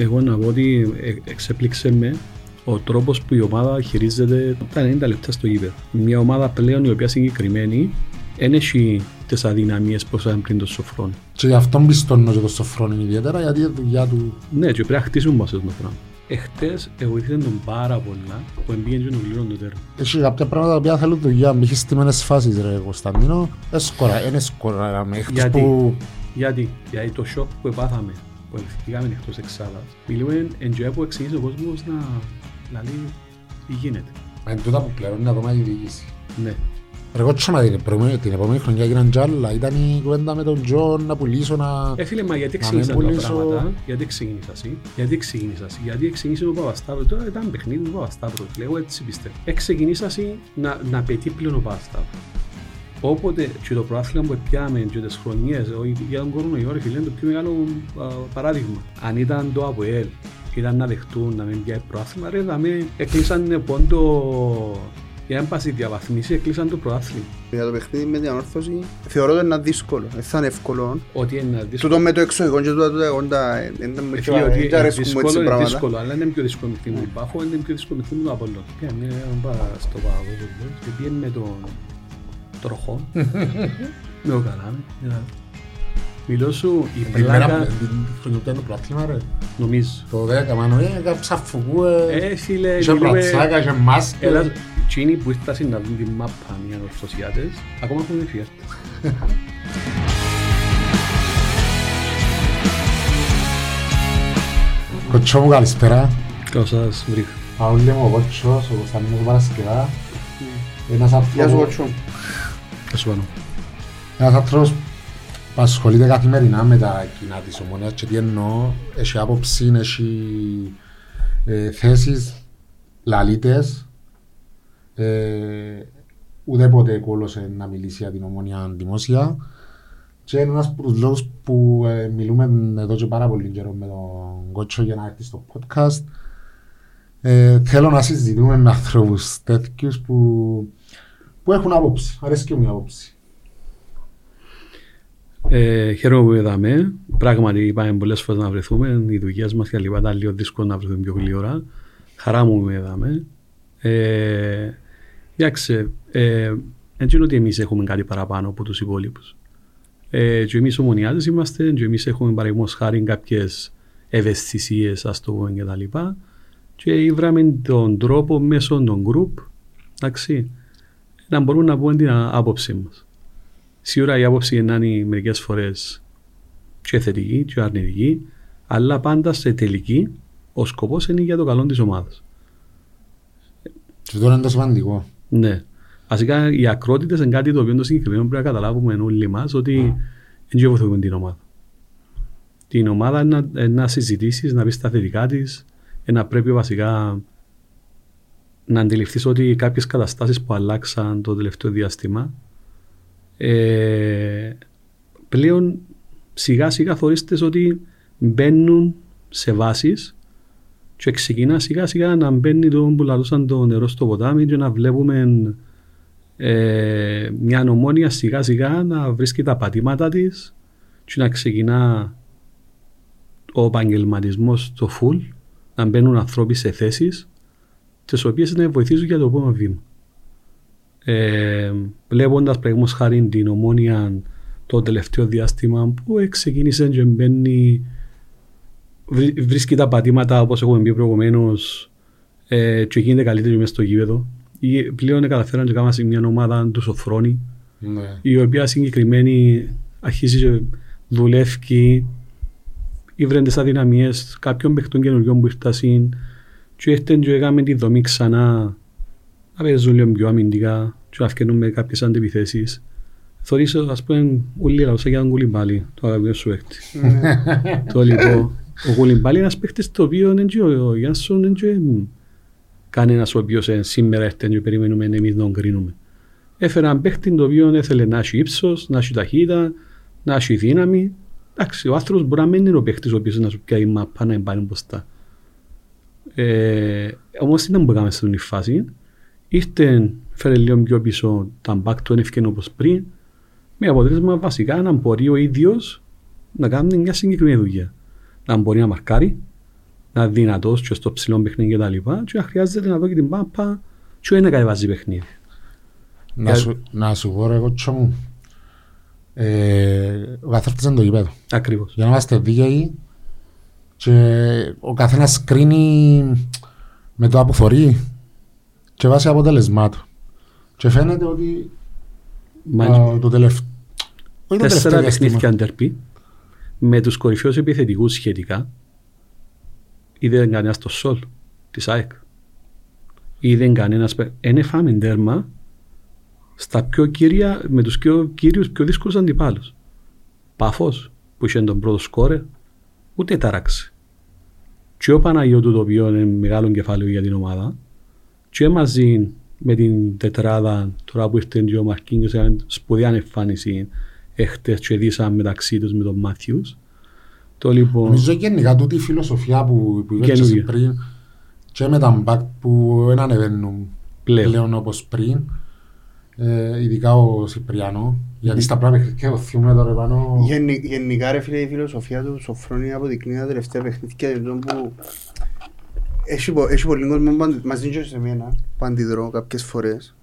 Εγώ να πω ότι ε, εξέπληξε με ο τρόπος που η ομάδα χειρίζεται τα 90 λεπτά στο γήπεδο. Μια ομάδα πλέον η οποία συγκεκριμένη δεν έχει τις αδυναμίες που είχαν πριν το σοφρόν. Και γι' αυτό πιστώνω και το σοφρόν ιδιαίτερα γιατί η δουλειά του. Ναι, και πρέπει να χτίσουν μας αυτό το πράγμα. Εχθές βοήθησε τον πάρα πολλά που εμπήγαινε και τον κλήρον του τέρμα. Έχει κάποια πράγματα που θέλουν δουλειά, μη έχεις στημένες φάσεις ρε Κωνσταντίνο. Έσκορα, είναι σκορα με χτες Γιατί; που... Γιατί, γιατί το σοκ που επάθαμε, που ελευθερήκαμε εκτός εξάδας, μιλούμε εν τζοιά που εξηγήσει ο κόσμος να, να λέει τι γίνεται. Μα είναι τούτα που πλέον είναι ακόμα η διοίκηση. Ναι. Ρε εγώ τσάμα την επόμενη, την επόμενη χρονιά έγιναν τζάλα, ήταν η κουβέντα με τον Τζον να πουλήσω να... Ε, φίλε, μα γιατί Να μην ξεκίνησαν τα πουλήσω- πράγματα, γιατί ξεκίνησα εσύ, γιατί ξεκίνησα εσύ, γιατί ξεκίνησε ο Παπασταύρος, τώρα ήταν παιχνίδι του Παπασταύρου, φίλε, εγώ έτσι πιστεύω. Ε, ξεκίνησα εσύ να, να πετύχει πλέον ο Παπασταύρου. Όποτε και το προάθλημα που πιάμε και τις χρονιές, ο- για τον κορονοϊό, ρε φίλε, είναι το πιο μεγάλο α, παράδειγμα. Αν ήταν το ΑΠΟΕΛ, ήταν να δεχτούν να μην πιάει προάθλημα, ρε, δαμε, έκλεισαν πόντο, για έμπαση διαβαθμίσει, έκλεισαν το προάθλημα. Για το παιχνίδι με την ανόρθωση θεωρώ ότι είναι δύσκολο. Δεν θα είναι εύκολο. Ότι είναι δύσκολο. Τούτο με το εξωγικό και τούτα τούτα εγώ τα- δεν τα- Ε, φίλε, ότι δεν τα είναι αρέσκουν μου έτσι δύσκολο, είναι πράγματα. δύσκολο, αλλά είναι πιο δύσκολο με την Πάφο, είναι πιο δύσκολο με την Απόλλων. Ποια είναι, αν πάω στο Πάγο, και πήγαινε με τον τροχό, με ο Καλάμι. είδα. Μιλώ σου, η Την μέρα πλάκα, που- την χρονιά που ήταν το πλάθλημα ρε. νομίζω. Το 10 μάνο, ε, κάψα φουκού, ε, Ε, φίλε, είχε μιλούμε, πλατσάκα, είχε μάσκες. έλα, εκείνοι που ήρθαν να δουν τη μάπα οι ανορθωσιάτες, ακόμα έχουν φιέρτες. Κοτσό μου καλησπέρα. Καλώς σας βρήκα. Παούλη μου ο Κοτσός, ο Κωνσταντίνος Παρασκευά. Ένας Γεια σου άνθρωπος, Κοτσό. Καλώς πάνω. ένας άνθρωπος που ασχολείται καθημερινά με τα κοινά της ομονίας και τι εννοώ, έχει άποψη, έχει ε, θέσεις λαλίτες. Ε, ουδέποτε κόλωσε να μιλήσει για την ομονία δημόσια. Και είναι ένας από τους λόγους που ε, μιλούμε εδώ και πάρα πολύ καιρό με τον Κότσο για να έρθει στο podcast. Ε, θέλω να συζητούμε με ανθρώπους τέτοιους που, που έχουν άποψη. Αρέσει και μου η άποψη. Ε, χαίρομαι που είδαμε. Πράγματι, είπαμε πολλές φορές να βρεθούμε. Οι δουλειές μας και λοιπά ήταν λίγο δύσκολο να βρεθούμε πιο γλύωρα. Χαρά μου που είδαμε. Ε, εντάξει, ε, έτσι είναι ότι εμείς έχουμε κάτι παραπάνω από τους υπόλοιπους. Ε, και εμείς ομονιάτες είμαστε, και εμεί έχουμε παραδείγματος χάρη κάποιες ευαισθησίες, ας το πούμε και τα λοιπά. Και βράμε τον τρόπο μέσω των group, εντάξει, να μπορούμε να πούμε την άποψή μας. Σίγουρα η άποψη να είναι μερικές φορές και θετική και αρνητική, αλλά πάντα σε τελική ο σκοπός είναι για το καλό της ομάδας. Και τώρα είναι το σημαντικό. Ναι. Βασικά οι ακρότητες είναι κάτι το οποίο το συγκεκριμένο πρέπει να καταλάβουμε όλοι μας ότι δεν βοηθούμε την ομάδα. Την ομάδα είναι να, ε, να συζητήσεις, να πεις τα θετικά της, να πρέπει βασικά να αντιληφθείς ότι κάποιες καταστάσεις που αλλάξαν το τελευταίο διάστημα ε, πλέον σιγά σιγά θεωρείστε ότι μπαίνουν σε βάσεις και ξεκινά σιγά σιγά να μπαίνει το που λαλούσαν το νερό στο ποτάμι και να βλέπουμε ε, μια ομόνια σιγά σιγά να βρίσκει τα πατήματα της και να ξεκινά ο επαγγελματισμός στο full, να μπαίνουν ανθρώποι σε θέσεις τις οποίες να βοηθήσουν για το επόμενο βήμα. Ε, Βλέποντας παραδείγματος χάρη την ομόνια το τελευταίο διάστημα που ξεκίνησε και μπαίνει βρί- βρίσκει τα πατήματα όπως έχουμε πει προηγουμένως ε, και γίνεται καλύτερη μέσα στο γήπεδο. Ή Πλέον καταφέραν και κάνουν μια ομάδα τους Σοφρόνη Ναι. η οποία συγκεκριμένη αρχίζει και δουλεύει ήβρεν τις αδυναμίες κάποιων παιχτών καινούριων που ήρθαν και ήρθαν και έκαμε τη δομή ξανά να παίζουν λίγο πιο αμυντικά και να φτιάχνουν με κάποιες αντιπιθέσεις. Θωρείς, ας πούμε, ούλοι λαούσα για τον Κουλιμπάλη, το αγαπημένο σου παίχτη. το λοιπόν, ο Κουλιμπάλη είναι ένας παίχτης το οποίο είναι και ο Γιάνσον είναι και κανένας ο οποίος ε, σήμερα έρθει και περιμένουμε εμείς να τον κρίνουμε. Έφερε έναν παίχτη το οποίο έθελε να έχει ύψος, να έχει ταχύτητα, να έχει δύναμη. Εντάξει, ο άνθρωπος μπορεί να μην είναι ο παίχτης ο οποίος να σου πιάει μαπά να πάει μπροστά. Ε, όμως δεν μπορούμε να στην φάση. Ήρθε, φέρε λίγο πιο πίσω τα μπακ του ένευκεν όπως πριν, με αποτέλεσμα βασικά να μπορεί ο ίδιος να κάνει μια συγκεκριμένη δουλειά. Να μπορεί να μαρκάρει, να είναι δυνατός και στο ψηλό παιχνίδι και τα λοιπά και να χρειάζεται να δω και την πάμπα και όχι να κατεβάζει παιχνίδι. Να σου, να σου πω ρε κότσο μου, ε, ο καθένας είναι το γήπεδο. Ακριβώς. Για να είμαστε δίκαιοι και ο καθένας κρίνει με το αποθωρεί και βάσει αποτέλεσμάτων. Και φαίνεται ότι Μα α, το τελευταίο... Όχι το τέσσερα τελευταίο διάστημα. παιχνίδια αντερπή με τους κορυφαίους επιθετικούς σχετικά είδε κανένας στο σόλ της ΑΕΚ. Είδε κανένας... παί- Εν φάμε τέρμα στα πιο κύρια, με τους πιο κύριους, πιο δύσκολους αντιπάλους. Πάφος που είχε τον πρώτο σκόρε ούτε τάραξε. Και ο Παναγιώτου το οποίο είναι μεγάλο κεφάλαιο για την ομάδα και μαζί με την τετράδα τώρα που ήρθε και ο Μαρκίνιος έκανε σπουδαία εμφάνιση έχτες και δίσαν μεταξύ τους με τον Μάθιους. Το λοιπόν... Νομίζω γενικά τούτη η φιλοσοφία που, που είπες και εσύ Καινούργια. πριν και με τα μπακ που δεν ανεβαίνουν Πλέον. πλέον όπως πριν ε, ειδικά ο Σιπριανό γιατί στα πράγματα παιχνίδια οθιούμε τώρα πάνω Γενι- Γενικά ρε φίλε η φιλοσοφία του Σοφρόνη αποδεικνύει τα τελευταία παιχνίδια λοιπόν που έχει, πο- έχει πολύ κόσμο που αντι- μαζί και σε μένα που αντιδρώ κάποιες φορές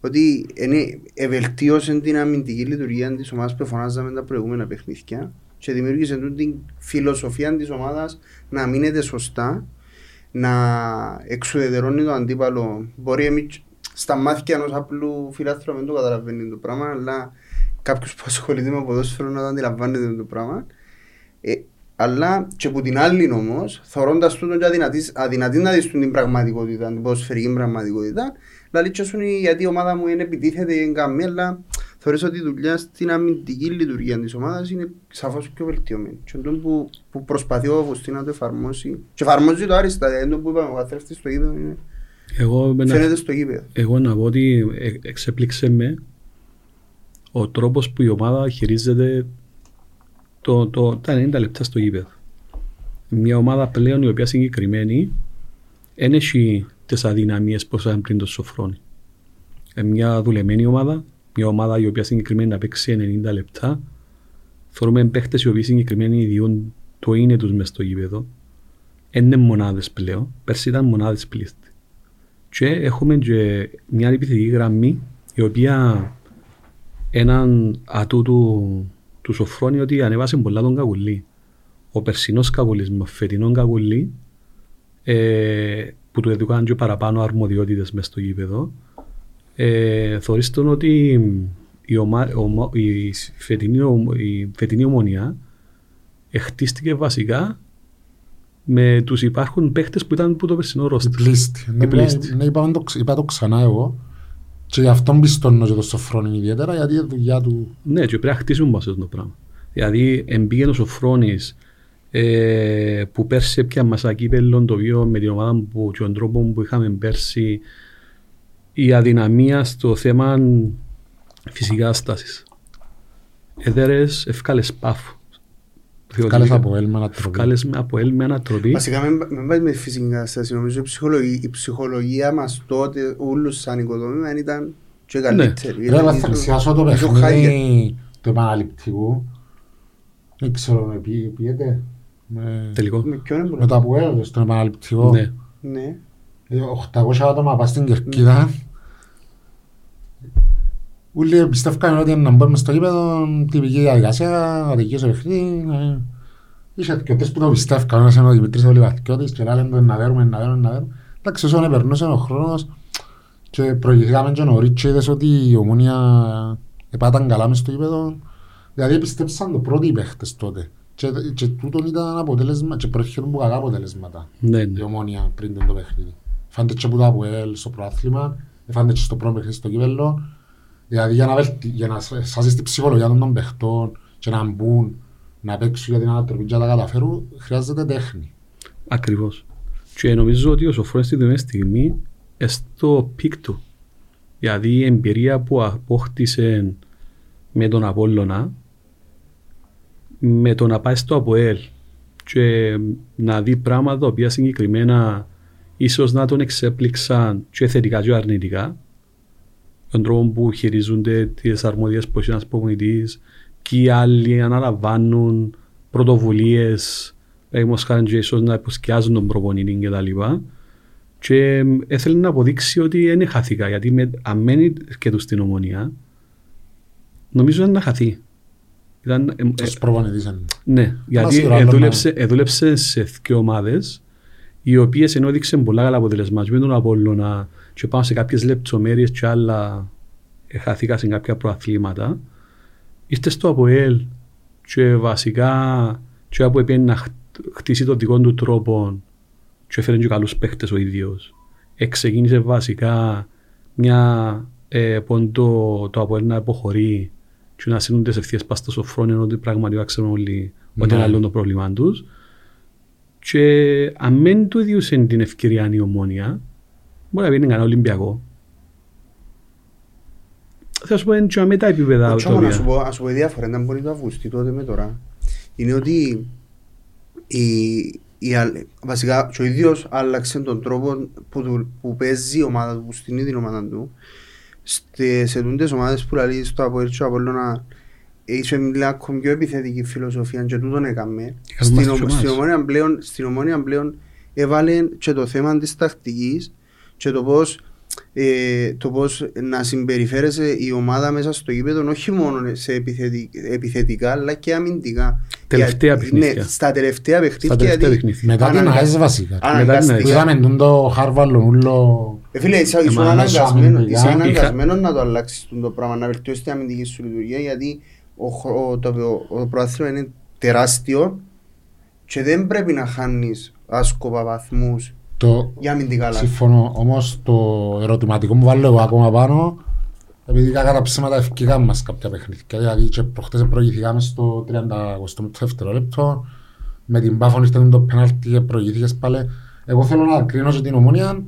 ότι είναι, ευελτίωσε την αμυντική λειτουργία της ομάδας που φωνάζαμε τα προηγούμενα παιχνίδια και δημιούργησε τούτη την φιλοσοφία της ομάδας να μείνεται σωστά να εξουδετερώνει το αντίπαλο. Μπορεί εμείς στα μάτια ενός απλού φιλάθλου να μην το καταλαβαίνει το πράγμα, αλλά κάποιος που ασχολείται με ποδόσφαιρο να το αντιλαμβάνεται το πράγμα. Ε, αλλά και από την άλλη όμως, θεωρώντα τούτο και αδυνατή, αδυνατή να δεις την πραγματικότητα, την ποδοσφαιρική πραγματικότητα, δηλαδή και σου είναι γιατί η ομάδα μου είναι επιτίθεται είναι καμία, αλλά θεωρείς ότι η δουλειά στην αμυντική λειτουργία της ομάδας είναι σαφώς πιο βελτιωμένη. Και αυτό που, που προσπαθεί ο Αυγουστή να το εφαρμόσει. Και εφαρμόζει το άριστα, δηλαδή το που είπαμε, ο καθρέφτης στο γήπεδο είναι. Εγώ, με ένα- Φαίνεται στο γήπεδο. εγώ να πω ότι ε- εξέπληξε με ο τρόπος που η ομάδα χειρίζεται το, το, τα 90 λεπτά στο γήπεδο. Μια ομάδα πλέον η οποία συγκεκριμένη δεν έχει τις αδυναμίες που είχαμε πριν το Σοφρόνη. Ε, μια δουλεμένη ομάδα, μια ομάδα η οποία συγκεκριμένη να παίξει 90 λεπτά. Θεωρούμε παίχτες οι οποίοι συγκεκριμένοι ιδιούν το είναι τους μες στο γήπεδο. Δεν είναι μονάδες πλέον. Πέρσι ήταν μονάδες πλήστη. Και έχουμε και μια επιθετική γραμμή η οποία έναν ατού του, του Σοφρόνη ότι ανέβασε πολλά τον Καγουλή. Ο περσινός Καγουλής με φετινόν Καγουλή ε, που του έδωκαν και παραπάνω αρμοδιότητες μες στο γήπεδο ε, θεωρείς τον ότι η, ομα, ομα, η, φετινή, ομ- η φετινή ομονία χτίστηκε βασικά με τους υπάρχουν παίχτες που ήταν που το περσινό η ρόστερ. πλήστη. Ναι, πλήστη. ναι, είπα, το, ξ- είπα το ξανά εγώ και γι' αυτό πιστώνω και το Σοφρόνη ιδιαίτερα γιατί η δουλειά του Ναι, και πρέπει να χτίσουν μας αυτό το πράγμα. Δηλαδή, εμπήγαινε ο Σοφρόνης ε, που πέρσι έπια μας ακύπελλον το βίο με την ομάδα που και τον τρόπο που είχαμε πέρσι η αδυναμία στο θέμα φυσικά στάσης. Εδέρες ευκάλες πάφους. Κάλεσε από έλμα να τροπεί. Ευκάλες με από ελ με ανατροπή. Βασικά μην μην πάει με φυσική κατάσταση. Νομίζω η ψυχολογία, η ψυχολογία μας τότε, όλους σαν οικοδόμημα, ήταν και καλύτερη. Ρε, Ήταν θα ίσο- πλησιάσω το ίσο χάγια. παιχνίδι του επαναληπτικού. Δεν ξέρω με ποιοι πιέτε. Με, Τελικό. Με ποιον με έμπολε. το Αποέλ στον επαναληπτικό. Ναι. Ναι. Ε, 800 άτομα πας στην Κερκίδα. Ούλοι πιστεύκαν ότι να μπούμε στο γήπεδο, τυπική διαδικασία, να τελειώσει το παιχνίδι. ε. Είχε αρκετές που το πιστεύκαν, ένας είναι ο Δημητρής Ολιβαθκιώτης και άλλοι λένε να δέρουμε, να δέρουμε, να δέρουμε. Εντάξει, όσο περνούσε ο χρόνος και προηγηθήκαμε και νωρίς και είδες ότι η Ομόνια επάταν καλά μες στο γήπεδο. Δηλαδή πιστέψαν το πρώτο οι παίχτες τότε. Και, και τούτον ήταν αποτέλεσμα και προέρχονταν από κακά αποτελέσματα Ναι, η ναι. ομόνια πριν τον το παιχνίδι. Φάνηκε και που το Αποέλ στο προάθλημα, φάνηκε και στο πρώτο παιχνίδι στο κύπελλο. Δηλαδή για να, βελτι... για να σάσεις την ψυχολογία των παιχτών και να μπουν, να παίξουν για την ανατροπή και να τα καταφέρουν, χρειάζεται τέχνη. Ακριβώς. Και νομίζω ότι ο Σοφρόνης στη δεδομένη στιγμή ε, στο peak του. Δηλαδή η εμπειρία που απόκτησε με τον Απόλλωνα με το να πάει στο ΑΠΟΕΛ και να δει πράγματα τα οποία συγκεκριμένα ίσως να τον εξέπληξαν και θετικά και αρνητικά τον τρόπο που χειρίζονται τις αρμόδιες που έχει ένας προπονητής και οι άλλοι αναλαμβάνουν πρωτοβουλίες παραδείγματος χάρη και ίσως να υποσκιάζουν τον προπονητή και τα λοιπά. Και εμ, έθελε να αποδείξει ότι δεν χαθήκα, γιατί με, αν μένει και τους στην ομονία, νομίζω ήταν να χαθεί. Ήταν, εμ, ε, Τους προπονητής είναι. ναι, γιατί σίγουρα, άλλο εδούλεψε, εδούλεψε σε δύο ομάδες οι οποίες ενώ έδειξαν πολλά καλά αποτελεσμάτια με τον Απόλλωνα και πάνω σε κάποιες λεπτομέρειες και άλλα ε, χάθηκα σε κάποια προαθλήματα ήρθε στο ΑΠΟΕΛ και βασικά και από έπαιρνε να χτ- χτίσει τον δικό του τρόπο και έφερε και καλούς παίχτες ο ίδιος. Εξεκίνησε βασικά μια ε, πόντο το ΑΠΟΕΛ να υποχωρεί και να σύνουν τις ευθείες πας στο σοφρόνι ενώ ότι πραγματικά ξέρουν όλοι ότι Ναι. είναι άλλο το πρόβλημα τους. Και αν δεν του ιδιούσε την ευκαιρία η ομόνια, μπορεί να βγει κανένα Ολυμπιακό. Θα σου πω είναι και με τα επίπεδα Όχι τα όμως, να οποία- σου πω, να σου πω η διαφορά ήταν πολύ το Αυγουστή τότε με τώρα. Είναι ότι η, η, αλ- βασικά και ο ίδιος άλλαξε τον τρόπο που, του- που παίζει η ομάδα του, που στην την ομάδα του. Στε, σε τούντες ομάδες που λέει στο Αποέλ και ο Απόλλωνα είσαι μια ακόμη πιο επιθετική φιλοσοφία και τούτον έκαμε. Είχαμε Στην, μάθει ο- και στην, εμάς. ομόνια πλέον, στην ομόνια πλέον έβαλε και το θέμα της τακτικής και το πώς ε, το πώς να συμπεριφέρεσαι η ομάδα μέσα στο γήπεδο όχι μόνο σε επιθετικ, επιθετικά αλλά και αμυντικά. Τελευταία Γιατί- παιχνίδια. Ναι, στα τελευταία παιχνίδια. Στα τελευταία γιατί παιχνίδια. Μετά την αναγκασ- ΑΕΣ βασικά. αναγκαστικά. την Που είδαμε τον το Χάρβαλον ούλο... Ε, φίλε, είσαι ήσουν Εμάς αναγκασμένο, αμυντικά. είσαι Είχα- αναγκασμένος να το αλλάξεις το πράγμα, να βελτιώσεις την αμυντική σου λειτουργία γιατί ο, χρο- ο, το, ο, ο προάθλημα είναι τεράστιο και δεν πρέπει να χάνεις άσκοπα βαθμούς Το... για αμυντικά λάθη. Συμφωνώ. Όμως το ερωτηματικό μου βάλω εγώ ακόμα πάνω επειδή κατά ψέματα ευκαιρικά μας κάποια παιχνίδια. Δηλαδή και προχτές προηγηθήκαμε στο 30 δευτερόλεπτο με την Πάφον ήρθε το πέναλτι και προηγήθηκες πάλι. Εγώ θέλω να κρίνω και την ομόνια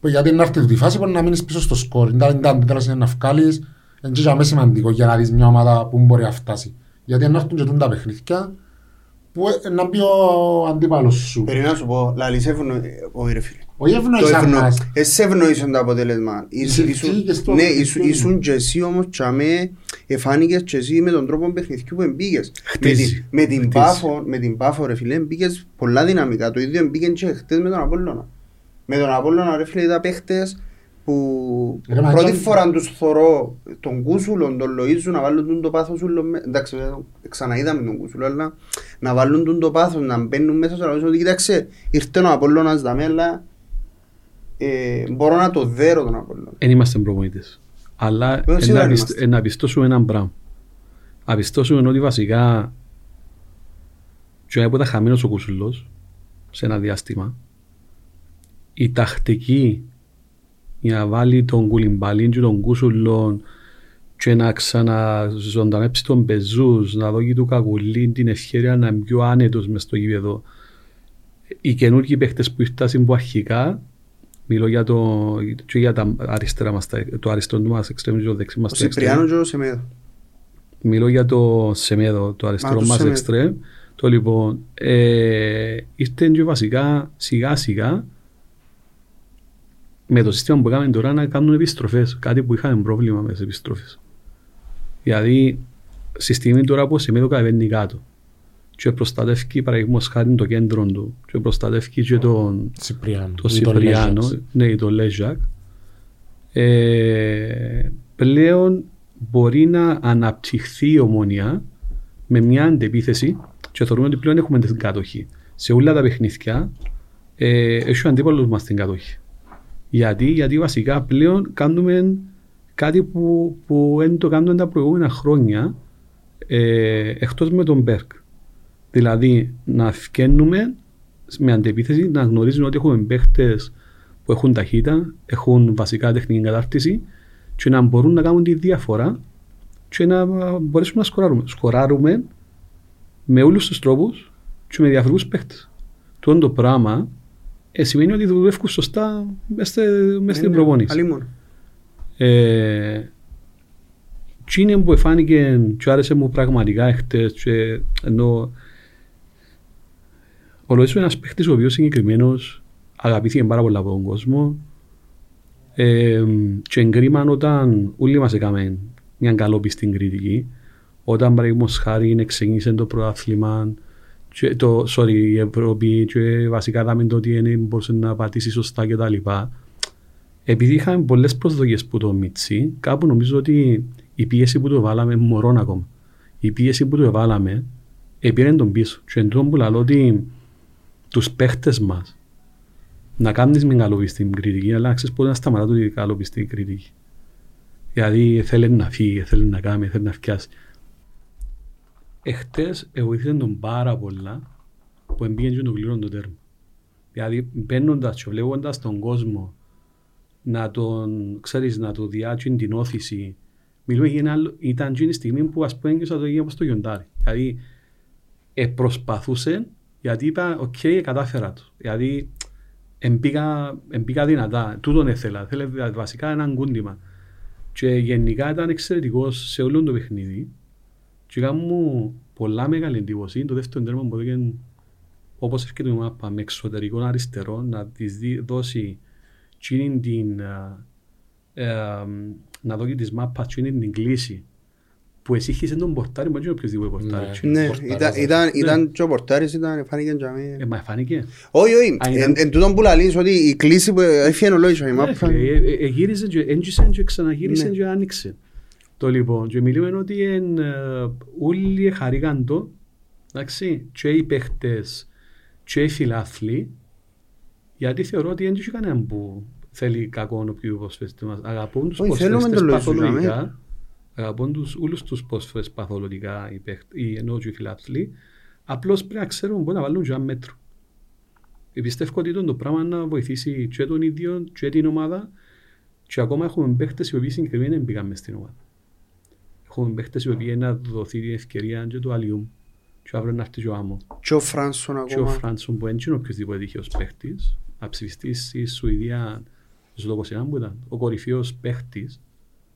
που γιατί να έρθει τη φάση μπορεί να μείνεις πίσω στο σκορ. Δεν ήταν τέλος είναι να βγάλεις. Είναι και για μένα σημαντικό για να δεις μια ομάδα που μπορεί να φτάσει. Γιατί να έρθουν και τούν τα παιχνίδια που ε, να μπει ο αντίπαλος σου. Περίμενα να σου πω, λαλείς ευνοη... Όχι ρε φίλε. Όχι Το ευνοήσαν ευνο... μας. Εσύ ευνοήσαν το αποτέλεσμα. Ήσουν- Εσύ ήσουν- και στο Ναι, παιχνίδι. ήσουν- ήσουν και εσύ όμως τσάμε, εφάνηκες και εσύ με τον τρόπο παιχνιδιού που εμπήκες. Με Χτίζεις. την- Με την Χτίζεις. Πάφο, με την Πάφο ρε φίλε, εμπήκες πολλά δυναμικά. Το ίδιο εμπήκε και χτες με τον Απόλλωνα. Με τον Απόλλωνα ρε φίλε ήταν παίχτες που Ρε, μα πρώτη έτσι- φορά τους θωρώ τον Κούσουλο, τον Λοΐζου να βάλουν τον το πάθος ούλο με- εντάξει βέβαια, ξαναείδαμε τον Κούσουλο αλλά να βάλουν τον το πάθος να μπαίνουν μέσα στο λαό ότι κοίταξε ήρθε ο Απόλλωνας δαμέ αλλά ε, μπορώ να το δέρω τον Απόλλωνα. Δεν είμαστε προπονητές. Αλλά Εγώ ε, σίγουρα να δεν πιστ- είμαστε. ε, να πιστώσουμε έναν πράγμα. Να πιστώσουμε ότι βασικά και που ήταν χαμένος ο Κουσουλός σε ένα διάστημα η τακτική για να βάλει τον Κουλιμπαλίν και τον Κουσουλόν και να ξαναζωντανέψει τον Πεζούς, να δώσει του Κακουλίν την ευκαιρία να είναι πιο άνετος μες στο γήπεδο. Οι καινούργιοι παίχτες που ήρθαν που αρχικά Μιλώ για, το, και για τα αριστερά μας, τα- το αριστερό του μας εξτρέμ και το δεξί μας Ο το εξτρέμ. Σιπριάνο και ο Σεμέδο. Μιλώ για το Σεμέδο, το αριστερό το μας Σεμέδο. εξτρέμ. Το λοιπόν, ε, ήρθε και βασικά σιγά σιγά με το σύστημα που έκαμε τώρα να κάνουν επιστροφές. Κάτι που είχαμε πρόβλημα με τις επιστροφές. Δηλαδή, στη στιγμή τώρα που ο Σεμέδο κατεβαίνει κάτω και προστατεύει παραδείγματος χάρη το κέντρο του και προστατεύει και τον, Τσιπριάνο. το Ή τον Σιπριάνο, Λέζαξ. ναι, ή το Λέζακ, ε, πλέον μπορεί να αναπτυχθεί η ομονία με μια αντεπίθεση και θεωρούμε ότι πλέον έχουμε την κατοχή. Σε όλα τα παιχνίδια ε, έχει ο αντίπαλος μας την κατοχή. Γιατί, γιατί βασικά πλέον κάνουμε κάτι που, που δεν το κάνουμε τα προηγούμενα χρόνια ε, εκτός με τον Μπέρκ. Δηλαδή να φκένουμε με αντεπίθεση να γνωρίζουν ότι έχουμε παίχτες που έχουν ταχύτητα, έχουν βασικά τεχνική κατάρτιση και να μπορούν να κάνουν τη διαφορά και να μπορέσουμε να σκοράρουμε. Σκοράρουμε με όλους τους τρόπους και με διαφορετικούς παίχτες. Το το πράγμα ε, σημαίνει ότι δουλεύουν σωστά μες στη- μες στην προπόνηση. Άλλη μόνο. Ε, τι είναι που εφάνηκε και άρεσε μου πραγματικά εχθές και ενώ ο Λοΐσος είναι ένας παίχτης ο οποίος συγκεκριμένος αγαπήθηκε πάρα πολλά από τον κόσμο ε, και εγκρίμαν όταν όλοι μας έκαμε μια καλόπιστη κριτική όταν παραδείγματος χάρη ξεκίνησε το πρωτάθλημα και το, sorry, η Ευρώπη και βασικά είδαμε το ότι δεν μπορούσε να πατήσει σωστά και τα λοιπά. Επειδή είχαμε πολλές προσδοκίες που το Μίτσι, κάπου νομίζω ότι η πίεση που το βάλαμε μωρών ακόμα. Η πίεση που το βάλαμε επήρε τον πίσω. Και εν που λέω ότι τους παίχτες μας να κάνεις με καλοπιστή κριτική, αλλά ξέρεις πώς να σταματά το καλοπιστή κριτική. Δηλαδή θέλει να φύγει, θέλει να κάνει, θέλει να φτιάσει. Εχθές βοήθησε τον πάρα πολλά που εμπήγαινε και τον κλήρον το τέρμα. Δηλαδή μπαίνοντας και βλέποντας τον κόσμο να τον, ξέρεις, να το διάτσουν την όθηση. Μιλούμε για ένα άλλο, ήταν και η στιγμή που ας πούμε έγκυσα το ίδιο όπως το γιοντάρι. Δηλαδή ε, προσπαθούσε γιατί είπα, οκ, okay, κατάφερα το. Δηλαδή εμπήκα, εμπήκα δυνατά, τούτον έθελα, θέλε βασικά έναν κούντιμα. Και γενικά ήταν εξαιρετικός σε όλο το παιχνίδι. Και είχα μου πολλά μεγάλη εντύπωση. Το δεύτερο τέρμα που έδωκε, όπως έρχεται η μάπα με εξωτερικό αριστερό, να της δώσει την, ε, να δώσει της μάπας την κλίση που εσύ είχες τον πορτάρι, μα και οποιοςδήποτε πορτάρι. Ναι, ήταν, ήταν και ο πορτάρις, ήταν, φάνηκε για μí. Ε, μα φάνηκε. Όχι, όχι, εν τούτον που λαλείς ότι η κλίση που έφυγε ο λόγος η μάπα. Γύρισε και έντυσε και ξαναγύρισε και άνοιξε. Το λοιπόν, και μιλούμε ότι όλοι χαρήκαν το, εντάξει, και οι παίχτες και οι φιλάθλοι, γιατί θεωρώ ότι δεν είχε κανέναν που θέλει κακό ο πιο υποσφέστη μας. Αγαπούν τους υποσφέστες παθολογικά, αγαπούν τους, όλους τους υποσφέστες παθολογικά οι, οι ενώ και οι φιλάθλοι, απλώς πρέπει να ξέρουν μπορεί να βάλουν και ένα μέτρο. Πιστεύω ότι το πράγμα να βοηθήσει και τον ίδιο και την ομάδα και ακόμα έχουμε παίχτες οι οποίοι συγκεκριμένα μπήκαν μες στην ομάδα. Έχουμε παίχτες οι οποίοι να δοθεί την ευκαιρία και του Αλιούμ και αύριο να έρθει και ο Άμο. Και ο Φράνσον ακόμα. Και ο Φράνσον που δεν είναι οποιοςδήποτε τυχαίος παίχτης. Αψηφιστής στη Σουηδία στο 21 που ήταν ο κορυφαίος παίχτης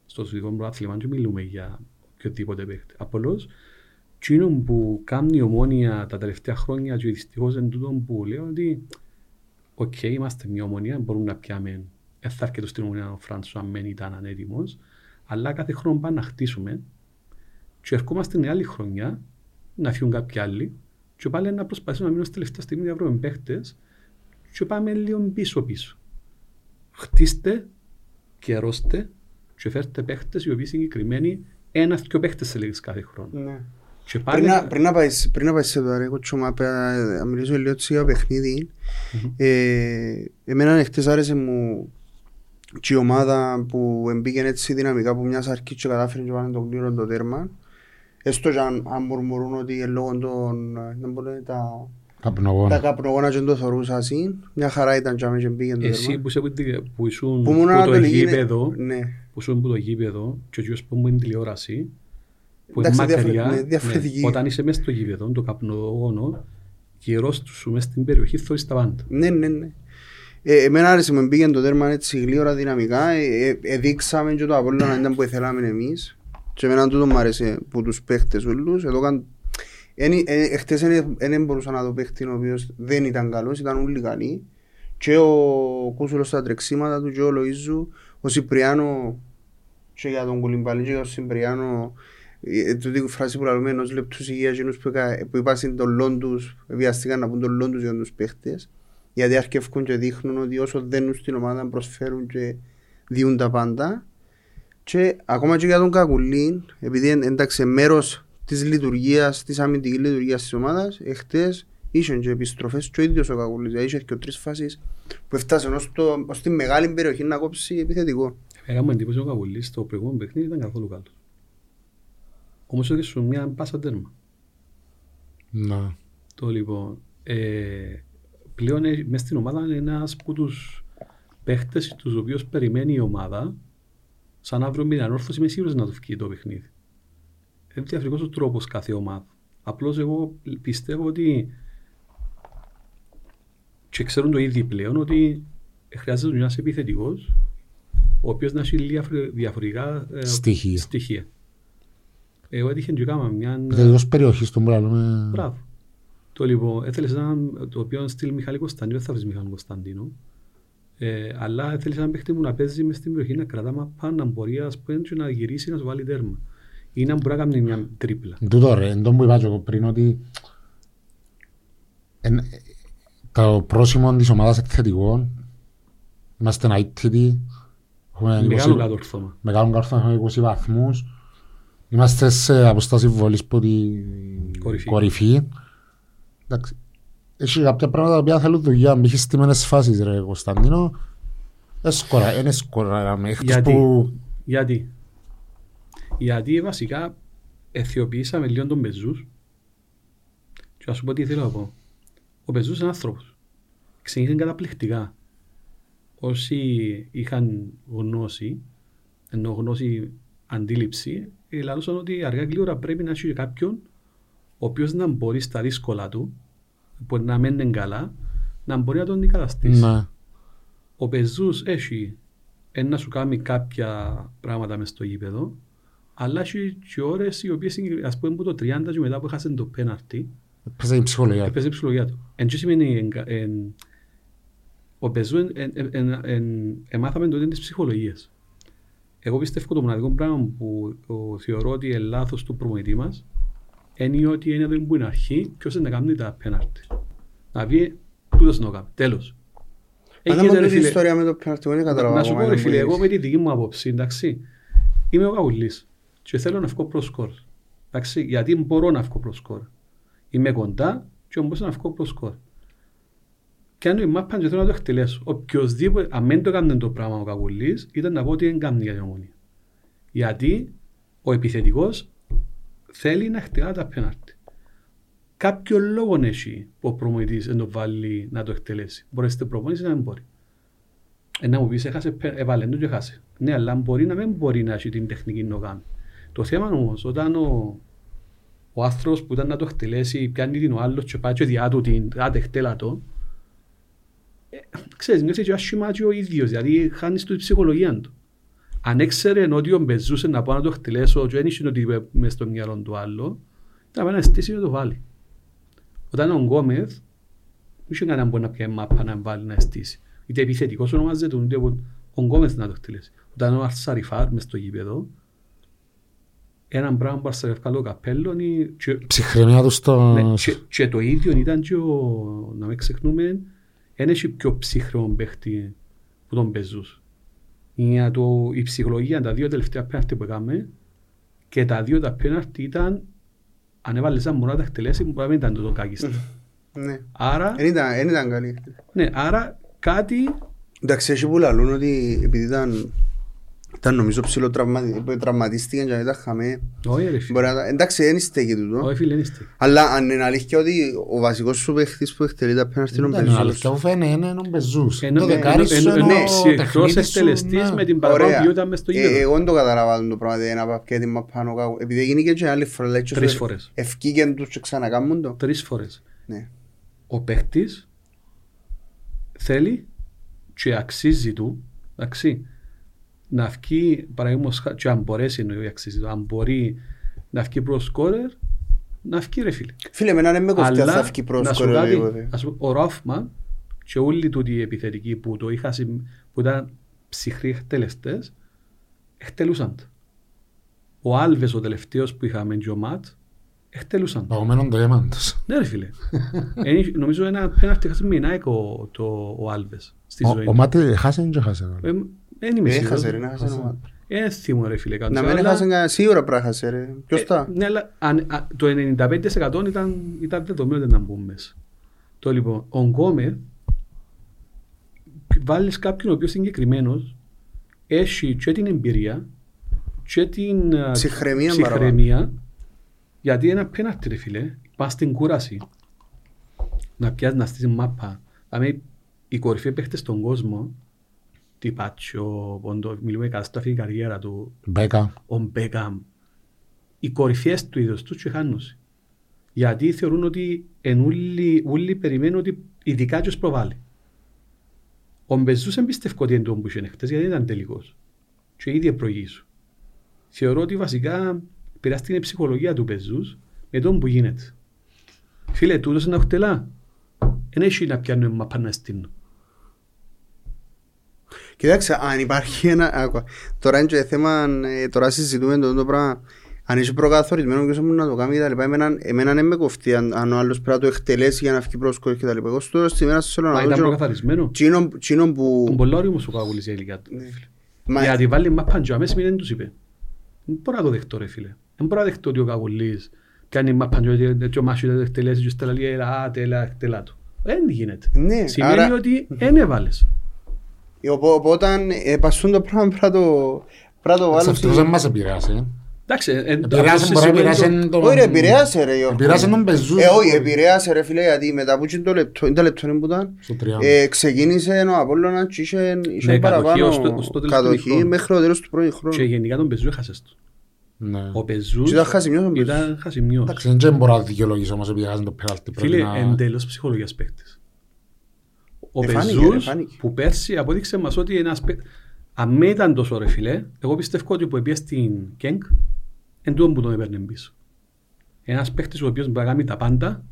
στο Σουηδικό Πρωτάθλημα και μιλούμε για οποιοδήποτε παίχτη. Απλώς Τσίνο που κάνει ομόνια τα τελευταία χρόνια και δυστυχώς εν τούτο που λέω ότι οκ, okay, είμαστε μια ομόνια, μπορούμε να πιάμε δεν θα έρχεται στην ομόνια ο Φράνσο αν δεν ήταν ανέτοιμος αλλά κάθε χρόνο πάμε να χτίσουμε και ερχόμαστε την άλλη χρονιά να φύγουν κάποιοι άλλοι και πάλι να προσπαθήσουμε να μείνουμε στη τελευταία στιγμή να βρούμε παίχτες και πάμε λίγο πίσω πίσω. Χτίστε, καιρώστε και φέρτε παίχτες οι οποίοι συγκεκριμένοι ένας και παίχτες σε λίγες κάθε χρόνο. Ναι. Και πάλι... πριν, να, πριν, να πάει, πριν να πάεις σε τώρα, εγώ τσόμα να μιλήσω λίγο για παιχνίδι. Mm-hmm. Ε, εμένα χτες άρεσε μου και η ομάδα που μπήκε έτσι δυναμικά από μιας αρκή και κατάφερε και πάνε τον κλήρο το τέρμα. Έστω και αν, αν μουρμουρούν ότι λόγω των δεν μπορεί, τα, καπνογόνα. τα καπνογόνα και το θωρούσα ασύ, μια χαρά ήταν και και μπήκε το τέρμα. Εσύ που, σε, που ήσουν που, που το γήπεδο, ναι. που ήσουν που το γήπεδο και ο που μου είναι τηλεόραση, που είναι μακριά, ναι, ναι, όταν είσαι μέσα στο γήπεδο, το καπνογόνο, γερός του σου μέσα στην περιοχή θωρείς τα πάντα. Ναι, ναι, ναι. Ε, εμένα άρεσε μου πήγαινε το τέρμα έτσι γλύωρα δυναμικά, ε, ε, ε, δείξαμε και το Απόλλωνα ήταν που ήθελαμε εμείς. Και εμένα τούτο μου άρεσε που τους παίχτες όλους, εδώ καν... Εχθές δεν μπορούσα να το παίχτη ο οποίος δεν ήταν καλός, ήταν όλοι καλοί. Και ο Κούσουλος στα τρεξίματα του και ο Λοΐζου, ο Σιπριάνο και για τον Κουλιμπαλή και ο Σιπριάνο τούτη φράση που λέμε ενός λεπτούς υγείας που είπαν τον λόν τους, βιαστήκαν να πούν τον λόν τους για τους παίχτες γιατί αρκεύκουν και δείχνουν ότι όσο δένουν στην ομάδα προσφέρουν και διούν τα πάντα. Και ακόμα και για τον Κακουλή, επειδή εντάξει μέρος της λειτουργίας, της αμυντικής λειτουργίας της ομάδας, εχθές είχε και επιστροφές και ο ίδιος ο Κακουλή. Δηλαδή είχε και τρεις φάσεις που έφτασε ως τη μεγάλη περιοχή να κόψει επιθετικό. Έκαμε εντύπωση ο Κακουλή στο προηγούμενο παιχνίδι ήταν καθόλου κάτω. Όμως έχει σου μια πάσα τέρμα. Να. Το λοιπόν. Ε, πλέον ε, μέσα στην ομάδα είναι ένας από τους παίχτες τους οποίους περιμένει η ομάδα σαν να βρουν μια ανόρθωση με σίγουρος να το βγει το παιχνίδι. Είναι διαφορετικός ο τρόπος κάθε ομάδας. Απλώς εγώ πιστεύω ότι και ξέρουν το ήδη πλέον ότι χρειάζεται ένας επιθετικός ο οποίος να έχει διαφορετικά ε, στοιχεία. στοιχεία. Εγώ έτυχε και κάμα μια... Δηλαδή περιοχής στον πράγμα. Μπράβο. Το λοιπόν, έθελες έναν, το οποίο στυλ Μιχάλη Κωνσταντίνο, δεν θα βρεις Μιχάλη Κωνσταντίνο, ε, αλλά έθελες έναν παίχτη μου να παίζει μες στην περιοχή, να κρατά μαπά, να μπορεί ας πούμε, να γυρίσει, να σου βάλει τέρμα. Ή να μπορεί να κάνει μια τρίπλα. Τούτο ρε, εντό που είπα και πριν ότι Εν- Το πρόσημο της ομάδας εκθετικών είμαστε ένα ITT έχουμε 20 Μεγάλο κατόρθωμα. μεγάλο κάρθο, έχουμε 20 βαθμούς είμαστε σε αποστάση βολής από την Κορυφή. κορυφή Εντάξει. Έχει κάποια πράγματα τα οποία θέλουν δουλειά μπήκε στημένες φάσεις ρε Κωνσταντίνο Έσκορα, είναι σκοράραμε εκτός Γιατί; που Γιατί; Γιατί βασικά αιθιοποιήσαμε λίγο τον Πεζούς και να σου πω τι θέλω να πω. Ο Πεζούς είναι άνθρωπος. Ξεκίνησε καταπληκτικά. Όσοι είχαν γνώση, ενώ γνώση αντίληψη, ε, λαλούσαν ότι αργά ή γλύωρα πρέπει να έχει κάποιον ο οποίος να μπορεί στα δύσκολα του, που να μένει καλά, να μπορεί να τον αντικαταστήσει. ναι. Ο Πεζούς έχει ένα σου κάνει κάποια πράγματα μες στο γήπεδο, αλλά έχει και ώρες οι οποίες είναι, ας πούμε που το 30 και μετά που έχασε το πέναρτι, Έπαιζε η ψυχολογία του. έπαιζε η ψυχολογία του. Εν τι σημαίνει, εν, εν, ο Πεζού εν, εν, εν, εν, εμάθαμε τότε τις ψυχολογίες. Εγώ πιστεύω το μοναδικό πράγμα που ο, θεωρώ ότι είναι λάθος του προμονητή μας είναι ότι είναι εδώ που είναι αρχή ποιος είναι να κάνει τα πέναρτι. Να πει τούτος να το κάνει. Τέλος. Αν Έγινε, δεν ρε μου την φίλε, ιστορία με το πέναρτι, δεν καταλαβαίνω. να σου πω ακόμα, ρε δεν φίλε, μου εγώ δεις. με τη δική μου άποψη, εντάξει, είμαι ο Καουλής και θέλω να βγω προς σκορ. Εντάξει, γιατί μπορώ να βγω προς σκορ. Είμαι κοντά και μπορώ να βγω προς σκορ. Και αν η μάπα και θέλω να το εκτελέσω. Οποιοςδήποτε, αν δεν το έκανε το πράγμα ο Καουλής, ήταν να πω ότι δεν κάνει για την ομονία. Γιατί ο επιθετικός θέλει να χτυπά τα πέναρτι. Κάποιο λόγο έχει που ο προμονητής δεν το βάλει να το εκτελέσει. Μπορείς να είστε προπονητής ή να μην μπορεί. Ε, να μου πεις, έχασε, πέ- έβαλε το και χάσε. Ναι, αλλά μπορεί να μην μπορεί να έχει την τεχνική να το κάνει. Το θέμα όμως, όταν ο, ο άνθρωπος που ήταν να το εκτελέσει, πιάνει την ο άλλος και πάει και διά του την, άντε χτέλα το, ε, ξέρεις, νιώθεις και άσχημα και ο ίδιος, δηλαδή χάνεις την ψυχολογία του. Αν έξερε ότι ο Μπεζούσε να πάω να το εκτελέσω και δεν είχε ότι είπε μες στο μυαλό του άλλο, θα πάει να στήσει και το βάλει. Όταν ο Γκόμεθ, δεν είχε κανέναν που να πιάει μάπα να βάλει να στήσει. Είτε επιθετικός ονομάζεται, είτε ο- ο Γκόμεθ να το εκτελέσει. Όταν ο Αρσαριφάρ μες στο γήπεδο, έναν πράγμα που αρσαριφκά το καπέλο είναι και, Ψυχραιμία του στο... ναι, και, και το ίδιο ήταν και ο, να μην ξεχνούμε, δεν έχει πιο ψύχρεο παίχτη που τον παίζους. Είναι το, η ψυχολογία, τα δύο τελευταία πέναρτη που έκαμε και τα δύο τα πέναρτη ήταν αν έβαλες ένα μόνο να τα εκτελέσεις μπορεί να μην ήταν το κάκιστο. Ναι. άρα, Εν ήταν- εν ήταν καλή. ναι, άρα κάτι Εντάξει, έχει που λαλούν ότι επειδή ήταν, ήταν νομίζω ψηλό τραυματι- που τραυματίστηκε και αν ήταν χαμέ. όχι ρε φίλε, Μπορεί να τα- Εντάξει, δεν στέκει τούτο. όχι φίλε, δεν είστε. Αλλά αν είναι αλήθεια ότι ο βασικός σου παίχτης που εκτελεί τα πέναρτι είναι ο Δεν είναι Μπεζούς. αλήθεια, αφού φαίνεται είναι ο Μπεζούς. Ενώ- Το ενώ- δεκάρι σου ενώ- είναι ενώ ο ψυχρός τεχνίτης σου, εκτελεστής ναι. με την παραπάνω Ωραία. ποιότητα μες στο Ε, γήπεδο. Εγώ δεν το καταλαβαίνω το πράγμα, δεν να και την μαπάνω κάπου. Επειδή έγινε και και άλλη φορά, λέει, και Τρεις σου- φορές. ευκήκεν τους και ξανακάμουν το. Τρεις φορές. Ναι. ο παίχτης θέλει και αξίζει του, εντάξει, να βγει, παραδείγματος χα- και αν μπορέσει εννοεί αξίζει του, αν μπορεί να βγει προς σκόρερ, να βγει ρε φίλε. Φίλε, εμένα δεν με κοφτεί αν θα Αλλά, βγει να προς σου κοροϊδό κάτι, τίποτε. ας πούμε, ο Ρόφμαν και όλοι τούτοι οι επιθετικοί που το είχα, συμ- που ήταν ψυχροί εκτελεστές, εκτελούσαν το. Ο Άλβες ο τελευταίος που είχαμε και ο Ματ, εκτελούσαν το. Παγωμένον το αίμα τους. Ναι ρε φίλε. Εν- νομίζω ένα πέναρτι χάσει με Nike ο, το, ο Άλβες στη Ο- ζωή Ο του. Μάτι χάσε ή δεν χάσε. Ε, Δεν είμαι σίγουρος. Έχασε ρε, να χάσει ένα μάτι. Ε, θυμώ ρε φίλε. Να κάτω, μην αλλά- έχασε κανένα, σίγουρα πρέπει να χάσει ρε. Ποιος ε, τα; Ναι, αλλά αν- α, το 95% ήταν, ήταν δεδομένο ότι να μπουν μέσα. Το λοιπόν, ο Γκόμεθ βάλεις κάποιον ο οποίος είναι συγκεκριμένος έχει και την εμπειρία και την α, Ψυχραιμία ψυχραιμία γιατί ένα πέναρτι ρε φίλε πας στην κούραση να πιάσεις να στήσεις μάπα δηλαδή οι κορυφαίοι παίχτες στον κόσμο τι Πάτσο, Ποντο, μιλούμε καταστροφή η καριέρα του Μπέκα. ο Μπέκαμ, οι κορυφαίες του είδους τους και χάνωση. Γιατί θεωρούν ότι εν όλοι, όλοι περιμένουν ότι ειδικά τους προβάλλει. Ο Μπεζούς δεν πιστεύω ότι είναι το που είχε χτες, γιατί δεν ήταν τελικός. Και ήδη προηγήσου. Θεωρώ ότι βασικά πειράστηκε η ψυχολογία του Μπεζούς με τον που γίνεται. Φίλε, τούτος είναι αχτελά. Δεν έχει να πιάνουν μαπά να στείλουν. Κοιτάξτε, αν υπάρχει ένα... άκουα. Τώρα είναι και θέμα, ε, τώρα συζητούμε το, το πράγμα. Αν είσαι προκαθορισμένος ποιος μου να το κάνει τα λοιπά, εμένα, εμένα δεν με κοφτεί αν, αν ο άλλος πρέπει να το εκτελέσει για να βγει πρόσκορο και τα λοιπά. Εγώ στο τέλος της ημέρας θέλω Μα να ήταν δω προκαθαρισμένο. τσίνο- τσίνο που... Τον πολλά όριμος ο Καγούλης η ηλικία του. Ναι. Μα- Γιατί βάλει μάπαν και αμέσως μην τους είπε. Δεν μπορώ να το δεχτώ ρε φίλε. Δεν μπορώ να δεχτώ ότι ο Καγουλής κάνει μάπαν και και ο Μάσου δεν το εκτελέσει και στέλνει λέει «Α, τέλα, εκτελά του». Δεν γίνεται. Ναι, Σημαίνει άρα- ότι δεν έβαλες. Οπό- Οπότε ε, πασούν το πράγμα πρέπει να το πρέπει να το βάλω Αυτός δεν μας επηρεάσε. Εντάξει, ε, ε, Επηρεάσε, αυτό μπορεί να σημαίνει το- επηρεάσει τον... Όχι ρε, επηρέασε ρε Γιώργο. Επηρέασε τον Πεζού. Ε, όχι, επηρέασε ρε φίλε, γιατί μετά που είναι το λεπτό, είναι το λεπτό που ήταν, Στο τριάντα. ε, ξεκίνησε ο Απόλλωνας και είχε, είχε Ναι, παραπάνω κατοχή ως το- ως το τέλος του κατοχή χρόνου. μέχρι το τέλος του πρώτου χρόνου. Και γενικά τον Πεζού έχασες του. Ναι. Ο Πεζούς Και ήταν χασιμιός ο Πεζούς. ήταν χασιμιός. Εντάξει, δεν μπορώ να δικαιολογήσω όμως επειδή έχασαν το πέναλτι. Πρέπει Φίλε, να- εντελώς ψυχολογίας παίκτης. Ο Εφάνηκε, Πεζούς εφάνηκε. που πέρσι απόδειξε μας ότι ένας παίκτης, αν με ήταν τόσο ρε φίλε, εγώ πιστεύω ότι που έπιε στην Κένκ, εν τούτον που τον έπαιρνε πίσω. Ένας παίκτης ο οποίος μπορεί να κάνει τα πάντα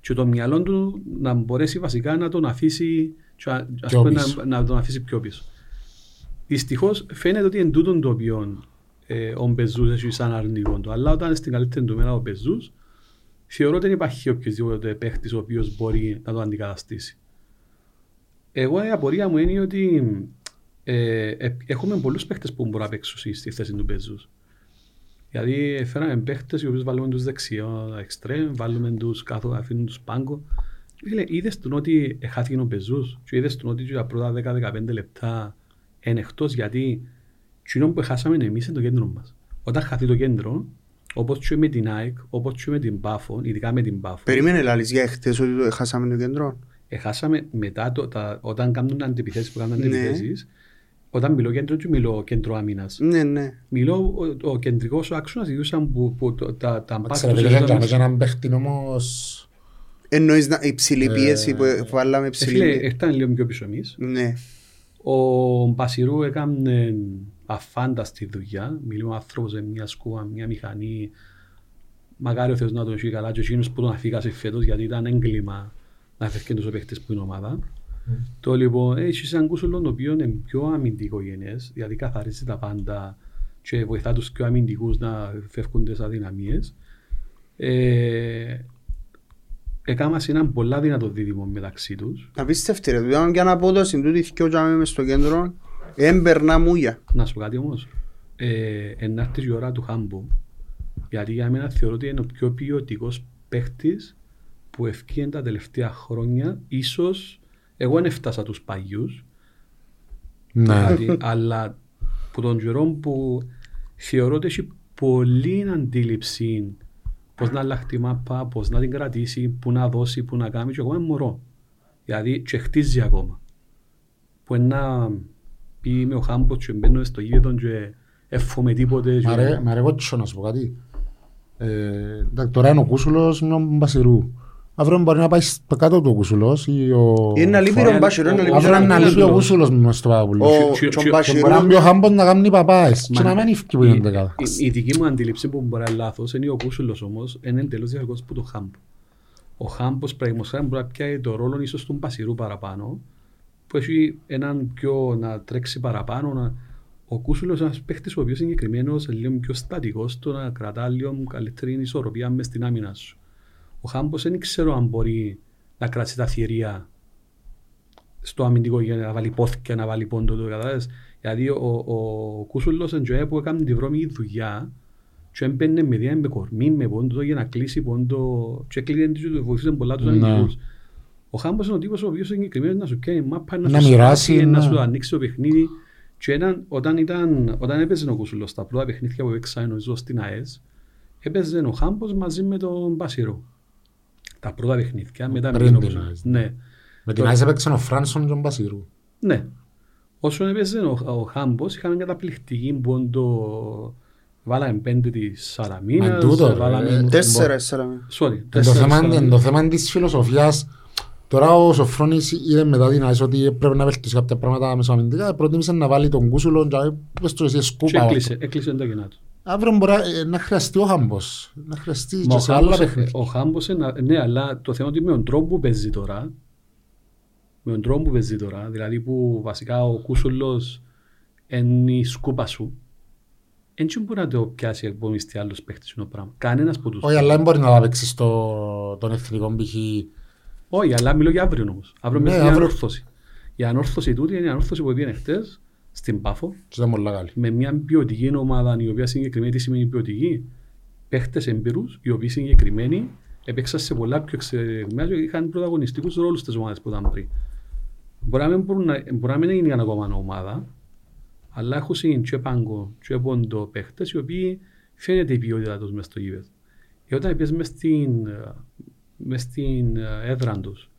και το μυαλό του να μπορέσει βασικά να τον αφήσει, και α- ας Πιο πούμε, πίσω. να, να τον αφήσει πιο πίσω. Δυστυχώς φαίνεται ότι εν τούτον το οποίο ε, ο Μπεζούς έχει σαν αρνητικό του, αλλά όταν είναι στην καλύτερη του μέρα ο Μπεζούς, θεωρώ ότι δεν υπάρχει οποιοδήποτε παίχτης ο οποίος μπορεί να το αντικαταστήσει. Εγώ η απορία μου είναι ότι ε, ε, έχουμε πολλούς παίχτες που μπορούν να παίξουν στη θέση του Μπεζούς. Δηλαδή φέραμε παίχτες οι οποίους βάλουμε τους δεξιό εξτρέμ, βάλουμε τους κάτω, αφήνουν τους πάγκο. Φίλε, είδες τον ότι χάθηκε ο Μπεζούς και είδες τον ότι και τα πρώτα 10-15 λεπτά είναι εκτός γιατί κοινό που χάσαμε εμείς είναι το κέντρο μας. Όταν χαθεί το κέντρο, όπως και με την ΑΕΚ, όπως και με την Πάφο, ειδικά με την Πάφο, Περίμενε λάλης για εχθές ότι το χάσαμε το κέντρο. Έχασαμε μετά το, τα, όταν κάνουν αντιπιθέσεις που κάνουν Ναι. αντιπιθέσεις, όταν μιλώ κέντρο και μιλώ κέντρο άμυνας. Ναι, ναι. Μιλώ ο, ο κεντρικός ο άξονας ιδίουσαν που, που το, τα, τα Εντάξει, μπακ ρε τους φίλε, ήταν- για έναν παίχτη όμως... Εννοείς να- υψηλή πίεση που που βάλαμε Ε, Φίλε, υψηλή. ήταν λίγο πιο πίσω εμείς. Ναι. Ο Μπασιρού έκανε αφάνταστη δουλειά. Μιλούμε άνθρωπος με μια σκούα, μια μηχανή. Μακάρι ο Θεός να τον έχει καλά και εκείνους που τον αφήκασε φέτος γιατί ήταν έγκλημα να φεύγει τους παίχτες που είναι ομάδα. Το λοιπόν, έχει έναν κούσουλο το οποίο είναι πιο αμυντικογενές, δηλαδή καθαρίζει τα πάντα και βοηθά τους πιο αμυντικούς να φεύγουν τις αδυναμίες. Ε, Έκαμα έναν πολλά δυνατό δίδυμο μεταξύ τους. Απίστευτη ρε. Ήταν και αναπόδοση τούτη θκυο τζάμε μες στο κέντρο. Έμπερνα μούγια. Να σου πω κάτι όμως. Ε, εν να έρθεις η ώρα του Χάμπου. Γιατί για μένα θεωρώ ότι είναι ο πιο ποιοτικός παίχτης που ευκήγεν τα τελευταία χρόνια. Ίσως εγώ δεν έφτασα τους παγιούς. Ναι. δηλαδή, αλλά που τον καιρό που θεωρώ ότι έχει πολλή αντίληψη πώς να αλλάχει τη μάπα, πώς να την κρατήσει, πού να δώσει, πού να κάνει και εγώ είμαι μωρό. Δηλαδή και χτίζει ακόμα. Που είναι να πει με ο Χάμπος και μπαίνω στο γήπεδο και εύχομαι τίποτε. και- Μ' αρέ- Μ' αρέσει κότσο να σου πω κάτι. Ε, εντάξει, Τώρα είναι ο Κούσουλος με τον Μπασιρού. Αύριο μπορεί να πάει στο κάτω του ο Κούσουλος ή ο... Είναι να λείπει φορά- ο Μπάσιρο, είναι να λείπει Αύριο ο να λείπει ο Κούσουλος. Κούσουλος μες στο Παπαπουλού. Ο- Και- και ο και- Μπάσιρο- Και μπορεί να μπει ο Χάμπος να κάνει παπάες και Μα να ναι. μην ευκεί που είναι δεκάδα. Η, η δική μου αντίληψη που μπορεί να είναι λάθος είναι ο Κούσουλος όμως είναι εντελώς διαφορετικός από τον Χάμπο. Ο Χάμπος πραγματικά μπορεί να πιάει το ρόλο ίσως του Μπασιρού παραπάνω που έχει έναν πιο να τρέξει παραπάνω. Να... Ο Κούσουλος είναι ένας παίχτης ο οποίος είναι συγκεκριμένος, λίγο πιο στατικός, το να κρατά λίγο καλύτερη ισορροπία μες στην άμυνα σου. Ο Χάμπος δεν ξέρω αν μπορεί να κρατήσει τα θηρία στο αμυντικό για να βάλει πόθηκια, να βάλει πόντο του, κατάλαβες. Γιατί ο, ο, ο Κούσουλος εντζοέ που έκανε τη βρώμικη δουλειά και έμπαινε με διά, με κορμί, με πόντο για να κλείσει πόντο και έκλεινε και του βοηθούσε πολλά τους Ναι. αμυντικούς. Ο Χάμπος είναι ο τύπος ο οποίος είναι συγκεκριμένος να σου κάνει μάπα, να, Να σου μοιράσει, σπάσει, να ναι. σου ανοίξει το παιχνίδι. Και έναν, όταν, ήταν, όταν έπαιζε ο Κούσουλος τα πρώτα παιχνίδια που έπαιξα νομίζω στην ΑΕΣ, έπαιζε ο Χάμπος μαζί με τον Μπασιρό. Τα πρώτα παιχνίδια, μετά με Πριν τον την Κούσουλο. ΑΕΣ, Ναι. Με την Άις έπαιξε ο Φράνσον και τον Μπασιρού. Ναι. Όσο έπαιζε ο, ο Χάμπος, είχαμε καταπληκτική πόντο. Βάλαμε πέντε της Σαραμίνας, Μα τούτο, ρε. βάλαμε... Τέσσερα, τέσσερα. Sorry, Εν το τέσσερα θέμα- Σαραμίνας. εν το θέμα της φιλοσοφίας Τώρα ο Σοφρόνης είδε μετά την ΑΕΣ ότι πρέπει να βελτιώσει κάποια πράγματα μεσοαμυντικά προτίμησε να βάλει τον Κούσουλο και πες τους εσύ Και σκούπα έκλεισε, έκλεισε τα κοινά του. Αύριο μπορεί να- να χρειαστεί ο Χάμπος να χρειαστεί Μα και ο σε άλλα Χάμπος, παιχνίδια ο Χάμπος είναι, ναι, αλλά το θέμα είναι ότι με τον τρόπο που παίζει τώρα, με τον τρόπο που παίζει τώρα, δηλαδή που βασικά ο Κούσουλος είναι η σκούπα σου, δεν μπορεί να το πιάσει από μισθή άλλους παίχτες το πράγμα. Κανένας από τους. Όχι, αλλά δεν μπορεί να τα παίξει στο τον εθνικό π.χ. Όχι, αλλά μιλώ για αύριο όμως. Αύριο Ναι, ναι, μια αύριο. ανόρθωση. Η ανόρθωση τούτη είναι η ανόρθωση που πήγαινε χτες στην Πάφο Και ήταν πολύ καλή. με μια ποιοτική ομάδα η οποία συγκεκριμένη τι σημαίνει ποιοτική; Παίχτες εμπειρούς οι οποίοι συγκεκριμένοι έπαιξαν σε πολλά πιο εξαιρετικά και είχαν πρωταγωνιστικούς ρόλους στις ομάδες που ήταν πριν. Μπορεί να μην, μπορούν να, μπορεί να μην είναι ακόμα ομάδα, αλλά έχουν συν και πάγκο και πόντο παίχτες οι οποίοι φαίνεται η ποιότητα τους μες στο γήπεδο. Και όταν πιες μες στην, ε, μες στην ε, έδρα τους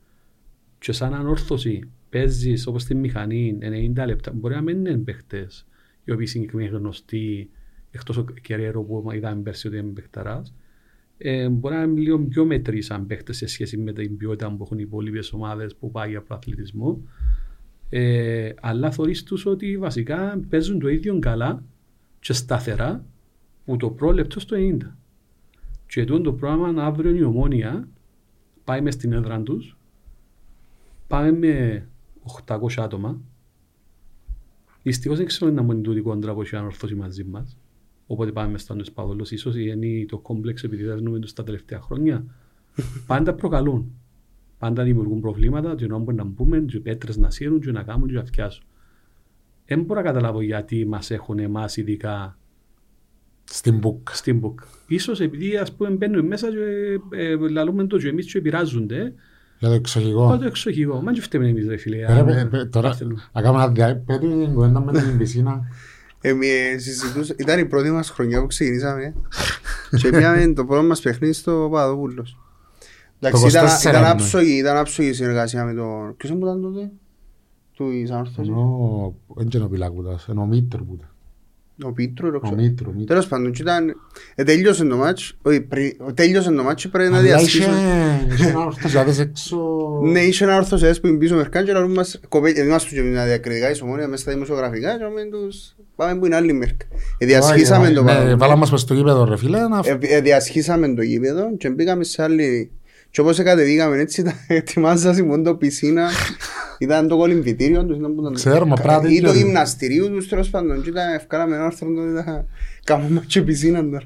και σαν ανόρθωση παίζεις όπως στη μηχανή 90 λεπτά, μπορεί να μην είναι παίχτες οι οποίοι συγκεκριμένοι γνωστοί εκτός ο Κεραίρο που είδαμε πέρσι ότι είναι παιχταράς ε, μπορεί να είναι λίγο πιο μετροί σαν παίχτες σε σχέση με την ποιότητα που έχουν οι υπόλοιπες ομάδες που πάει για προαθλητισμό ε, αλλά θεωρείς τους ότι βασικά παίζουν το ίδιο καλά και σταθερά που το πρόλεπτο στο 90. Και τούτο το πράγμα αύριο η ομόνια πάει μες στην έδρα τους, πάμε με 800 άτομα. Δυστυχώς δεν ξέρω να είναι τούτη κόντρα που έχει ανορθώσει μαζί μας. Οπότε πάμε μες στον Εσπαδόλος. Ίσως είναι το κόμπλεξ επειδή δέρνουμε τους τα τελευταία χρόνια. Πάντα προκαλούν. Πάντα δημιουργούν προβλήματα και να μπορεί να μπούμε και οι πέτρες να σύρουν και να κάνουν και να φτιάσουν. Δεν μπορώ να καταλάβω γιατί μας έχουν εμάς ειδικά Στην Μπουκ. στην book. Ίσως επειδή ας πούμε μπαίνουν μέσα και ε, λαλούμε το και εμείς και επηρεάζονται Για το εξοχικό. Πάω το εξοχικό. Μα και φταίμε εμείς ρε φίλε. Ρε, αν- παι- παι- Τώρα, Παρθενού. να κάνουμε ένα διά... Πέτω την κουβέντα με την πισίνα. Εμείς συζητούσα, ήταν η πρώτη μας χρονιά που ξεκινήσαμε και πήγαμε το πρώτο μας παιχνίδι στο Παπαδόπουλος. Εντάξει, ήταν, 24 ήταν είναι. άψογη, ήταν άψογη η συνεργασία με τον... Ποιος ήταν τότε; Του Ισανόρθωση. Ενώ, δεν είναι ο Πιλάκουτας, ενώ ο Μήτρο που ήταν. Ο Πίτρο, το Ο ξέρω. Μήτρο, ο Μήτρο. Τέλος πάντων, και ήταν... ε, Τέλειωσε το μάτς, όχι, πριν- τέλειωσε το μάτς και πρέπει να Αλλά είχε διασχίσουν. είχε ένα ορθοσιάδες έξω. Ναι, είχε ένα ορθοσές που είναι πίσω μερκάν και να λέμε μας κοπέλια, είμαστε και μια διακριτικά εις ομόνια μέσα στα δημοσιογραφικά και λέμε τους πάμε που είναι άλλη μερκα. Ε, Διασχίσαμε το Ναι, παράδειγμα. βάλαμε μας μες στο γήπεδο ρε φίλε. να- Ε, ε, διασχίσαμε το γήπεδο και μπήκαμε σε άλλη... Και όπως κατεβήκαμε έτσι, ήταν- ετοιμάζασαν μόνο το πισίνα, ήταν το κολυμβητήριο τους, ήταν που ήταν... Ξέρω, μα πράγματι Ή το τέτοιο. γυμναστηρίο τους, τέλος πάντων, και ήταν ευκάλαμε ένα άρθρο τότε, ήταν... Κάνουμε και πισίνα τώρα.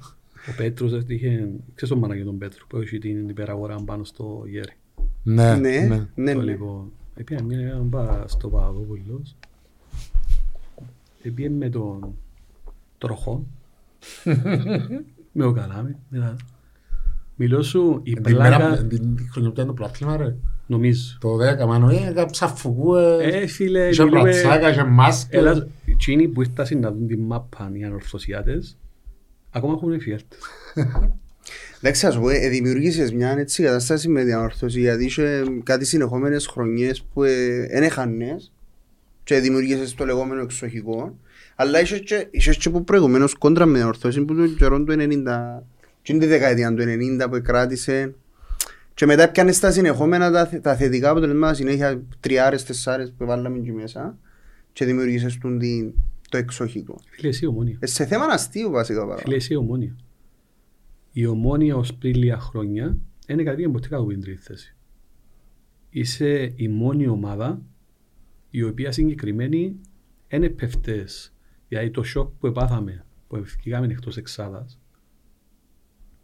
Ο Πέτρος είχε, ξέρεις τον μάνα τον Πέτρο που έχει την υπεραγορά πάνω στο γέρι. Ναι, Ναι, ναι. ναι, Το ναι. λοιπόν, έπιανε μια μέρα μπα στο Παπαδόπουλος. Έπιανε με τον τροχό. με ο Καλάμι. μετά. Μιλώ σου, η Την μέρα- πλάκα, την χρονιά που ήταν το πλάθλημα ρε. νομίζω. Το 10 μάνο, ε, κάψα φουκού, ε, Ε, φίλε, είχε μιλούμε... μπρατσάκα, είχε μάσκες. Έλα, εκείνοι που ήρθαν να δουν τη μάπα οι ανορθωσιάτες, ακόμα έχουν εφιέλτες. Εντάξει, ας πω, ε, δημιουργήσες μια έτσι κατάσταση με διαμορφώση γιατί είχε κάτι συνεχόμενες χρονιές που δεν έχανες και δημιουργήσες το λεγόμενο εξοχικό αλλά είχες και, είχες και που προηγουμένως κόντρα με διαμορφώση που τον καιρό του 90 και είναι τη δεκαετία του 90 που κράτησε και μετά πιάνες τα συνεχόμενα τα, θε- τα θετικά αποτελέσματα συνέχεια τριάρες, τεσσάρες που βάλαμε εκεί μέσα και δημιουργήσες τον την- το εξοχικό. Φίλε, εσύ ομόνια. Ε, σε θέμα αστείου βασικά παρά. Φίλε, εσύ ομόνια. Η ομόνια ως πριν λίγα χρόνια είναι κατήγαν ποτέ κάτω από την τρίτη θέση. Είσαι η μόνη ομάδα η οποία συγκεκριμένη είναι πεφτές. Δηλαδή το σοκ που επάθαμε, που ευκήκαμε εκτός εξάδας,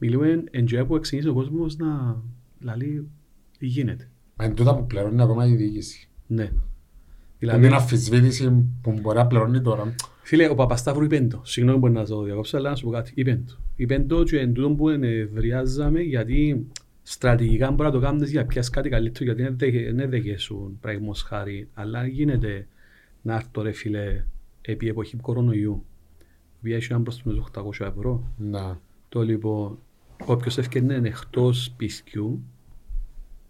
μιλούμε εν τζοιά που ξεκίνησε ο κόσμος να λέει τι γίνεται. Μα είναι τούτα που πληρώνει ακόμα η διοίκηση. Ναι. Δηλαδή... Δηλαδή, Είναι αφισβήτηση που μπορεί να πληρώνει τώρα. Φίλε, ο Παπασταύρου είπε το. Συγγνώμη που να το διακόψω, αλλά να σου πω κάτι. Είπε το. Είπε το και εν τούτο που ενευριάζαμε γιατί στρατηγικά μπορεί να το κάνεις για πιάσεις κάτι καλύτερο γιατί δεν δέχε- δεν δέχεσουν πράγματος χάρη. Αλλά γίνεται να έρθω ρε φίλε επί εποχή κορονοϊού. Η οποία έχει έναν προς τους 800 ευρώ. Να. Το λοιπόν, όποιος έφτιανε εκτός πισκιού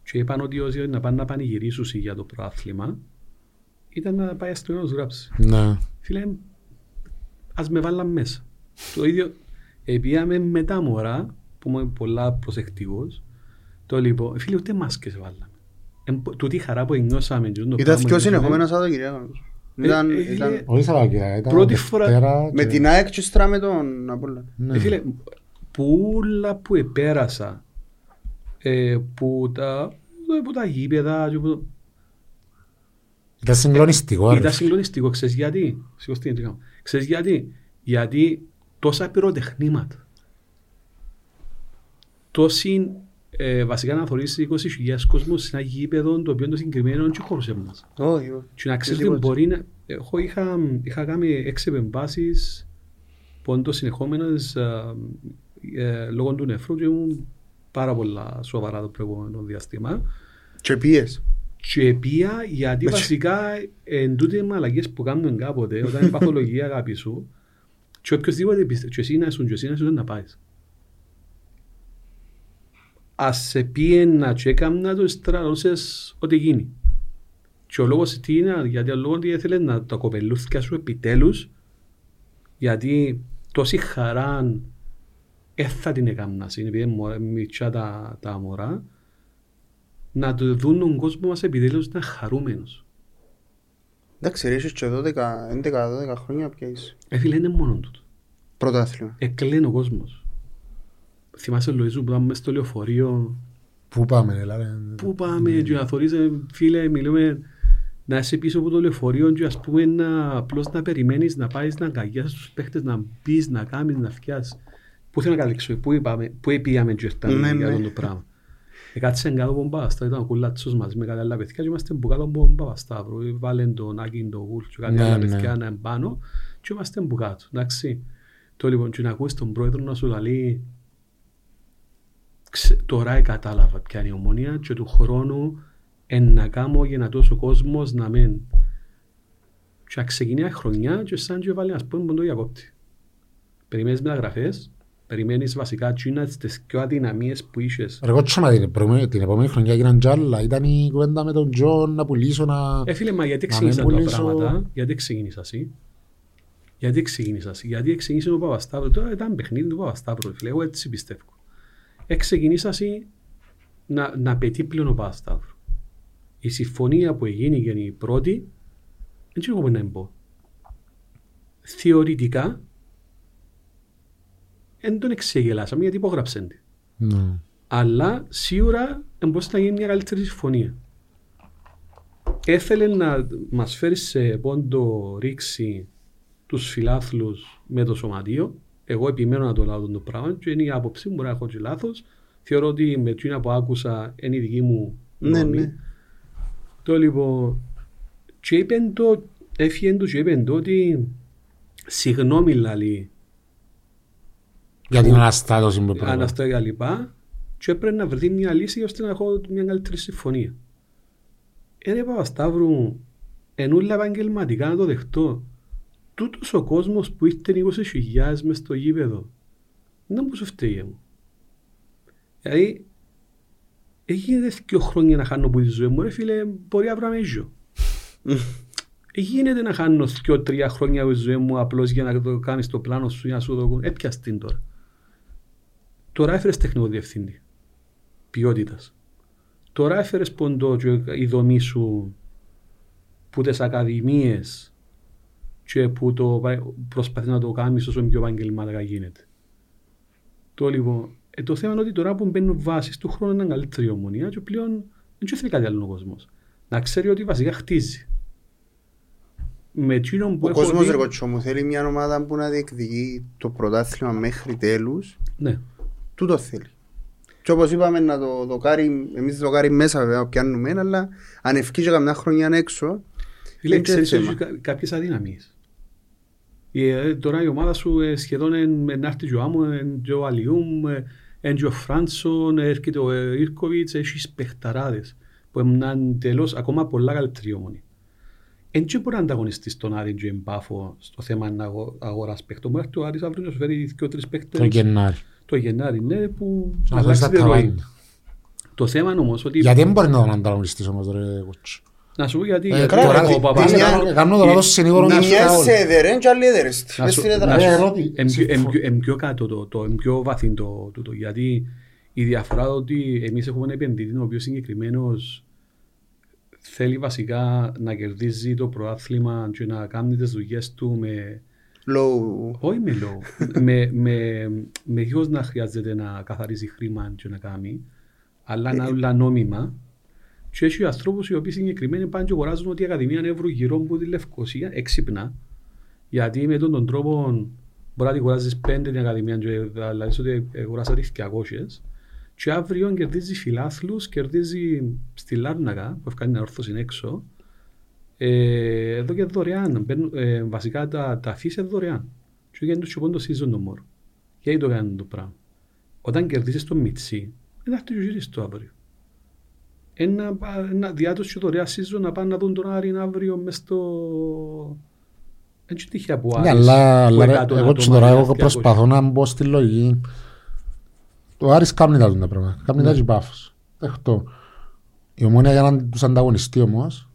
και είπαν ότι όσοι να πάνε να πανηγυρίσουν για το προάθλημα ήταν να πάει αστυνομικός γράψει. Ναι. Φίλε, ας με βάλαν μέσα. Το ίδιο, επίαμε με τα μωρά, που είμαι πολλά προσεκτικός, το λοιπόν, φίλε, ούτε μάσκες βάλαμε. Εν, τούτη η χαρά που νιώσαμε. και το Ήταν πράγμα δυο νιώσαμε, συνεχόμενα Σαββατοκυριακά. Ήταν, ε, ήταν ε, Όχι Σαββατοκύριακα, ήταν Πρώτη Δευτέρα φορά- με και- την ΑΕΚ και στρα με τον Απόλλωνα. Ναι. Ε, φίλε, πουλά που επέρασα, ε, που τα, που τα γήπεδα, και που, Ήταν συγκλονιστικό. ρε. Ήταν συγκλονιστικό. Ξέρεις γιατί; Σηκωστή, τι κάνω. Ξέρεις γιατί; Γιατί τόσα πυροτεχνήματα. Τόση ε, βασικά να θωρείς 20.000 κόσμος σε ένα γήπεδο το οποίο το συγκεκριμένο δεν χωρούσε μας. Όχι, όχι. Και να ξέρεις Τίποτα. ότι μπορεί να... Εγώ είχα, είχα κάνει έξι επεμβάσεις πόντο συνεχόμενες ε, ε, λόγω του νεφρού και ήμουν πάρα πολλά σοβαρά το προηγούμενο διαστήμα. Και πίες. Και πήγα γιατί Με- βασικά εν τούτε οι μαλακίες που κάνουν κάποτε όταν είναι παθολογία αγάπη σου και οποιοςδήποτε πιστεύει και εσύ να ήσουν και εσύ να ήσουν να πάεις. Ας σε πιένα και έκαμνα το στραλώσες ό,τι γίνει. Και ο λόγος τι είναι, γιατί ο λόγος ότι ήθελε να τα κοπελούθηκια σου επιτέλους γιατί τόση χαρά δεν θα την έκαμνα, είναι επειδή είναι μωρά- μητσά τα, τα μωρά να του δουν τον κόσμο μας επιτέλους να είναι χαρούμενος. Εντάξει, ρε, είσαι και 12, 11-12 χρόνια πια είσαι. Ε, φίλε, είναι μόνο τούτο. Πρώτο άθλημα. Εκλαίνει ο κόσμος. Θυμάσαι Λοΐζου που ήταν μες στο λεωφορείο Πού πάμε, δηλαδή. Πού πάμε και να θωρείς, ε, φίλε, μιλούμε να είσαι πίσω από το λεωφορείο και ας πούμε να, απλώς να περιμένεις να πάεις να αγκαγιάσεις τους παίχτες, να μπεις, να κάνεις, να φτιάσεις. Πού θέλω να καταλήξω, πού, είπαμε, πού πήγαμε και ήρθαμε Ναι, για ναι. αυτό το πράγμα. Εκάτσε κάτω από τον Παπασταύρο, ήταν ο κουλάτσος μαζί με κάποια άλλα παιδιά και είμαστε που κάτω από τον Παπασταύρο. Βάλε τον Άκη, τον Γουλ και κάτι Ναι, άλλα ναι. παιδιά να είναι πάνω και είμαστε που κάτω, εντάξει. Το λοιπόν και να ακούεις τον πρόεδρο να σου λέει «Ξε- τώρα κατάλαβα ποια είναι η ομονία και του χρόνου εν να κάνω για να τόσο κόσμος να μεν. Και να ξεκινάει η χρονιά και σαν και βάλει ας πούμε τον το διακόπτη. Περιμένεις μεταγραφές, περιμένεις βασικά τσίνα τις πιο αδυναμίες που είχες. Ρε εγώ τσάμα την επόμενη, την επόμενη χρονιά έγιναν κι άλλα. Ήταν η κουβέντα με τον Τζον να πουλήσω να... Ε, φίλε, μα γιατί Να μην ξεκίνησαν τα πουλήσω- πράγματα, γιατί ξεκίνησα εσύ; Γιατί ξεκίνησα εσύ, γιατί ξεκίνησε ο Παπασταύρου. Τώρα ήταν παιχνίδι του Παπασταύρου, ρε φίλε, εγώ έτσι πιστεύω. Ε, ξεκίνησα εσύ να, να πετύχει πλέον ο Παπασταύρου. Η συμφωνία που έγινε και είναι η πρώτη, δεν ξέρω εγώ να πω. Θεωρητικά, δεν τον εξεγελάσαμε γιατί υπόγραψε τη. Ναι. Αλλά σίγουρα μπορούσε να γίνει μια καλύτερη συμφωνία. Έθελε να μας φέρει σε πόντο ρίξη τους φιλάθλους με το σωματείο. Εγώ επιμένω να το λάβω το πράγμα και είναι η άποψή μου, μπορεί να έχω και λάθος. Θεωρώ ότι με εκείνα που άκουσα είναι η δική μου Ναι, γνώμη. ναι. Το λοιπόν, και είπεν το, έφυγε του και είπεν το ότι συγγνώμη λαλή Για την αναστάτωση που πρέπει. αναστά και λοιπά και έπρεπε να βρεθεί μια λύση ώστε να έχω μια καλύτερη συμφωνία. Ε, ρε Παπασταύρου, ενούλα επαγγελματικά να το δεχτώ. Τούτος ο κόσμος που ήρθε 20.000 μες στο γήπεδο, δεν μου σου φταίει μου. Δηλαδή, έγινες δύο χρόνια να χάνω που τη ζωή μου, ρε φίλε, μπορεί αύριο να με ζω. Γίνεται να χάνω δύο-τρία χρόνια από τη ζωή μου απλώς για να το κάνεις το πλάνο σου για να σου το έπιας την τώρα. Τώρα έφερες τεχνικό διευθύντη ποιότητας. Τώρα έφερες ποντό και η δομή σου που τις ακαδημίες και που το προσπαθεί να το κάνεις όσο πιο επαγγελματικά γίνεται. Το λοιπόν, ε, το θέμα είναι ότι τώρα που μπαίνουν βάσεις του χρόνου είναι καλύτερη η ομονία και πλέον δεν θέλει κάτι άλλο ο κόσμος. Να ξέρει ότι βασικά χτίζει. Με εκείνον που Ο έχω κόσμος δει- ρε κοτσό μου θέλει μια ομάδα που να διεκδικεί το πρωτάθλημα μέχρι τέλους. Ναι. Τούτο θέλει. Και όπως είπαμε να το δοκάρει, εμείς το δοκάρει μέσα βέβαια πιάνουμε, αλλά αν ευκεί και καμιά χρονιά έξω, Φίλε, είναι ξέρεις θέμα. ότι κα- κάποιες αδυναμίες. Ε, τώρα η ομάδα σου ε, σχεδόν είναι να έρθει και ο Άμο, είναι και ο Αλιούμ, ε, είναι και ο Φράνσον, ε, έρχεται ο ε, Ήρκοβιτς, έχεις παιχταράδες που είναι τελώς ακόμα πολλά καλύτερη ομονή. Εν και μπορεί να ανταγωνιστείς τον Άρη και Μπάφο στο θέμα αγο- αγοράς παίχτων. Μπορεί να έρθει ο Άρης αύριο να σου φέρει δύο-τρεις παίχτες Το Γενάρη. Το Γενάρη, ναι, που Να αλλάξει δώσεις τη τα ροή. ταβάνια. Το θέμα είναι όμως ότι... Γιατί δεν μπορεί να τον ανταγωνιστείς όμως ρε κότσο. Να σου πω γιατί... Ε, γιατί τώρα, ο τι- Παπα- τι- μια- Κάνω το λάθος συνήγορο να μες στα μοιάζει όλα. σε εδερέν και άλλη έδερες. Να Μες σου- στην να έδρα. σου- Ε, ερώτηση. Εν πιο- εν Συμφω- πιο- εν πιο κάτω το, το, εν πιο βαθύ το, τούτο, γιατί η διαφορά ότι εμείς έχουμε ένα επενδυτή ο οποίος συγκεκριμένος θέλει βασικά να κερδίζει το προάθλημα και να κάνει τις δουλειές του με, Low. όχι με λόγο, με, με, με δίχως να χρειάζεται να καθαρίζει χρήμα και να κάνει, αλλά να όλα νόμιμα. Και έχει ανθρώπους οι οποίοι συγκεκριμένοι πάνε και αγοράζουν ότι η Ακαδημία Εύρου γύρω από τη Λευκοσία έξυπνα, γιατί με τον, τον τρόπο Μπορεί να την κουράζεις πέντε την Ακαδημία και θα λες ότι κουράζα τις 200 και αύριο κερδίζει φιλάθλους, κερδίζει στη Λάρνακα που έφκανε όρθωση έξω ε, εδώ και δωρεάν. Μπαίνουν, ε, βασικά τα, τα fees είναι δωρεάν. Και γιατί τους το season no more. Γιατί το κάνουν το πράγμα. Όταν κερδίσεις το μιτσί, δεν θα το γυρίσεις το αύριο. Ένα, ένα διάτος και δωρεά season να πάνε να δουν τον Άρη αύριο μες στο... Έτσι τυχαία που Ναι, Άρης. αλλά, που αλλά ρε, εκατό εγώ άτομα, τους τώρα ένα εγώ 200. προσπαθώ να μπω στη λογική. Το Άρης κάνει τα τα πράγματα. Κάνει Ναι. τα και πάφος. Δεχτώ. Η ομόνια για να τους ανταγωνιστεί όμως,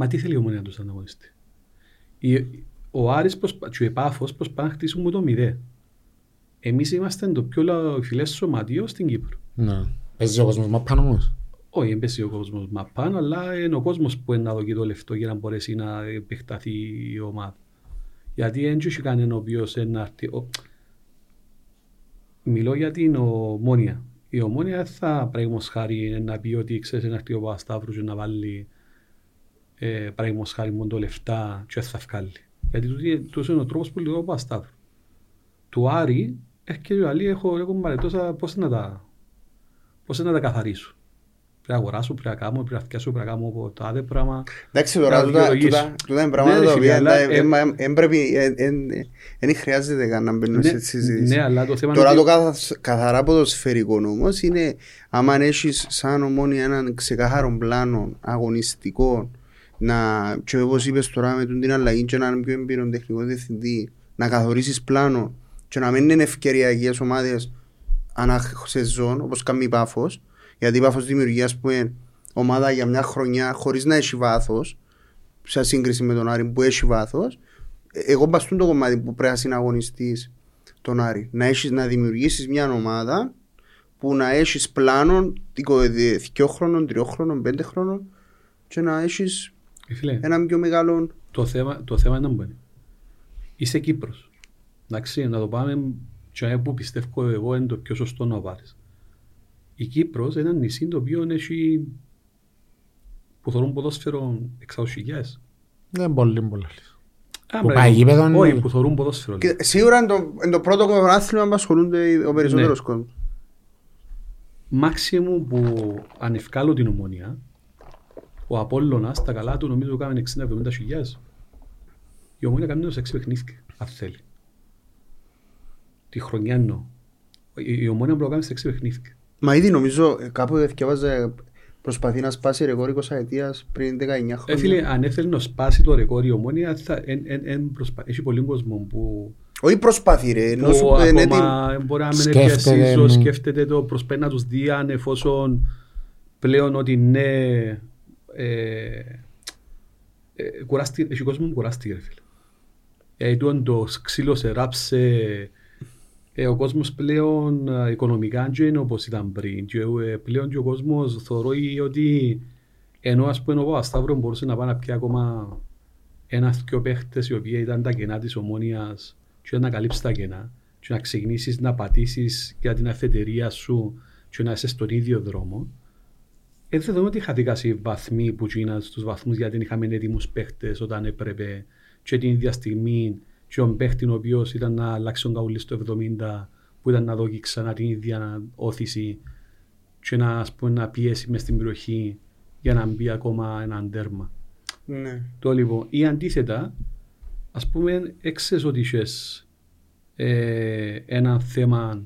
Μα τι θέλει η ομονία τους ανταγωνιστή. Η- Ο Άρης προσπα... και ο Επάφος προσπαθούν να χτίσουν το μηδέ. Εμείς είμαστε το πιο λαοφιλές σωματείο στην Κύπρο. ναι. Παίζει ο κόσμος μα πάνω όμως. Όχι, έμπαιζε ο κόσμος μαπάν, αλλά είναι ο κόσμος που είναι να δοκεί το λεφτό για να μπορέσει να επεκταθεί η ομάδα. Γιατί δεν έχει κανένα ο οποίος είναι έρθει. ο- Μιλώ για την ομόνια. Η ομόνια δεν θα πράγματος χάρη να πει ότι ξέρεις να έρθει ο Παπασταύρου και να βάλει ε, πράγματος χάρη μόνο το λεφτά και θα βγάλει. Γιατί τούτη- τούτος είναι ο τρόπος που λέει ο Παπασταύρου. Του Άρη έρχεται και λέει έχω, έχω μαρετόσα πώς να τα, πώς να τα καθαρίσω. Πρέπει να αγοράσω, πρέπει να κάνω, πρέπει να φτιάσω, πρέπει να κάνω από το άδε πράγμα. Εντάξει τώρα, Να τούτα- δικαιολογήσω. τούτα- τούτα είναι πράγματα Ναι, ρε τα φίλε, οποία αλλά, δεν- ε, εν- εν- εν πρέπει- εν- εν- εν χρειάζεται καν να μπαίνουμε σε Ναι, συζήτηση. ναι, αλλά το θέμα Τώρα είναι το ότι- καθα- καθαρά ποδοσφαιρικό όμως είναι άμα έχεις σαν ομόνια έναν ξεκάθαρο πλάνο αγωνιστικό να, και όπως είπες τώρα με τον την αλλαγή και έναν πιο εμπειρον τεχνικό διευθυντή να καθορίσεις πλάνο και να μην είναι ευκαιριακές ομάδες ανά σεζόν όπως κάνει η Πάφος γιατί η Πάφος δημιουργεί ας πούμε ομάδα για μια χρονιά χωρίς να έχει βάθος σε σύγκριση με τον Άρη που έχει βάθος Ε, εγώ μπαστούν το κομμάτι που πρέπει να συναγωνιστείς τον Άρη. Να, έχεις, να δημιουργήσεις μια ομάδα που να έχεις πλάνο 2 χρόνων, 3 χρόνων, 5 χρόνων και να έχεις Ε, Φίλε, έναν πιο μεγάλο... το θέμα, το θέμα είναι να μπαίνει. Είσαι Κύπρος. Εντάξει, να το πάμε και που πιστεύω εγώ είναι το πιο σωστό να πάρεις. Η Κύπρος είναι ένα νησί το οποίο έχει που θεωρούν ποδόσφαιρο εξαουσυγιές. Δεν είναι πολύ πολύ. Α, Που μπρε, πάει γήπεδο είναι- Όχι, που θεωρούν ποδόσφαιρο. Και σίγουρα είναι το, είναι το πρώτο άθλημα που ασχολούνται ο περισσότερος Ναι. κόσμος. Μάξιμου που αν ευκάλω την ομονία, ο Απόλλωνας τα καλά του νομίζω κάνει 60-70 χιλιάδες. Η ομονία κάνει τους 6 παιχνίδια, αν θέλει. Τη χρονιά εννοώ. Η, η ομονία μπορεί να κάνει 6 παιχνίδια. Μα ήδη νομίζω ε, κάπου διαβάζα προσπαθεί να σπάσει ρεκόρ 20 ετίας πριν 19 χρόνια. Ε, φίλε, αν έθελε να σπάσει το ρεκόρ η ομόνια, θα, εν, εν, εν προσπα... έχει πολύ κόσμο που, Όχι προσπαθεί ρε, ενώ που σου είναι έτοιμο. ακόμα μπορεί να μην Σκέφτεται, επιασύσω, ναι. σκέφτεται το προσπαίνει να τους δει αν εφόσον πλέον ότι ναι ε, ε, κουράστη, έχει κόσμος που κουράστηκε ρε φίλε. Ε, τούτον το ξύλο σε ράψε. Ε, ο κόσμος πλέον ε, οικονομικά δεν είναι όπως ήταν πριν. Και ε, πλέον και ο κόσμος θεωρεί ότι ενώ ας πούμε ο Παπασταύρος μπορούσε να πάει να πιει ακόμα ένας δυο παίχτες οι οποίοι ήταν τα κενά της ομόνιας και να καλύψει τα κενά και να ξεκινήσεις να πατήσεις για την αφετηρία σου και να είσαι στον ίδιο δρόμο ε, δεν δούμε ότι χαθήκα οι βαθμοί που γίναν στους βαθμούς γιατί δεν είχαμε έτοιμους παίχτες όταν έπρεπε και την ίδια στιγμή και ο παίχτης ο οποίος ήταν να αλλάξει τον καουλί στο 70 που ήταν να δώσει ξανά την ίδια όθηση και να, ας πούμε, να πιέσει μες στην περιοχή για να μπει ακόμα έναν τέρμα. Ναι. Το λοιπόν, ή αντίθετα, ας πούμε, έξες ότι είχες ε, ένα θέμα,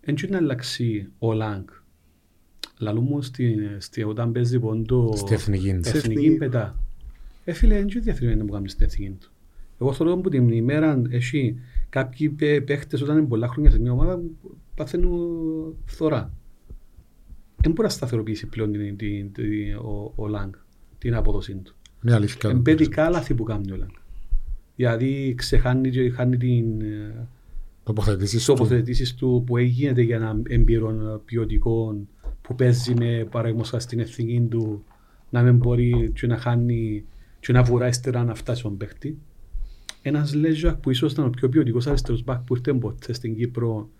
δεν να αλλάξει ο Λάγκ. Λαλού μου στην, στη, όταν παίζει πόντο Στη εθνική. εθνική εθνική. πετά. Ε, φίλε, δεν είναι διαθετημένο που κάνουμε στην εθνική του. Εγώ θεωρώ που την ημέρα έχει κάποιοι παί- παίχτες όταν είναι πολλά χρόνια σε μια ομάδα παθαίνουν φθορά. Δεν μπορεί να σταθεροποιήσει πλέον την, την, την, ο, ο Λάγκ την απόδοσή του. Είναι αλήθεια. Είναι παιδικά λάθη που κάνει ο Λάγκ. Δηλαδή ξεχάνει και χάνει την ε, Τοποθετήσεις του. τοποθετήσεις του που έγινε για έναν έμπειρο ποιοτικό που παίζει με παραδείγματος στην εθνική του να μην μπορεί και να χάνει και να βουρά ύστερα να φτάσει στον παίχτη. Ένας Λέζακ που ίσως ήταν ο πιο ποιοτικός αριστερός μπακ που ήρθε ποτέ στην Κύπρο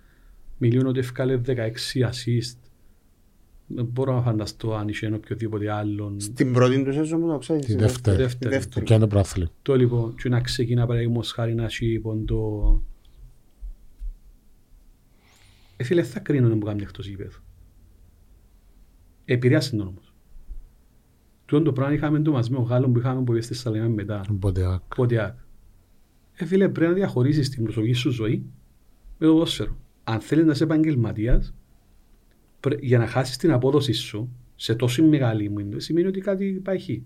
μιλούν ότι έφκαλε 16 assist Δεν μπορώ να φανταστώ αν είχε οποιοδήποτε άλλον. Στην πρώτη του σεζόν που το ξέρεις. Τη στη δεύτερη. Δεύτερη. Το δεύτερη. πιάνε το πράθλιο. Το λοιπόν, και να ξεκινά παραδείγματος χάρη να έχει ποντό... Ε, φίλε, θα κρίνουν που κάνει εκτός γήπεδου. Επηρεάσει τον όμως. Τούτο το πράγμα είχαμε το μαζί με ο Γάλλον που είχαμε που πήγε στη Σαλεμία μετά. Οπότε, άκ. Πότε άκ. Ε, φίλε, πρέπει να διαχωρίσεις την προσωπική σου ζωή με το ποδόσφαιρο. Αν θέλεις να είσαι επαγγελματίας, πρέ- για να χάσεις την απόδοση σου σε τόσο μεγάλη μου, σημαίνει ότι κάτι πάει χει.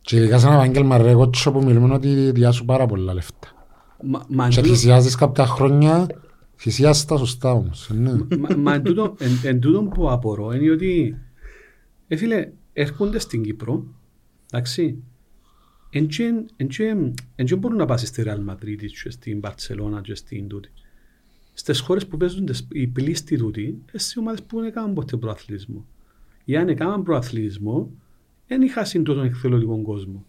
Και ειδικά σε ένα επάγγελμα ρε κότσο που μιλούμε ότι διάσου πάρα πολλά λεφτά. Μα, μα, Και εν τούτο- θυσιάζεις κάποια χρόνια, θυσιάζεις τα σωστά όμως. ε, Ναι. Μα, μα εν, τούτο, εν, εν τούτο που απορώ είναι ότι ε, φίλε, έρχονται στην Κύπρο, εντάξει, εν και- εν και- εν και μπορούν να πάσει στη Real Madrid και στην Barcelona και στην τούτη. Στις χώρες που παίζουν τις- οι πλήστοι τούτοι, εσύ ομάδες που δεν έκαναν ποτέ προαθλητισμό. Ή αν έκαναν προαθλητισμό, δεν είχαν τόσο εκθελωτικό κόσμο.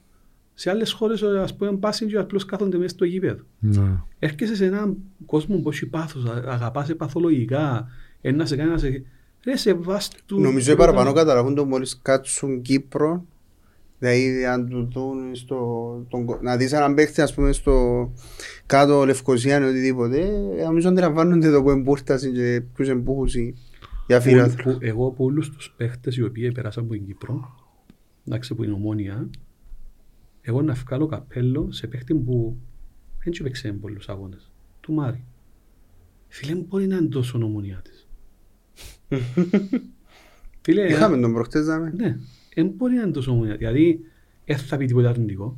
Σε άλλες χώρες, ας πούμε, πάσουν και απλώς κάθονται μέσα στο γήπεδο Ναι. έρχεσαι σε έναν κόσμο που έχει πάθος, α- αγαπάς παθολογικά, ένας να σε κάνει να σε... Ρε, σε βάση του... Νομίζω οι παραπάνω καταλαβούν το μόλις κάτσουν Κύπρο Δηλαδή αν του δουν στο, τον, κο- να δεις έναν παίχτη ας πούμε στο κάτω Λευκοσία ή οτιδήποτε ε, νομίζω αντιλαμβάνονται το που εμπούρτασαν και ποιους εμπούχουσαν για Που, φίλαθρο. που, εγώ από όλους τους παίχτες οι οποίοι περάσαν από την Κύπρο, εντάξει που είναι ομόνια, εγώ να βγάλω καπέλο σε παίχτη που δεν του παίξε πολλούς αγώνες, του Μάρη. Φίλε μου μπορεί να είναι τόσο ομονιά της. Φίλε, Είχαμε τον προχτές δάμε. Ναι, δεν μπορεί να είναι τόσο ομονία. Δηλαδή, δεν θα πει τίποτα αρνητικό.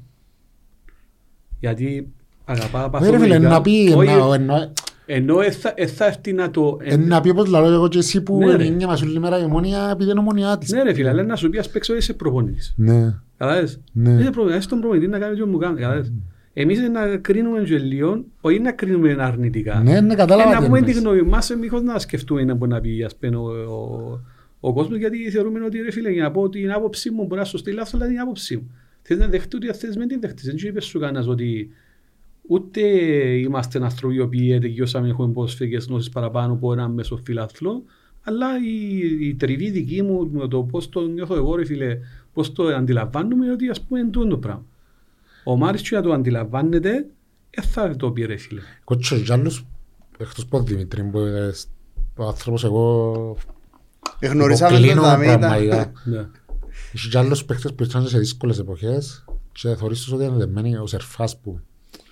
Γιατί αγαπά Ναι, ρε φίλε, παθολογικά. να πει, Όχι, να- εννοώ- Ενώ δεν θα, εν θα έρθει να το... ε, να πει όπως λαλώ εγώ και εσύ που Ναι, ρε. είναι μας όλη μέρα η ομόνια επειδή είναι ομόνια της. Ναι ρε φίλε, αλλά να σου πει ας παίξω είσαι προπονητής. Ναι. Καταλάβες. Ναι. Είσαι προπονητής, είσαι τον προπονητή να κάνει ό,τι μου κάνει. Καταλάβες. Εμείς να κρίνουμε και λίγο, όχι να κρίνουμε αρνητικά. Ναι, ναι, κατάλαβα Ε, να τι πούμε εννοείς. τη γνώμη μας, μήπως να σκεφτούμε να μπορεί να πει ας πούμε, ο, ο, ο κόσμος, γιατί θεωρούμε ότι ρε φίλε, για να πω την άποψή μου μπορεί να σωστή λάθος, αλλά την άποψή μου. Θες να δεχτεί ότι θες με την δεχτείς. Δεν σου είπες σου κανένας ότι ούτε είμαστε άνθρωποι οι οποίοι τελειώσαμε, έχουμε ποδοσφαιρικές γνώσεις παραπάνω από έναν μέσο φιλάθλο, αλλά η, η τριβή δική μου με το πώς το νιώθω εγώ ρε φίλε, πώς το αντιλαμβάνομαι είναι ότι ας πούμε είναι τούτο το πράγμα. Ο Μάρις και να το αντιλαμβάνεται, δεν θα το πει ρε φίλε. Κότσο, κι άλλους, εκτός από Δημήτρη, που ε, ο άνθρωπος εγώ Εγνωρίσαμε τον υποκλίνω δάμε ήταν. πραγματικά. Ναι. Έχει κι άλλους παίχτες που ήρθαν σε δύσκολες εποχές και θεωρείς τους ότι είναι δεμένοι ο Σερφάς που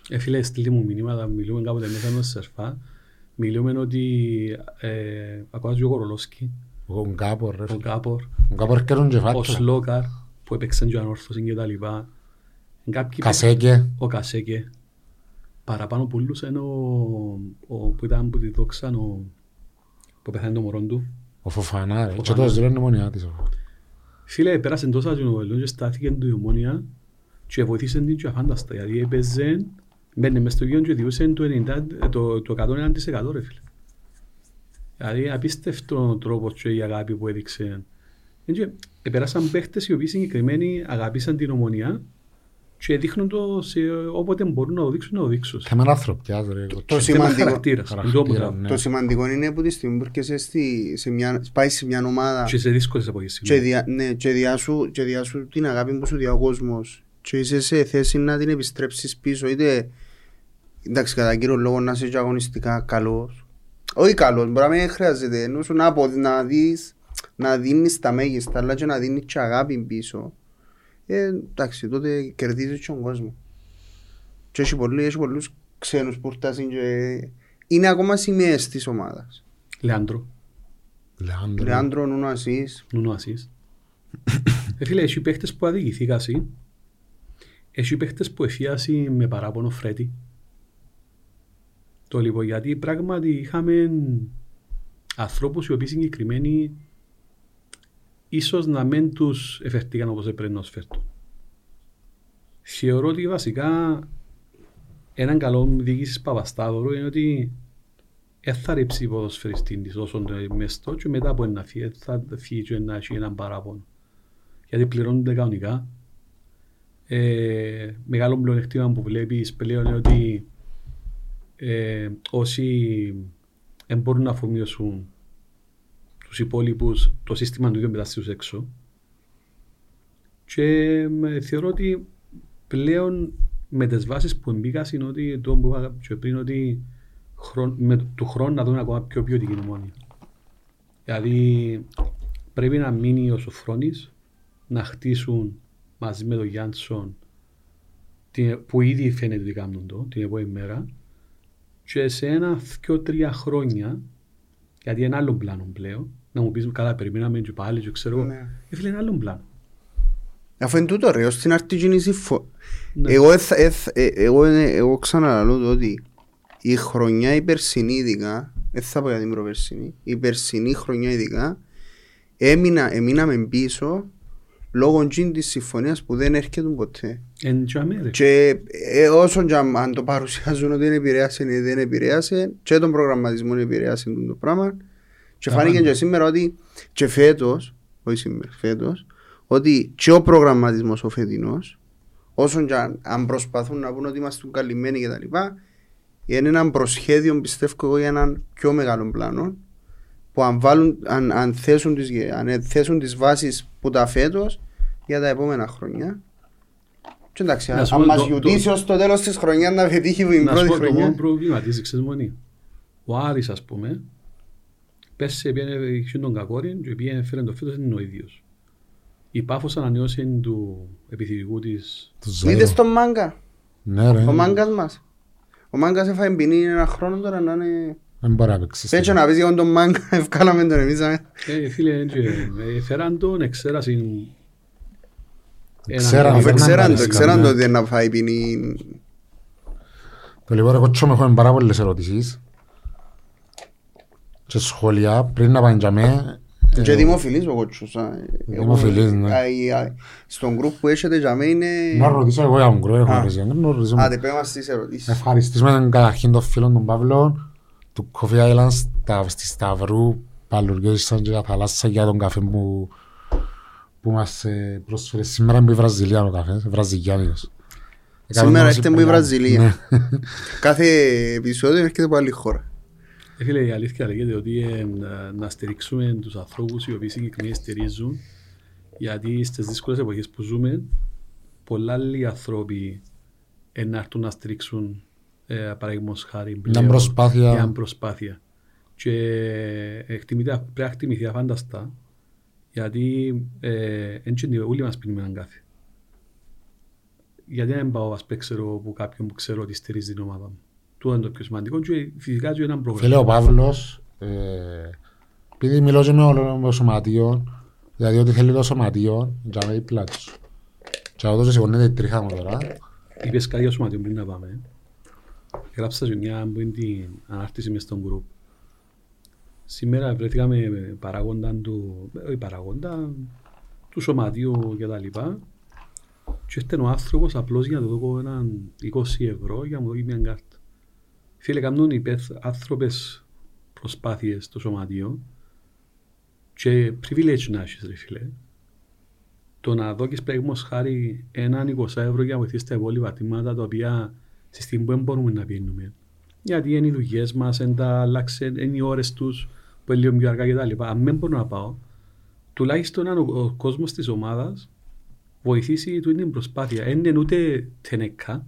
Ε, φίλε, στείλτε μου μηνύματα, μιλούμε κάποτε μέσα με σερφά. Μιλούμε ότι ε, ακόμα και ο Κορολόσκι, ο Γκάπορ, ρε ο φίλε. Γκάπορ, Ο Γκάπορ έρχεται και ο φάτσα. Σλόκαρ που έπαιξαν και ο Ανόρθωσης και τα λοιπά. Κάποιοι Κασέκε. ο Κασέκε. Παραπάνω πουλούς είναι ο, ο, που ήταν που τη δόξαν ο, που πεθάνει το μωρό του. Ο Φοφανά, ρε. Και Φοφανά. τώρα είναι μονιά της. ο- Φίλε, πέρασε τόσα κοινοβελούν και στάθηκε του η ομόνια και βοήθησε την και αφάνταστα γιατί έπαιζε, μπαίνεις μες στο γήπεδο και διούσε το, 90, το, το 101% ρε φίλε. Δηλαδή απίστευτο τρόπο και η αγάπη που έδειξε. Και πέρασαν παίχτες οι οποίοι συγκεκριμένοι αγάπησαν την ομονία και δείχνουν το σε όποτε μπορούν να το δείξουν να το δείξουν. Θέμα ανθρωπιάς, ρε. Το κότσο. Θέμα σημαντικό- χαρακτήρας. Χαρακτήρα, Είναι το πράγμα. ναι. Το σημαντικό είναι που τη στιγμή που έρχεσαι στη, σε μια, πάει σε μια ομάδα Και σε δύσκολες εποχές. και, δια, ναι, και, διάσου, και διάσου την αγάπη που σου δει ο κόσμος και είσαι σε θέση να την επιστρέψεις πίσω είτε εντάξει κατά κύριο λόγο να είσαι και αγωνιστικά καλός όχι καλός, μπορεί να μην χρειάζεται ενώ σου να, απο, να δεις να δίνεις τα μέγιστα αλλά και να δίνεις και αγάπη πίσω ε, εντάξει τότε κερδίζεις και τον κόσμο και έχει, πολλοί, έχει πολλούς ξένους που φτάσουν και είναι ακόμα σημαίες της ομάδας Λεάντρο, Λεάνδρο. Λεάντρο, Νούνο Ασίς Νούνο Ασίς. Ε, φίλε, έχει παίχτες που αδικηθήκασαι. Έχει παίχτες που εφιάσει με παράπονο φρέτη. Το λοιπόν, γιατί πράγματι είχαμε ανθρώπους οι οποίοι συγκεκριμένοι ίσως να μην τους εφερτήκαν όπως έπρεπε να τους φέρτουν. Θεωρώ ότι βασικά έναν καλό διοίκησης Παπαστάδωρου είναι ότι δεν θα ρίψει ποδοσφαιριστή της όσο το μεστό και μετά από ένα φύγει, θα φύγει και να έχει έναν παράπονο. Γιατί πληρώνονται κανονικά. Ε, μεγάλο πλεονεκτήμα που βλέπεις πλέον είναι ότι ε, όσοι δεν μπορούν να αφομοιώσουν τους υπόλοιπους το σύστημα του ίδιου μετάστασης έξω. Και ε, θεωρώ ότι πλέον με τις βάσεις που μπήκα είναι ότι το που είπα και πριν ότι χρον, με, του χρόνου να δούμε ακόμα πιο ποιοτική νομόνια. Δηλαδή πρέπει να μείνει ο Σοφρόνης να χτίσουν μαζί με τον Γιάντσον την- που ήδη φαίνεται ότι κάνουν το την επόμενη μέρα και σε ένα, δυο, τρία χρόνια γιατί είναι άλλο πλάνο πλέον να μου πεις καλά περιμέναμε και πάλι και ξέρω εγώ Ναι. ε, φίλε είναι άλλο πλάνο Αφού είναι τούτο ρε, ως την αρτή γίνει συμφω... Ναι. Εγώ, εθ- εθ- ε, εγώ, ε, εγώ ξαναλαλώ το ότι η χρονιά η περσινή ειδικά, δεν θα πω για την προπερσινή, η περσινή χρονιά ειδικά, έμεινα, εμείναμε πίσω λόγω τζιν της συμφωνίας που δεν έρχεται ποτέ. Εν και αμέ, ρε. Και ε, όσο και αν, αν το παρουσιάζουν ότι δεν επηρέασε ή δεν επηρέασε, και τον προγραμματισμό επηρέασε το πράγμα. Και Τα φάνηκε πάντα. και σήμερα ότι και φέτος, όχι σήμερα, φέτος, ότι και ο προγραμματισμός ο φετινός, όσο και αν, αν προσπαθούν να πούν ότι είμαστε καλυμμένοι και τα λοιπά, είναι ένα προσχέδιο πιστεύω εγώ για έναν πιο μεγάλο πλάνο που αν, βάλουν, αν, αν, θέσουν τις, αν θέσουν τις βάσεις που τα φέτος για τα επόμενα χρόνια και εντάξει, Να αν, σου αν πω μας το- γιουτήσει το- ως το τέλος της χρονιάς να πετύχει την Να σου πρώτη πω το μόνο χρονιά. πρόβλημα της εξεσμονή. Ο Άρης ας πούμε, πέρσι πήγαινε είχε τον κακόρι και πήγαινε φέρεν το φέτος είναι ο ίδιος. Η Πάφος ανανεώσε του επιθυμικού της Του Ζάιρο. Είδες τον μάγκα, Ναι ρε. ο μάγκας μας. Ο μάγκας έφαγε ποινή ένα χρόνο τώρα να είναι... Δεν μπορεί να παίξει. Πέτσο να πεις για τον μάγκα, ευκάλαμε τον εμείς. αμε. Ε, φίλε, έτσι, ε, φέραν τον, εξέρασαν έναν- Ξέραν, Αφού δεν ξέραν το, άρεσε ξέραν το κανένα. ότι είναι να φάει ποινή. Το λοιπόν εγώ τσόμαι έχω πάρα πολλές ερωτήσεις και σχόλια πριν να πάνε για με. Και δημοφιλής ο κότσος. α. Δημοφιλής, Εγώ- ναι. α, η- α, Στον γκρουπ που έχετε για μέ είναι... Να ρωτήσω εγώ για τον Γκρό, έχω Α. ρωτήσει. Να ρωτήσω. Άντε πέ μας τις ερωτήσεις. Ευχαριστήσουμε τον καταρχήν τον φίλο τον Παύλο του Coffee Island στα- στη Σταυρού παλουριώσαν και τα θαλάσσα για τον καφέ που που μας ε, πρόσφερε σήμερα με η Βραζιλία ο καφές, βραζιλιάνικος. Έκαμε Σήμερα μας έρχεται μου η υπογράμμα. Βραζιλία. Ναι. Κάθε επεισόδιο έρχεται από άλλη χώρα. Ε, φίλε, η αλήθεια λέγεται ότι ε, να- να στηρίξουμε τους ανθρώπους οι οποίοι συγκεκριμένα στηρίζουν γιατί στις δύσκολες εποχές που ζούμε πολλά άλλοι άνθρωποι ε, να έρθουν να στηρίξουν ε, παραδείγματος χάρη πλέον, προσπάθεια. μια προσπάθεια. Και εκτιμείται, πρέπει να εκτιμηθεί αφάνταστα γιατί ε, έτσι όλοι μας πίνουμε έναν καφέ. Γιατί να μην πάω ας πούμε, ξέρω, που κάποιον που ξέρω ότι στηρίζει την ομάδα μου. Τούτο είναι το πιο σημαντικό και φυσικά και έναν πρόγραμμα. Φίλε ο Παύλος, ε, επειδή μιλώ και με όλο το σωματείο, δηλαδή ότι θέλει το σωματείο, για να δίπλα τους. Και αυτό σηκώνεται η τρίχα μου τώρα. Είπες κάτι για το σωματείο πριν να πάμε. ε. Γράψα και μια που είναι την ανάρτηση μες στον group. Σήμερα βρέθηκα με παράγοντα του, όχι παράγοντα, του σωματείου και τα λοιπά. Και ήρθε ο άνθρωπος απλώς για να του δω έναν 20 ευρώ για να μου δώσει μια κάρτα. Φίλε, κάνουν υπέθ, άνθρωπες προσπάθειες στο σωματείο και privilege να έχεις ρε φίλε. Το να δώκεις πράγματος χάρη έναν 20 ευρώ για να βοηθήσεις τα υπόλοιπα τμήματα τα οποία στη στιγμή που δεν μπορούμε να πίνουμε. Γιατί είναι οι δουλειές μας, είναι τα αλλάξε, είναι οι ώρες τους που είναι λίγο πιο αργά κτλ. Αν δεν μπορώ να πάω, τουλάχιστον αν ο, ο κόσμος της ομάδας βοηθήσει του την προσπάθεια. Δεν είναι ούτε τενεκά.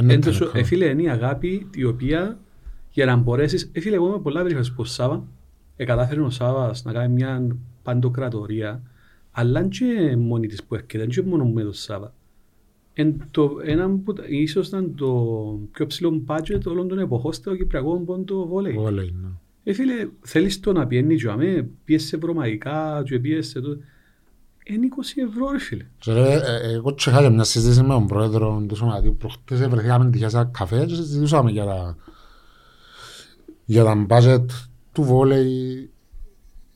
Είναι Εν τόσο- τελικό. ε, φίλε, είναι η αγάπη η οποία για να μπορέσεις... Ε, φίλε, εγώ είμαι πολλά περίφασης που ο Σάβα ε, κατάφερε ο Σάβας να κάνει μια παντοκρατορία αλλά είναι και μόνη της που έρχεται, είναι και μόνο με τον Σάβα. Εν το, ένα που τα- ίσως ήταν το πιο ψηλό budget όλων των εποχών στο Κυπριακό πόντο βόλεϊ. Βόλεϊ, ναι. Ε, φίλε, θέλεις το να πιένεις και αμέ, πιέσαι σε βρωμαϊκά και πιέσαι το... Είναι 20 ευρώ ρε φίλε. Και ρε, ε, εγώ τσεχά για μια συζήτηση με τον πρόεδρο του σωματείου προχτές βρεθήκαμε τυχαία σε ένα καφέ και συζητούσαμε για τα για τα budget του βόλεϊ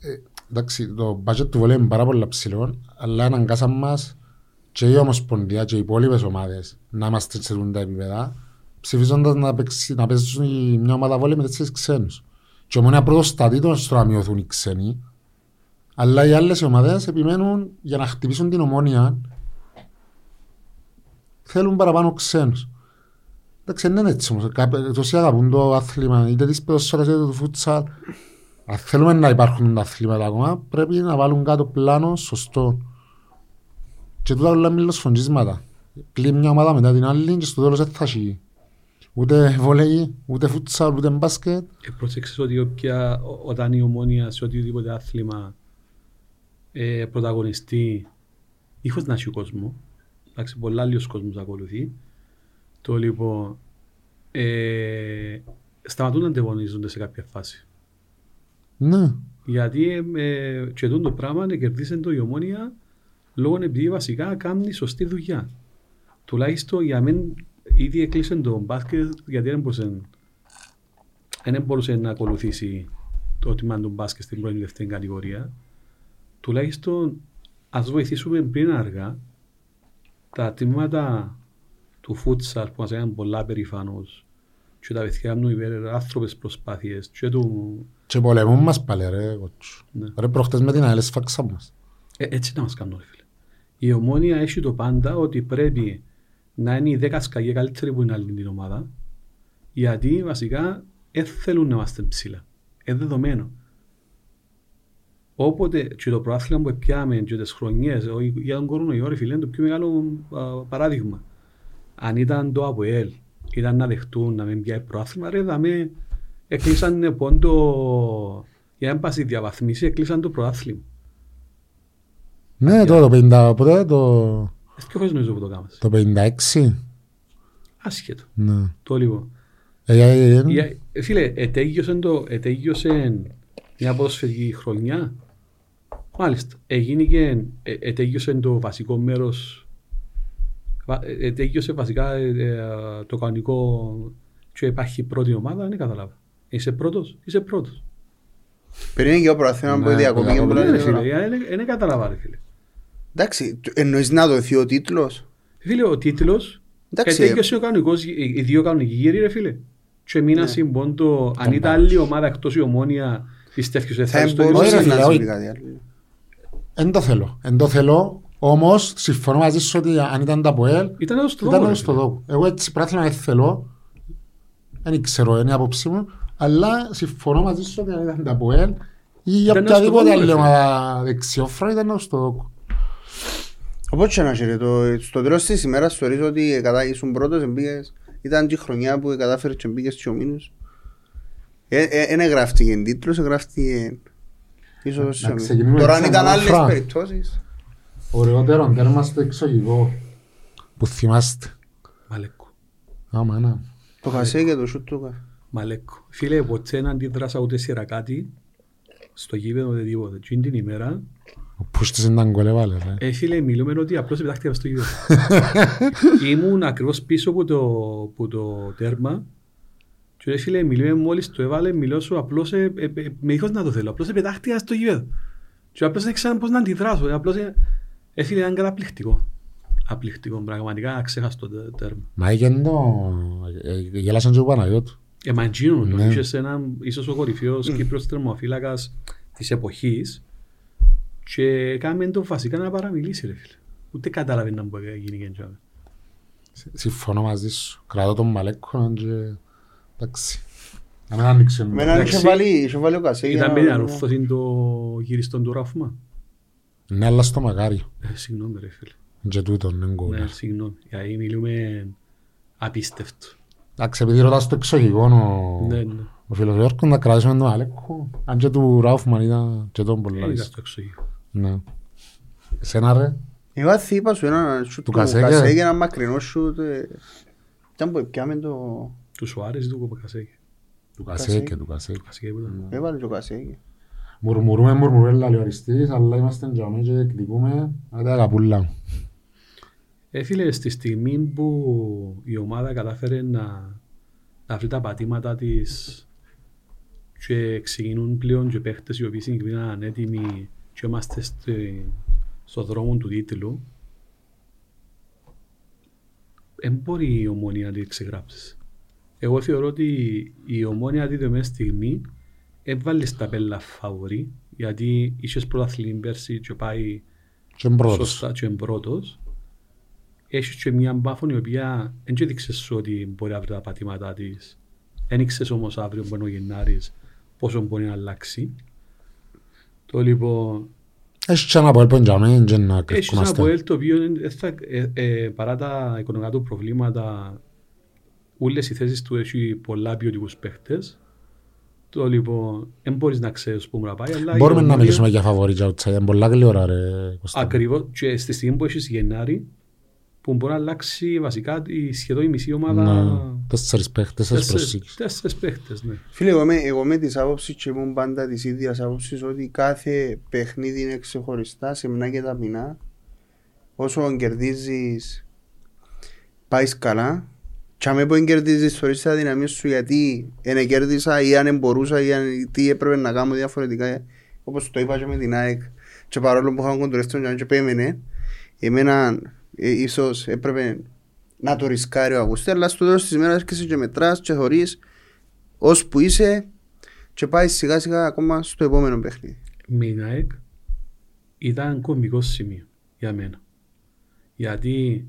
ε, εντάξει το budget του βόλεϊ είναι πάρα πολύ ψηλό αλλά αναγκάσαν μας και η Ομοσπονδία και οι υπόλοιπες ομάδες να είμαστε σε τούτα τα επίπεδα ψηφίζοντας να, παίξει, να παίζουν η- μια ομάδα βόλεϊ με τέσσερις ξένους και μόνος πρώτος στατήτων στο να μειωθούν οι ξένοι αλλά οι άλλες ομάδες επιμένουν για να χτυπήσουν την ομόνια θέλουν παραπάνω ξένους. Εντάξει, δεν είναι έτσι όμως. Κάποιοι- Τόσοι αγαπούν το άθλημα, είτε της ποδοσφαίρας είτε του φούτσαλ. Αν θέλουμε να υπάρχουν τα αθλήματα ακόμα, πρέπει να βάλουν κάτω πλάνο σωστό. Και τούτα όλα μιλοσφοντζίσματα. Κλείνει μια ομάδα μετά την άλλη και στο τέλος δεν θα έχει ούτε βολέι, ούτε φούτσαλ, ούτε μπάσκετ. Και πρόσεξες ότι όποια, ό- όταν η ομόνια σε οτιδήποτε άθλημα ε, πρωταγωνιστεί, ίχως να έχει κόσμος, εντάξει, πολλά άλλος κόσμος ακολουθεί, το λοιπόν, ε, σταματούν να ανταγωνίζονται σε κάποια φάση. Ναι. Γιατί ε, ε, και τούτο το πράγμα να κερδίσει το η ομόνια λόγω επειδή βασικά κάνει σωστή δουλειά. Τουλάχιστον για μένα ήδη έκλεισε το μπάσκετ γιατί δεν μπορούσε, δεν μπορούσε να ακολουθήσει το τμήμα του μπάσκετ στην πρώτη δεύτερη κατηγορία. Τουλάχιστον ας βοηθήσουμε πριν αργά τα τμήματα του φούτσαλ που μας έκαναν πολλά περηφάνους και τα παιδιά κάνουν υπεράνθρωπες προσπάθειες και του Και πολεμούν μας πάλι ρε κότσου. Ναι. Ρε προχτές με την ΑΕΛ σφάξαν μας. Ε, έτσι να μας κάνουν, ρε φίλε. Η ομόνια έχει το πάντα ότι πρέπει να είναι οι 10 σκαγιές καλύτεροι που είναι άλλη την ομάδα, γιατί βασικά δεν θέλουν να είμαστε ψηλά. Είναι δεδομένο. Όποτε και το προάθλημα που πιάμε και τις χρονιές, ο- για τον κορονοϊό, ρε φίλε, είναι το πιο μεγάλο α, παράδειγμα. Αν ήταν το ΑΠΟΕΛ, ήταν να δεχτούν να μην πιάει προάθλημα, ρε, δαμε, έκλεισαν πόντο, για να πάσει διαβαθμίσει, έκλεισαν το προάθλημα. Ναι, το, το 50, ποτέ το, Εσύ ποιο νομίζω που το κάμας. το 56. Άσχετο. Ναι. Το λίγο. Ε, ε, ε, ε, Για- ε, Φίλε, ετέγιωσε, το, ετέγιωσε μια ποδοσφαιρική χρονιά. Μάλιστα. Έγινε και ε, ετέγιωσε το βασικό μέρος. βα- ε, Ετέγιωσε βασικά ε, ε, το κανονικό και υπάρχει πρώτη ομάδα, δεν καταλάβα. Είσαι πρώτος, είσαι πρώτος. Περίμενε και ο προαθήμα που Ναι, διακοπή το και διακοπή, μπορεί Δεν να είναι φίλε, είναι ε, ε, δεν καταλάβα ρε φίλε. Εντάξει, το- εννοείς να δοθεί ο τίτλος; Φίλε, ο τίτλος Εντάξει, ετέγιωσε ο κανονικός, οι οι δύο κανονικοί γύροι ρε φίλε. Και μήνα Ναι. συμπόντο, αν Τον ήταν Πάος. άλλη ομάδα εκτός η ομόνια, πιστεύεις ότι Θα θα είναι στο Όχι, μπορούσε ρε ίδιο. φίλε, να όχι. συμβεί κάτι άλλο. Εν το θέλω. Εν το θέλω. Όμως, συμφωνώ μαζί σου ότι αν ήταν τα ΠΟΕΛ, Ήταν εδώ στο ήταν δώρο. στο δόκο. Εγώ έτσι πράθυνα δεν θέλω. Δεν ξέρω, είναι η άποψή μου. Αλλά συμφωνώ μαζί σου ότι αν ήταν τα ΠΟΕΛ ή για Ήταν οποιαδήποτε στο άλλη δόκο, ρε ομάδα δεξιόφρα ήταν στο δόκο. Οπότε και να ξέρει, το, στο τέλος της ημέρας θεωρείς ότι κατά, ήσουν πρώτος, εμπήγες, ήταν και η χρονιά που κατάφερες και μπήκες στους ομίλους. Δεν εγγράφτηκε τίτλος, εγγράφτηκε ίσως σε Να ομίλους. ξεκινούμε Τώρα αν ξανά, ήταν άλλες Φραν. περιπτώσεις. Ωραιότερο τέρμα στο εξωγικό που θυμάστε. Μαλέκο. Άμα, ναι. Το χασέ και το σούτ του κα. Μαλέκο. Φίλε, ποτέ δεν αντίδρασα ούτε σε κάτι στο γήπεδο ούτε τίποτε. Τι είναι την ημέρα, Ο Πούστης ήταν κολεβάλε, ρε. ε, φίλε, μιλούμε ότι απλώς επιτάχτηκα στο γήπεδο. Ήμουν ακριβώς πίσω από το, που το τέρμα και ρε φίλε, μιλούμε μόλις το έβαλε, μιλώ σου απλώς, ε, ε, ε, με ήχος να το θέλω, απλώς επιτάχτηκα στο γήπεδο. Και απλώς δεν ξέρω πώς να αντιδράσω, ε, απλώς, ε, ε, φίλε, ήταν καταπληκτικό. Απληκτικό, πραγματικά αξέχαστο το τέρμα. Μα έγινε το... ε, Γέλασαν και ο Παναγιώτου. Ε, μα εκείνο, το Ναι. είχες έναν ίσως ο κορυφαίος Κύπρος τερμοφύλακας της εποχής και έκαμε το βασικά να παραμιλήσει ρε φίλε. Ούτε κατάλαβε να μπορεί να γίνει και έτσι. Συμφωνώ μαζί σου. Κρατώ τον Μαλέκο και... Εντάξει. Να μην ανοίξει. Εμένα Εντάξει. είχε βάλει, είχε βάλει ο Κασέ. για Ήταν να- με την αρρώσταση το γυριστόν του ράφμα. Ναι, αλλά στο μακάριο. Ε, συγγνώμη ρε φίλε. Και τούτον, είναι Ναι, γκολ. συγγνώμη. Γιατί μιλούμε απίστευτο. Εντάξει, επειδή ρωτάς το εξωγικό ο... Ναι, ναι. ο φίλος Γιώργος να κρατήσουμε τον Μαλέκο. Αν και του Ράουφμαν ήταν και τον πολλά. Ε, Είδα ίσως. Στο εξωγείο. Ναι. Εσένα ρε. Εγώ θύπα σου ένα σούτ Του του Κασέ και- Κασέ και ένα μακρινό σούτ. ε, Ήταν που πιάμε το... Του Σουάρες ή του Κοπακασέκη. Του Κασέ. Κασέ και του Κασέ. Του Κασέκη που ήταν. Έβαλε και ο Κασέ. και- Μουρμουρούμε, μουρμουρούμε λέει ο Αριστής, αλλά είμαστε τζαμί και εκδικούμε. Άντε αγαπούλα μου. Ε, φίλε, στη στιγμή που η ομάδα κατάφερε να, να βρει τα πατήματα της και ξεκινούν πλέον και παίχτες οι οποίοι συγκεκριμένα έτοιμοι και είμαστε στη, στο δρόμο του τίτλου, δεν μπορεί η ομόνια να τη ξεγράψεις. Εγώ θεωρώ ότι η ομόνια τη δεδομένη στιγμή έβαλες στα πέλα φαβορή γιατί είχες πρωταθλήν πέρσι και πάει Και πρώτος. σωστά και είναι πρώτος έχεις και μια μπάφων η οποία δεν και έδειξες σου ότι μπορεί να βρει τα πατήματά της. Δεν ήξερες όμως αύριο που είναι ο Γενάρης πόσο μπορεί να αλλάξει. Το λοιπόν, Έχει και ένα από έλπον για μένα και να έχει ένα κρυφκούμαστε. Αποέλ το οποίο δεν θα- ε, ε, παρά τα οικονομικά του προβλήματα όλες οι θέσεις του έχει πολλά ποιοτικούς παίχτες. Το λοιπόν, δεν μπορείς να ξέρεις πού μπορεί να πάει, αλλά η Μπορούμε να Ομόνια- μιλήσουμε για φαβορή και outside. Είναι πολλά γλυόρα ρε Κώστα. Ακριβώς και στη στιγμή που έχεις Γενάρη που μπορεί να αλλάξει βασικά η, σχεδόν η μισή ομάδα Ναι. Τέσσερις παίχτες, τέσσερις τέσσερις, προσήκες. τέσσερις παίχτες. Ναι. Φίλε, εγώ είμαι, εγώ είμαι της άποψης και ήμουν πάντα της ίδιας άποψης ότι κάθε παιχνίδι είναι ξεχωριστά, σεμνά και ταπεινά. Όσο κερδίζεις, πάεις καλά. Και αν δεν κερδίζεις, θωρείς τα δυναμίες σου γιατί δεν κέρδισα ή αν δεν μπορούσα ή αν, τι έπρεπε να κάνω διαφορετικά. Όπως το είπα και με την ΑΕΚ. Και παρόλο που είχαμε κοντουρεύσει και πέμενε, εμένα ε, ίσως έπρεπε να το ρισκάρει ο Αγουστέ, αλλά στο τέλος της ημέρας έρχεσαι και μετράς και θωρείς ως που είσαι και πάει σιγά σιγά ακόμα στο επόμενο παιχνίδι. Με την ΑΕΚ ήταν κομβικό σημείο για μένα. Γιατί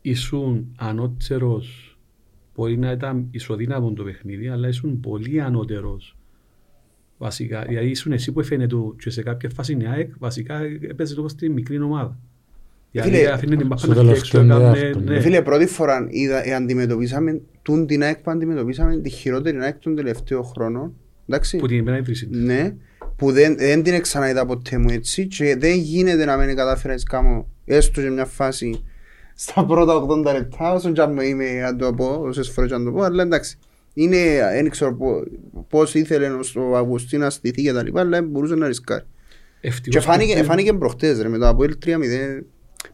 ήσουν ανώτερος, μπορεί να ήταν ισοδύναμο το παιχνίδι, αλλά ήσουν πολύ ανώτερος. Βασικά, δηλαδή ήσουν εσύ που έφερε του και σε κάποια φάση η ΑΕΚ, βασικά έπαιζε το στη μικρή ομάδα. Γιατί Φίλε, αφήνε την μπάχα στο να φτιάξει, τελευταίο έκαμε- δεύτερο, ναι. Ε, Φίλε, πρώτη φορά είδα, ε, αντιμετωπίσαμε τούν την ΑΕΚ που αντιμετωπίσαμε τη χειρότερη ΑΕΚ των τελευταίων χρόνων. Εντάξει. που την ημέρα ίδρυση. Ναι, που δεν, δεν την ξαναείδα ποτέ μου έτσι και δεν γίνεται να μην κατάφερα να κάνω έστω και μια φάση στα πρώτα 80 λεπτά όσο και αν είμαι να το πω, όσες φορές να το πω, αλλά εντάξει. Είναι, δεν ξέρω πο- πώς ήθελε ο Αυγουστή να στηθεί και τα λοιπά, αλλά μπορούσε να ρισκάρει. Ευτυχώς Και φάνηκε, που- φάνηκε προχτές ρε, με το Αποέλ 3-0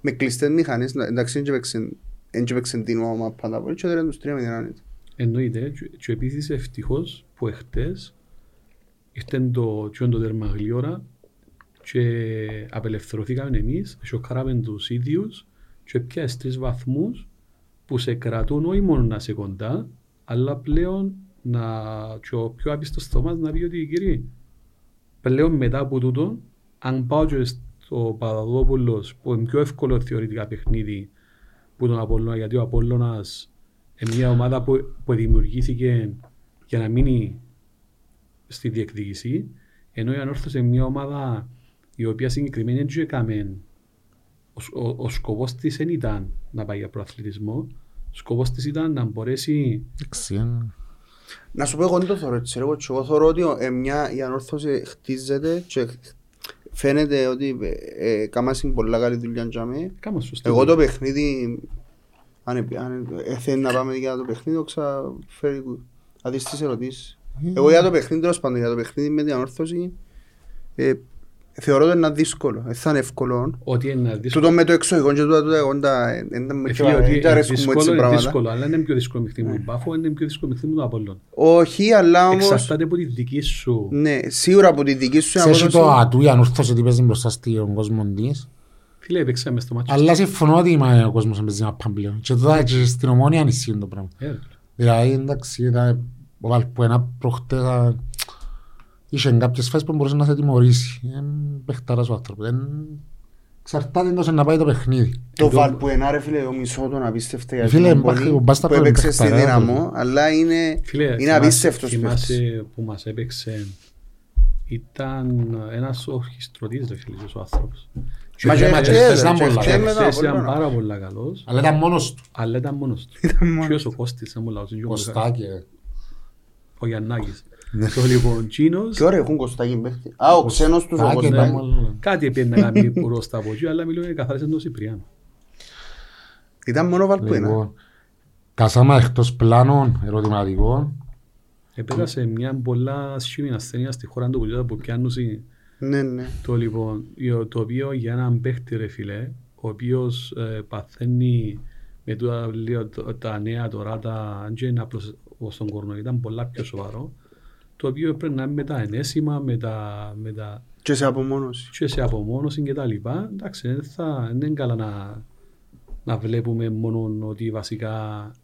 με κλειστές μηχανές, εντάξει δεν έπαιξε- δεν έπαιξε την ομάδα πάντα πολύ και έδεραν τους 3-0 άνετα. Εννοείται. Και, και επίσης ευτυχώς που εχθές ήρθε το, και το τέρμα γλύωρα και απελευθερωθήκαμε εμείς, σοκάραμε τους ίδιους και πιάσεις τρεις βαθμούς που σε κρατούν όχι μόνο να είσαι κοντά, αλλά πλέον να, και ο πιο άπιστος στο μας να πει ότι κύριε, πλέον μετά από τούτο, αν πάω και στο Παπαδόπουλος που είναι πιο εύκολο θεωρητικά παιχνίδι που τον Απόλλωνα, γιατί ο Απόλλωνας είναι μια ομάδα που, που δημιουργήθηκε για να μείνει στη διεκδίκηση, ενώ η Ανόρθωση είναι μια ομάδα η οποία συγκεκριμένη δεν έκαμε ο, ο, ο σκοπός της δεν ήταν να πάει για προαθλητισμό, ο σκοπός της ήταν να μπορέσει Εντάξει, είναι- Να σου πω εγώ δεν το θεωρώ έτσι, ρε, εγώ και εγώ θεωρώ ότι ε, μια, η ανόρθωση χτίζεται και φαίνεται ότι ε, ε, κάμασαν πολλά καλή δουλειά για μέ. Κάμα σωστό. Εγώ το παιχνίδι, αν, ε- αν ε, θέλει να πάμε για το παιχνίδι, ξα φέρει να δεις τις ερωτήσεις. Εγώ για το παιχνίδι, τέλος πάντων, για το παιχνίδι με την ανόρθωση, ε, θεωρώ ότι είναι δύσκολο, δεν θα είναι εύκολο. Ότι είναι δύσκολο. Τούτο με το εξωγικό και τούτα τούτα εγώ τα- ε, δεν τα με Ε, φίλε, ότι δεν τα είναι αρέσκουν μου έτσι δύσκολο, είναι πράγματα. δύσκολο, αλλά είναι πιο δύσκολο παιχνίδι με τον Πάφο, είναι πιο δύσκολο παιχνίδι με τον Απόλλωνα. Όχι, αλλά όμως, Εξαρτάται από τη δική σου. ναι, σίγουρα από τη δική σου Σε έχει το απόδοση- ατού η ανόρθωση ότι παίζει μπροστά στον κόσμο της. Φίλε, παίξαμε στο μάτσο. Αλλά συμφωνώ ότι μα, ο κόσμος παίζει να πάμε πλέον. Και τώρα και στην ομόνια ανησύουν το πράγμα. Ε, ρε. Δηλαδή, εντάξει, ήταν ο Βαλπουένα προχτές α, είχε κάποιες φάσεις που μπορούσε να σε τιμωρήσει. Είναι παιχταράς ο άνθρωπος. Εν- Εξαρτάται τόσο να πάει το παιχνίδι. Το Εδώ- Βαλπουενά ρε φίλε, ο μισό τον απίστευτα για Φίλε, την μπα- πόλη ο Μπάσταρ που είναι έπαιξε στη παιχταράς, Δύναμο, αλλά είναι, Φίλε, είναι θυμάσαι- απίστευτος παίκτης. Θυμάσαι που μας έπαιξε ήταν ένας ορχιστρωτής ρε φίλε ο άνθρωπος. Μα Και και μα και χτες, χτες ήταν και πολλά χτες καλός. μετά, Χθες πολύ ήταν καλά. πάρα πολύ καλός, Αλλά ήταν μόνος του. αλλά ήταν μόνος του. Ήταν μόνος Ποιος ο Κώστης, ήταν πολύ λαός, είναι και ο Κωστάκη. ε. ο Γιαννάκης. Το λοιπόν, Τσίνος, Και ωραία έχουν κοστάκι παίχτη. Α, ο ξένος τους ο Κωστάκη Κωστάκη. ήταν μόνο- κάτι έπαιρνε να κάνει προς τα από εκεί, αλλά μιλούμε καθάρισε τον Σιπριάνο. Ήταν μόνο Βαλπουενά. Λοιπόν, Κασάμα εκτός πλάνων ερωτηματικών. Επέρασε μια πολλά σχήμη ασθένεια στη χώρα του που που πιάνουσι Ναι, ναι. Το λοιπόν, το- το οποίο για έναν παίχτη ρε φίλε, ο οποίος ε, παθαίνει με τούτα, λέω, το- τα νέα τώρα, τα αν και είναι απλώς όπως τον κορονοϊό, ήταν πολλά πιο σοβαρό, το οποίο πρέπει να είναι με τα ενέσιμα, με τα, με τα Και σε απομόνωση. και σε απομόνωση και τα λοιπά. Εντάξει, δεν, θα, δεν είναι καλά να, να βλέπουμε μόνο ότι βασικά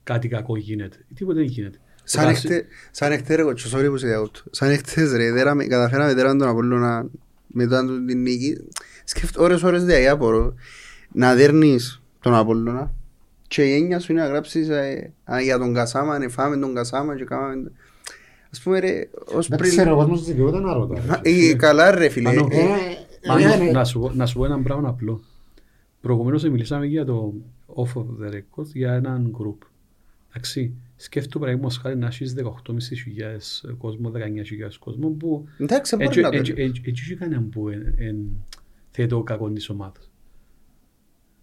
κάτι κακό γίνεται. Τίποτε δεν γίνεται. Σαν Όταν- εχτε- Σαν εχθές ρε κοτσο, sorry που σε διακόπτω. Σαν εχθές ρε, δέραμε- καταφέραμε δέραμε τον Απόλλωνα μετά του την νίκη. Σκέφτω ώρες ώρες διαγιάπωρο. να δέρνεις τον Απόλλωνα και η έννοια σου είναι να γράψεις ε, α, για τον Κασάμα, να φάμε τον Κασάμα και κάναμε... Ας πούμε ρε, ως Δεν πριν... ξέρω, ο κόσμος δικαιούται να ρωτά. Μα, ε, Καλά ρε φίλε. Μανώ. Ε, Μα, Ε, να- ναι. να, σου, πω- να σου πω ένα πράγμα απλό. Προηγουμένως μιλήσαμε για το off of the record για έναν group. Εντάξει, σκέφτομαι παραδείγματος χάρη να έχεις 18.500 κόσμο, 19.000 κόσμο που Εντάξει, μπορεί έτσι να έτσι- το έτσι- έτσι έχει κανέναν που εν- εν- θέτω κακό της ομάδας.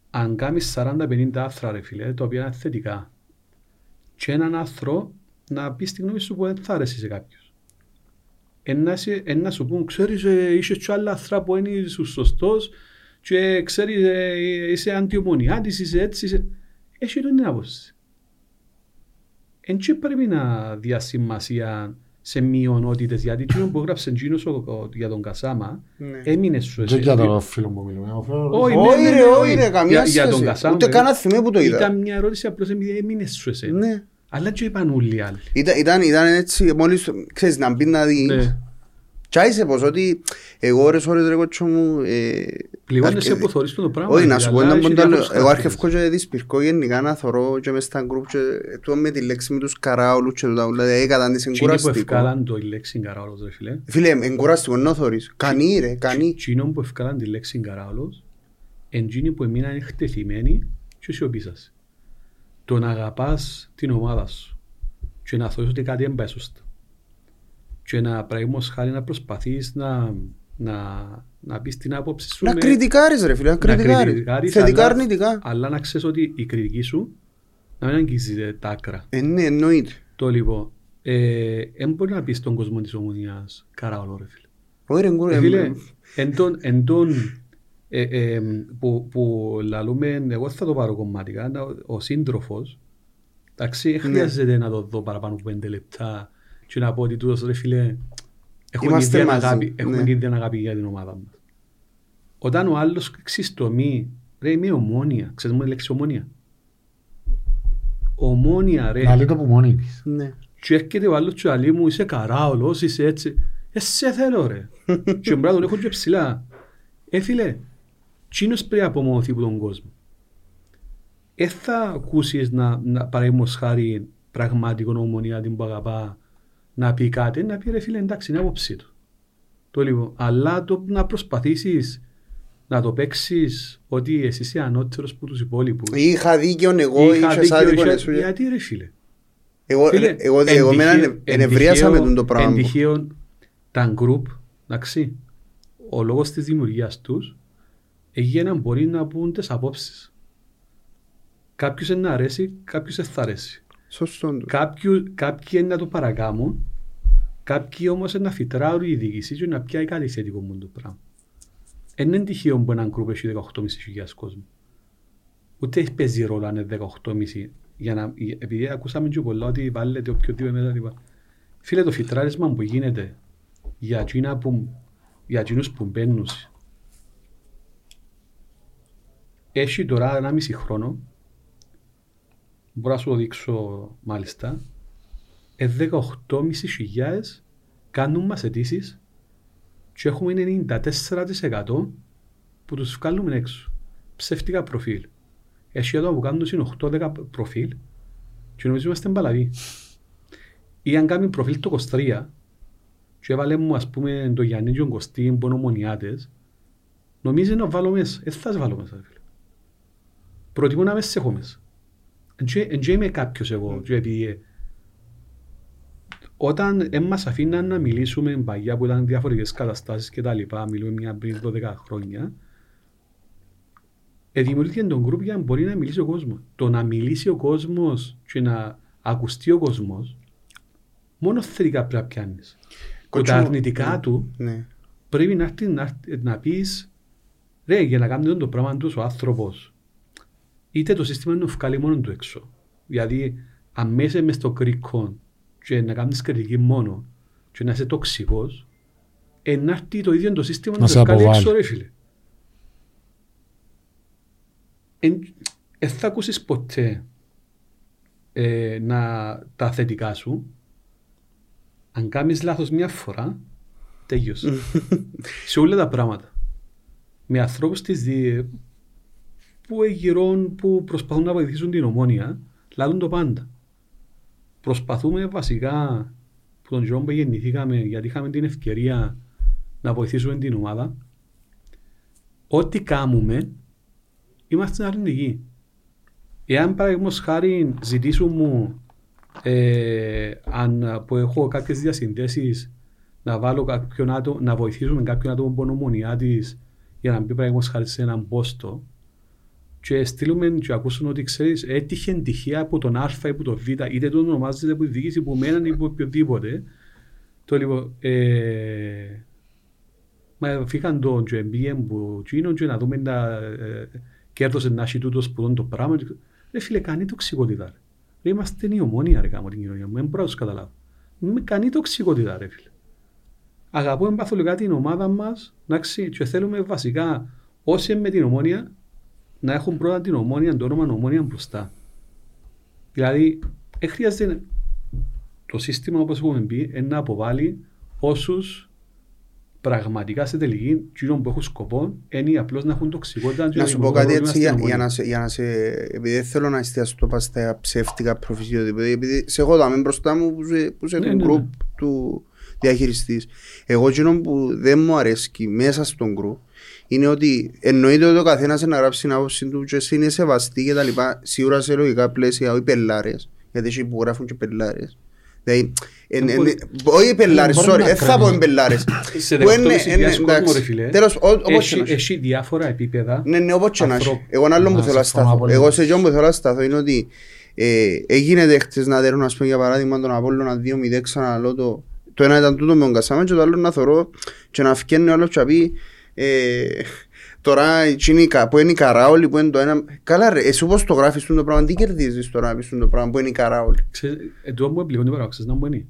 Αν κάνεις 40-50 άθρα ρε φίλε, τα οποία είναι θετικά και έναν άθρο να πεις τη γνώμη σου που δεν θα αρέσει σε κάποιους. Ένα, ένα σου πούν, ξέρεις, ε, είσαι και άλλα άθρα που είναι είσαι σωστός και ξέρεις, ε, είσαι αντιομονιάτης, είσαι έτσι, είσαι... Έχει τον την άποψη. Εν και πρέπει να διασημασία σε μειονότητες, γιατί εκείνο που έγραψε εκείνος ο- ο- για τον Κασάμα, Ναι. έμεινε σου. Και εσύ. για τον φίλο που μιλούμε. ο φίλος- Όχι, Όχι, ναι, ναι, ρε, ναι, όχι, ρε, καμία Για- για τον σχέση. Κασάμα, Ούτε ρε. καν θυμέ που το είδα. Ήταν μια ερώτηση απλώς επειδή έμεινε σου εσένα. Ναι. Αλλά και είπαν όλοι οι άλλοι. Ήταν, ήταν, ήταν έτσι, μόλις, ξέρεις, να μπει να δεις. Ναι. Κι άισε πως ότι εγώ ώρες ώρες ρε κότσο μου... ε, Πληγώνεσαι αρκε- που θωρείς το πράγμα. Όχι, να δηλαδή, σου πω αλλά ένα έχει ποντάλο. διάφορους Εγώ χαρακτήρες. αρχευκώ και δυσπυρκώ γενικά να θωρώ και μες στα γκρουπ και τούτο με τη λέξη με τους καράουλους και τούτα. Δηλαδή έκαταν της Εκείνοι που εγκουραστικό. ευκάλαν το η λέξη καράολος ρε φίλε. Φίλε, εγκουραστικό να θωρείς. Κανεί ρε, κανεί. Εκείνοι που ευκάλαν τη λέξη καράολος, εκείνοι που έμειναν εκτεθειμένοι και σιωπήσας. Το να αγαπάς την ομάδα σου και να θεωρείς ότι κάτι δεν πάει σωστά. Και να πράγματος χάρη να προσπαθείς να, να, να πεις την άποψη σου Να με- κριτικάρεις ρε φίλε, να να κριτικάρεις. κριτικάρεις, Θετικά αλλά- αρνητικά. Αλλά να ξέρεις ότι η κριτική σου να μην αγγίζει τα άκρα. Ε, ναι, εννοείται. Το λοιπόν, ε, δεν μπορεί να πεις στον κόσμο της ομονίας καράολο ρε φίλε. Όχι ρε, εγκουρ- Ε, φίλε, ε, εν τον, εν τον ε, ε, που, που λαλούμε, εγώ θα το πάρω κομματικά, να- ο σύντροφος, εντάξει, δεν Ναι. χρειάζεται να το δω παραπάνω από πέντε λεπτά και να πω ότι τούτος ρε φίλε, έχουμε Είμαστε ίδια μαζί, αγάπη, έχουμε ναι. την ίδια αγάπη για την ομάδα μας. Όταν ο άλλος ξυστομεί, ρε είμαι ομόνια, ξέρεις μου τη λέξη ομόνια; Ομόνια ρε, Να λέει το που μόνη της. Ναι. και έρχεται ο άλλος και λέει μου είσαι καράολος, είσαι έτσι. Ε, σε θέλω ρε. και μπρά τον έχω και ψηλά. Ε, φίλε, τσίνος πρέπει να απομονωθεί από τον κόσμο. Ε, θα ακούσεις να, να παραδείγματος χάρη πραγματικό ομονία την που αγαπά να πει κάτι, να πει ρε φίλε εντάξει είναι άποψή του. Το λοιπόν, αλλά το να προσπαθήσεις να το παίξεις ότι εσύ είσαι ανώτερος από τους υπόλοιπους. Είχα δίκιο εγώ, Είχα είχες δίκιο, άδικο είχα- εσύ. Γιατί ρε φίλε; Εγώ, Φίλε, εγώ, εν εγώ μένα τυχαίο- εν ενευρίασα με τυχαίο- τον το πράγμα. Εν μου. τυχαίο τα group, εντάξει, ο λόγος της δημιουργίας τους έγινε να μπορεί να πούν τις απόψεις. Κάποιους είναι να αρέσει, κάποιους δεν θα αρέσει. Σωστό του. Κάποιου, κάποιοι είναι να το παρακάμουν, κάποιοι όμως είναι να φυτράρουν η διοίκηση και να πιάει κάτι θετικό μου το πράγμα. Δεν είναι τυχαίο που έναν group έχει 18.500 κόσμο. Ούτε έχει παίζει ρόλο αν είναι 18.500 για να, επειδή ακούσαμε και πολλά ότι βάλετε οποιοδήποτε μετά λοιπά. Φίλε το φυτράρισμα που γίνεται για, εκείνα που, για εκείνους που μπαίνουν έχει τώρα ένα μισή χρόνο μπορώ να σου το δείξω μάλιστα ε, 18.500 κάνουν μας αιτήσεις και έχουμε 94% που τους βγάλουμε έξω. Ψεύτικα προφίλ. Έχει άτομα που κάνουν είναι 8-10 προφίλ και νομίζω είμαστε μπαλαβοί. Ή αν κάνουμε προφίλ το 23 και έβαλε μου ας πούμε το Γιάννη και τον Κωστή που είναι ομονιάτες νομίζεις να βάλω μέσα. Δεν θα σε βάλω μέσα. ρε φίλε. Προτιμώ να με σε έχω μέσα. Εν και είμαι κάποιος εγώ και επειδή ε, όταν δεν μας αφήναν να μιλήσουμε παγιά που ήταν διαφορετικές καταστάσεις και τα λοιπά, μιλούμε μια πριν 12 χρόνια, ε, δημιουργήθηκε τον γκρουπ για να μπορεί να μιλήσει ο κόσμος. Το να μιλήσει ο κόσμος και να ακουστεί ο κόσμος, μόνο θετικά πρέπει να πιάνεις. Και Κοτσό, τα αρνητικά ναι. του Ναι. πρέπει να, έρθει να, έρθει- να πεις ρε για να κάνει το πράγμα τους ο άνθρωπος είτε το σύστημα να βγάλει μόνο του έξω γιατί αν μέσα μες στο κρίκο και να κάνεις κριτική μόνο και να είσαι τοξικός ε, να έρθει το ίδιο το σύστημα Να να σε σε βγάλει αποβάλει. έξω ρε φίλε εν, ε, θα ακούσεις ποτέ ε, να, τα θετικά σου αν κάνεις λάθος μια φορά τέλειωσε σε όλα τα πράγματα. Με ανθρώπους της δι... που εγγυρών που προσπαθούν να βοηθήσουν την ομόνια, λάλλουν το πάντα. Προσπαθούμε βασικά που τον καιρό που γεννηθήκαμε, γιατί είχαμε την ευκαιρία να βοηθήσουμε την ομάδα, ό,τι κάνουμε, είμαστε αρνητικοί. Εάν παραδείγματος χάρη ζητήσουν μου ε, αν, που έχω κάποιες διασυνδέσεις να, βάλω κάποιον άτομο, να βοηθήσουμε κάποιον άτομο από ομονιά της για να μπει παραδείγματος χάρη σε έναν πόστο και στείλουμε και ακούσουν ότι ξέρεις έτυχε τυχαία από τον Α ή από τον Β είτε το ονομάζεται από τη διοίκηση που μέναν ή από οποιοδήποτε το λοιπόν ε, μα φύγαν τον και μπήκαν που εκείνον και να δούμε να ε, κέρδωσε να έχει τούτος σπουδόν το πράγμα. Ρε φίλε κάνει τοξικότητα ρε. ρε είμαστε η ομόνια ρε κάμω την κοινωνία μου. Δεν μπορώ να τους καταλάβω. Με κάνει τοξικότητα ρε φίλε. Αγαπούμε παθολικά την ομάδα μας εντάξει, και θέλουμε βασικά όσοι με την ομόνια να έχουν πρώτα την ομόνια, το όνομα ομόνια μπροστά. Δηλαδή, δεν χρειάζεται το σύστημα όπως έχουμε πει να αποβάλει όσους πραγματικά σε τελική κύριο που έχουν σκοπό είναι απλώς να έχουν τοξικότητα Να σου πω κάτι έτσι για, για, να σε, για να σε επειδή δεν θέλω να εστιάσω το πας στα ψεύτικα προφησία επειδή σε έχω δάμε μπροστά μου που, σε, που σε ναι, ναι, ναι. του διαχειριστής εγώ κύριο που δεν μου αρέσει μέσα στον γκρουπ είναι ότι εννοείται ότι ο καθένας να γράψει την άποψη του και είναι σεβαστή και τα λοιπά. Σίγουρα σε λογικά πλαίσια, όχι πελάρες. Γιατί έχει που γράφουν και πελάρες. Δηλαδή, όχι πελάρες, sorry, δεν θα πω πελάρες. Σε δεύτερο κόσμο ρε φίλε, έχει διάφορα επίπεδα. Ναι, ναι, όπως και να έχει. Εγώ ένα άλλο που θέλω να σταθώ. Εγώ σε αυτό που θέλω να σταθώ είναι ότι έγινε χτες να δέρουν, ας πούμε, για παράδειγμα, τον Απόλλωνα 2-0 ξαναλώ το το ένα ήταν τούτο με τον Κασάμεν και το άλλο να θωρώ και να φκένει όλο και να πει ε, τώρα που είναι η καράολη που είναι το ένα. Καλά, ρε, εσύ πώ το γράφεις το πράγμα, τι κερδίζεις τώρα να πεις το πράγμα που είναι η καράολη; Ε, το μου πληρώνει παραπάνω, ξέρεις να μου είναι.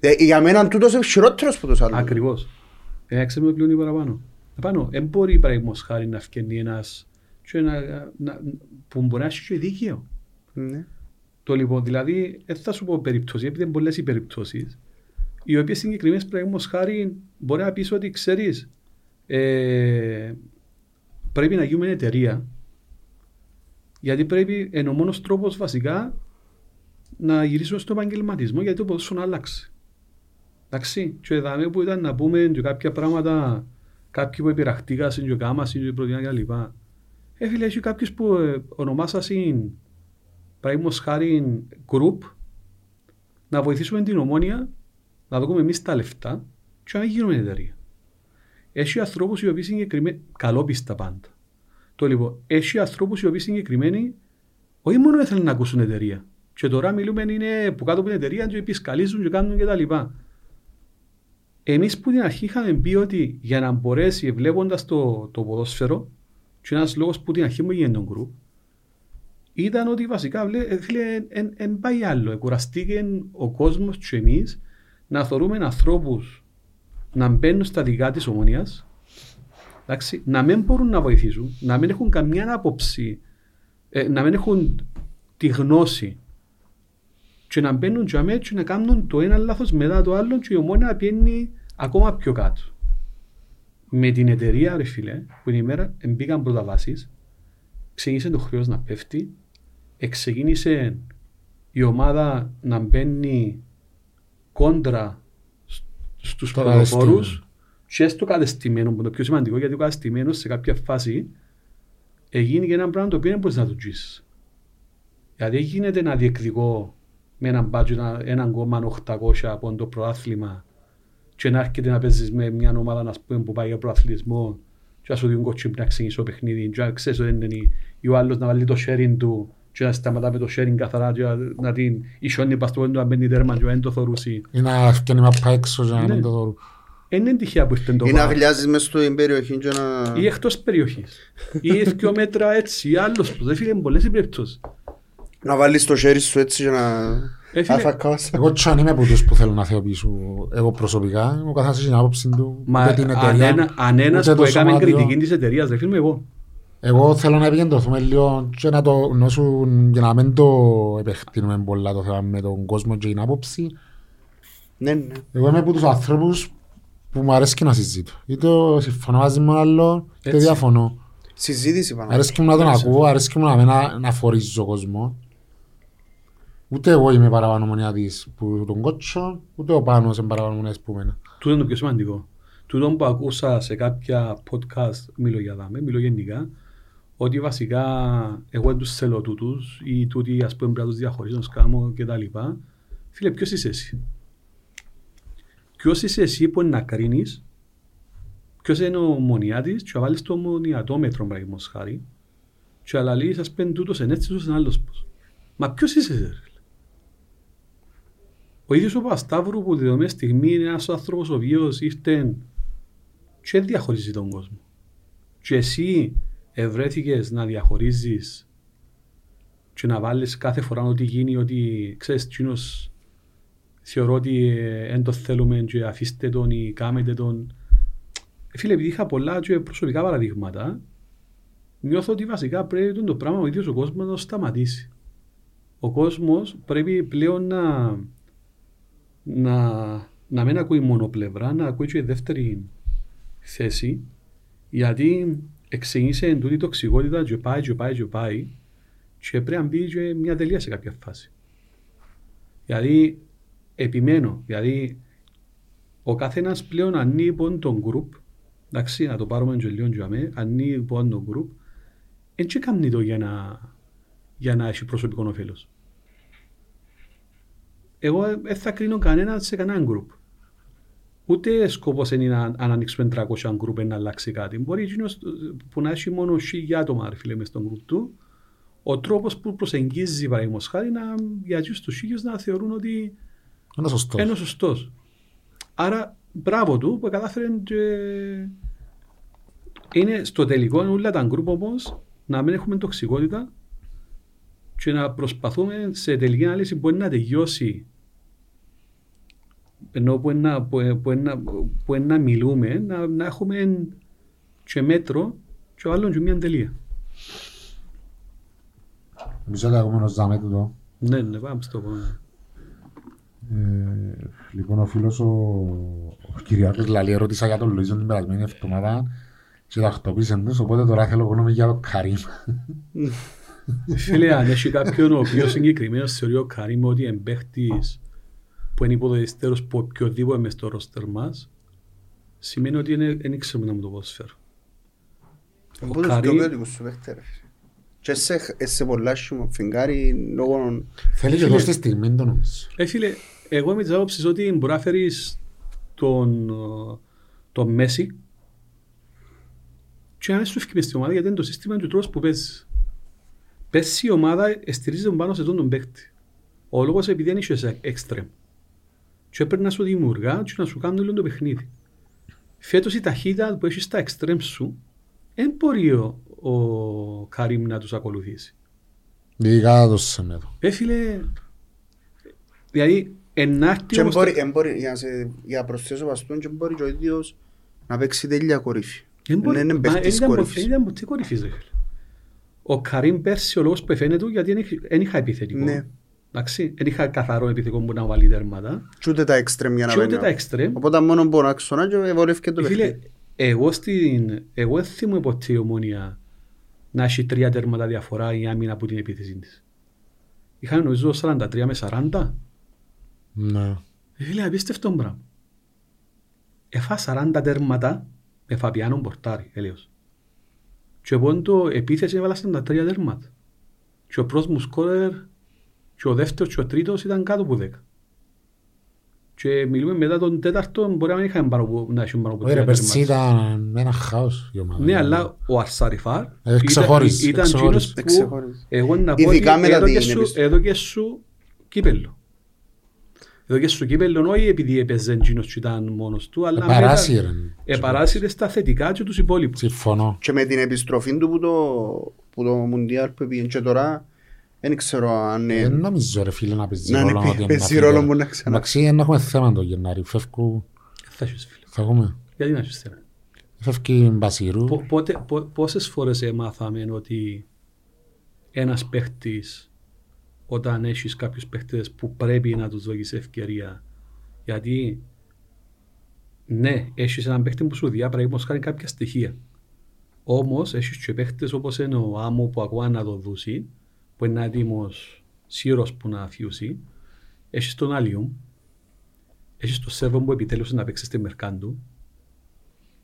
Ε, για μένα τούτος είναι χειρότερος από το άλλο. Ακριβώς. Ε, ξέρεις με πληρώνει παραπάνω. Επάνω, δεν μπορεί παραδείγματος χάρη να φτιάξει ένας που μπορεί να έχει και δίκαιο. Ναι. Το λοιπόν, δηλαδή, δεν θα σου πω περιπτώσεις, επειδή είναι πολλές οι περιπτώσεις, οι οποίες συγκεκριμένες παραδείγματος χάρη μπορεί να πεις ότι ξέρεις, ε, πρέπει να γίνουμε εταιρεία γιατί πρέπει είναι ο μόνος τρόπος βασικά να γυρίσουμε στο επαγγελματισμό γιατί το ποδόσφαιρο άλλαξε. Εντάξει, και εδώ που ήταν να πούμε και κάποια πράγματα κάποιοι που επιραχτήκασαν και κάμασαν και προτείναν και λοιπά. Ε, φίλε, έχει κάποιους που ε, ονομάσασαν παραδείγματος χάρη group να βοηθήσουμε την ομόνια να δούμε εμείς τα λεφτά και να γίνουμε εταιρεία. Έχει ανθρώπους οι οποίοι συγκεκριμένοι, καλόπιστα πάντα. Το λοιπόν, έχει ανθρώπους οι οποίοι συγκεκριμένοι όχι μόνο ήθελαν να ακούσουν εταιρεία. Και τώρα μιλούμε είναι που κάτω από την εταιρεία και επισκαλίζουν και κάνουν και τα λοιπά. Εμείς που την αρχή είχαμε πει ότι για να μπορέσει βλέποντας το, το ποδόσφαιρο, και ένας λόγος που την αρχή μου έγινε τον γκρουπ, ήταν ότι βασικά δεν πάει άλλο. Εκουραστήκε ο κόσμος και εμείς να θεωρούμε ανθρώπους να μπαίνουν στα δικά της ομονίας, να μην μπορούν να βοηθήσουν, να μην έχουν καμιά άποψη, ε, να μην έχουν τη γνώση και να μπαίνουν και αμέσως και να κάνουν το ένα λάθος μετά το άλλο και η ομόνια να πιένει ακόμα πιο κάτω. Με την εταιρεία, ρε φίλε, που την ημέρα μπήκαν πρώτα βάσεις, ξεκίνησε το χρέος να πέφτει, ξεκίνησε η ομάδα να μπαίνει κόντρα στους πληροφόρου και στο κατεστημένος, που είναι το πιο σημαντικό, γιατί ο κατεστημένος σε κάποια φάση έγινε και ένα πράγμα το οποίο δεν μπορείς να το τζίσει. Γιατί δεν γίνεται να διεκδικώ με έναν μπάτζο έναν κόμμα 800 από το προάθλημα και να έρχεται να παίζεις με μια ομάδα να πούμε, που πάει για προαθλητισμό και να σου δίνουν κότσι να ξεκινήσει το παιχνίδι. Και να ξέρεις ότι είναι ή ο άλλος να βάλει το sharing του και να σταματά με το sharing καθαρά και να την ισιώνει πας το να μπαίνει τέρμα και να το θωρούσει. Ή να φτιάνει μαπά έξω και να μην το θωρού. Είναι τυχαία που ήρθε το Ή να γλιάζεις μέσα στην περιοχή και να... Ή εκτός περιοχής. Ή δύο μέτρα έτσι, ή άλλος που δεν φίλε πολλές οι περιπτώσεις. Να βάλεις το χέρι σου έτσι και να... Εγώ τσάν είμαι από τους που θέλω να θεοποιήσω εγώ προσωπικά, ο καθένας έχει την άποψη του, Μα αν ένας που έκαμε κριτική της εταιρείας, δεν φίλουμε εγώ. Εγώ θέλω να επικεντρωθούμε λίγο και να το γνώσουν για να μην το επεκτείνουμε πολλά το θέμα με τον κόσμο και την άποψη. Ναι, ναι. Εγώ είμαι από τους ανθρώπους που μου αρέσει και να συζητώ. Είτε συμφωνώ μαζί με άλλο, είτε διαφωνώ. Συζήτηση πάνω. Αρέσκει μου να τον ακούω, αρέσκει μου να με να, να φορίζει ο κόσμο. Ούτε εγώ είμαι παραπάνω μονιάτης που τον κότσο, ούτε ο Πάνος είναι παραπάνω μονιάτης που εμένα. Τούτο είναι το πιο σημαντικό. Τούτο που ακούσα σε κάποια podcast, μιλώ για δάμε, μιλώ γενικά, ότι βασικά εγώ δεν τους θέλω τούτους ή τούτοι ας πούμε πρέπει να τους διαχωρίζω, να τους κάνω και τα λοιπά. Φίλε, ποιος είσαι εσύ; Ποιος είσαι εσύ που είναι να κρίνεις; Ποιος είναι ο μονιάτης; Και να βάλεις το μονιατό μέτρο πράγματος χάρη και να λαλείς ας πούμε τούτος είναι έτσι, τούτος είναι άλλος πώς. Μα ποιος είσαι εσύ, ρε φίλε; Ο ίδιος ο Πασταύρου που τη δομένη στιγμή είναι ένας άνθρωπος ο οποίος ήρθε και διαχωρίζει τον κόσμο. Και εσύ ευρέθηκες να διαχωρίζεις και να βάλεις κάθε φορά ό,τι γίνει, ότι ξέρεις, τσίνος θεωρώ ότι δεν το θέλουμε και αφήστε τον ή κάμετε τον. Ε, Φίλε, επειδή είχα πολλά και προσωπικά παραδείγματα, νιώθω ότι βασικά πρέπει το πράγμα ο ίδιος ο κόσμος να το σταματήσει. Ο κόσμος πρέπει πλέον να, να, να μην ακούει μόνο πλευρά, να ακούει και δεύτερη θέση, γιατί εξηγήσε τούτη τοξικότητα και πάει και πάει και πάει και πρέπει να μπει και μια τελεία σε κάποια φάση. Δηλαδή, επιμένω, δηλαδή ο καθένας πλέον ανήκει λοιπόν τον group, εντάξει, να το πάρουμε και λίγο για μέ, ανήκει λοιπόν τον group, δεν και κάνει το για να, για να έχει προσωπικό ωφέλος. Εγώ δεν θα κρίνω κανένα σε κανέναν group. Ούτε σκοπός είναι να, αν ανοίξουμε 300 γκρουπ να αλλάξει κάτι. Μπορεί εκείνος που να έχει μόνο χίλια άτομα ρε φίλε, μες στον γκρουπ του, ο τρόπος που προσεγγίζει παραδείγματος χάρη να, για τους χίλιους να θεωρούν ότι Είναι σωστός. είναι ο σωστός. Άρα μπράβο του που κατάφερε και... Είναι στο τελικό όλα τα γκρουπ όμως να μην έχουμε τοξικότητα και να προσπαθούμε σε τελική ανάλυση μπορεί να τελειώσει ενώ που είναι να, που, που, είναι να- που είναι να μιλούμε να, να έχουμε και μέτρο και ο άλλον και μια τελεία. Μισό λεπτό ακόμα ζάμε τούτο. Ναι, ναι, πάμε στο επόμενο. Ε, λοιπόν, ο φίλος ο, ο Κυριάκος Λαλή ρώτησα για τον Λουίζον την περασμένη εβδομάδα και τακτοποίησε τους, οπότε τώρα θέλω εγώ να είμαι για τον Καρύμ. Φίλε, αν έχει κάποιον ο οποίος συγκεκριμένος θεωρεί ο Καρύμ ότι είναι παίχτης που είναι υποδοιστέρος που οποιοδήποτε μες στο ρόστερ μας, σημαίνει ότι είναι- δεν ξέρουμε να μου το ποδοσφαίρο. Από Ο τους πιο Καρύμ, ποιοτικούς σου παίχτες, ρε φίλε. Και σε, σε πολλά σου φιγκάρι λόγω Θέλει και Φίλε- εδώ στη στιγμή το νομίζω. ε, φίλε, εγώ είμαι της άποψης ότι μπορεί να φέρεις τον, ε, τον Μέση και να σου φύγει στην ομάδα γιατί είναι το σύστημα του τρόπου που παίζεις. Πες η ομάδα στηρίζεται πάνω σε αυτόν τον παίχτη. Ο λόγος επειδή δεν είσαι εξτρέμ. Και έπρεπε να σου δημιουργά και να σου κάνουν όλο το παιχνίδι. Φέτος η ταχύτητα που έχεις στα εξτρέμ σου δεν μπορεί ο, ο Καρύμ να τους ακολουθήσει. Ειδικά το Σεμέδο. Ε, φίλε, δηλαδή, ενάρτη Και όμως... μπορεί, εν μπορεί, για, να σε, για να προσθέσω βαστούν και μπορεί και ο ίδιος να παίξει τέλεια κορύφη. Δεν μπορεί- Δεν είναι μα παίχτης ήταν ποτέ- κορύφης. Δεν ήταν ποτέ κορυφής, ρε φίλε. Ο Καρύμ πέρσι ο λόγος που εφαίνεται του γιατί δεν είχ- δεν είχα επιθετικό. Ναι. Εντάξει, δεν είχα καθαρό επιθετικό που να βάλει τέρματα. Και ούτε τα εξτρέμ για να Και ούτε παίρνει. τα εξτρέμ. Οπότε μόνο μπορεί να άξονα και βολεύει το Ε, Φίλε, παιχνίδι. εγώ στην... Εγώ δεν θυμούμαι ποτέ η ομόνια να έχει τρία τέρματα διαφορά η άμυνα από την επίθεση της. Είχαν νομίζω 43 με 40. Ναι. Ε, Φίλε, απίστευτο πράγμα. Έφα 40 τέρματα με Φαπιάνο Πορτάρι, έλεος. Και εγώ το επίθεση έβαλα 43 τέρματα. Και ο πρώτος μου σκόρερ και ο δεύτερος και ο τρίτος ήταν κάτω από 10. Και μιλούμε μετά τον τέταρτο, μπορεί να μην είχαμε πάνω από, να έχουν πάνω από Ωραία, τρία πέρσι τέρματα. ήταν ένα χάος η ομάδα. Ναι, αλλά ο Αρσαριφάρ Ε, ξεχώρισε, ήταν ξεχώρισε. εκείνος που Εξεχώρισε. εγώ να πω Ειδικά ότι μετά έδωκε την σου, επιστροφή. έδωκε σου κύπελλο. Έδωκε σου κύπελλο όχι επειδή έπαιζε εκείνος και ήταν μόνος του, αλλά Επαράσυρε. επαράσυρε στα θετικά και τους υπόλοιπους. Συμφωνώ. Και με την επιστροφή του που το, που το Μουντιάλ που πήγαινε και τώρα δεν ξέρω αν Δεν είναι νομίζω ρε φίλε να παίζει Να είναι ρόλο ότι παίζει να ρόλο φύγει. που να ξανά- Εντάξει, δεν έχουμε θέμα το Γενάρη. Φεύγουν, Θα έχεις φίλε. θα έχουμε. Γιατί να έχεις θέμα; Φεύγει Μπασίρου. Πο- πότε- πο- Πόσες φορές έμαθαμε ότι ένας παίχτης όταν έχεις κάποιους παίχτες που πρέπει να τους δώσεις ευκαιρία γιατί ναι, έχεις έναν παίχτη που σου διά παραδείγματος χάρη κάποια στοιχεία Όμως έχεις και παίχτες όπως είναι ο Άμμο που ακόμα να το δούσει, που είναι έτοιμος σύρος που να φιούσει. Έχεις τον Αλιούμ, έχεις τον Σέρβο που επιτέλους να παίξει στη Μερκάντου.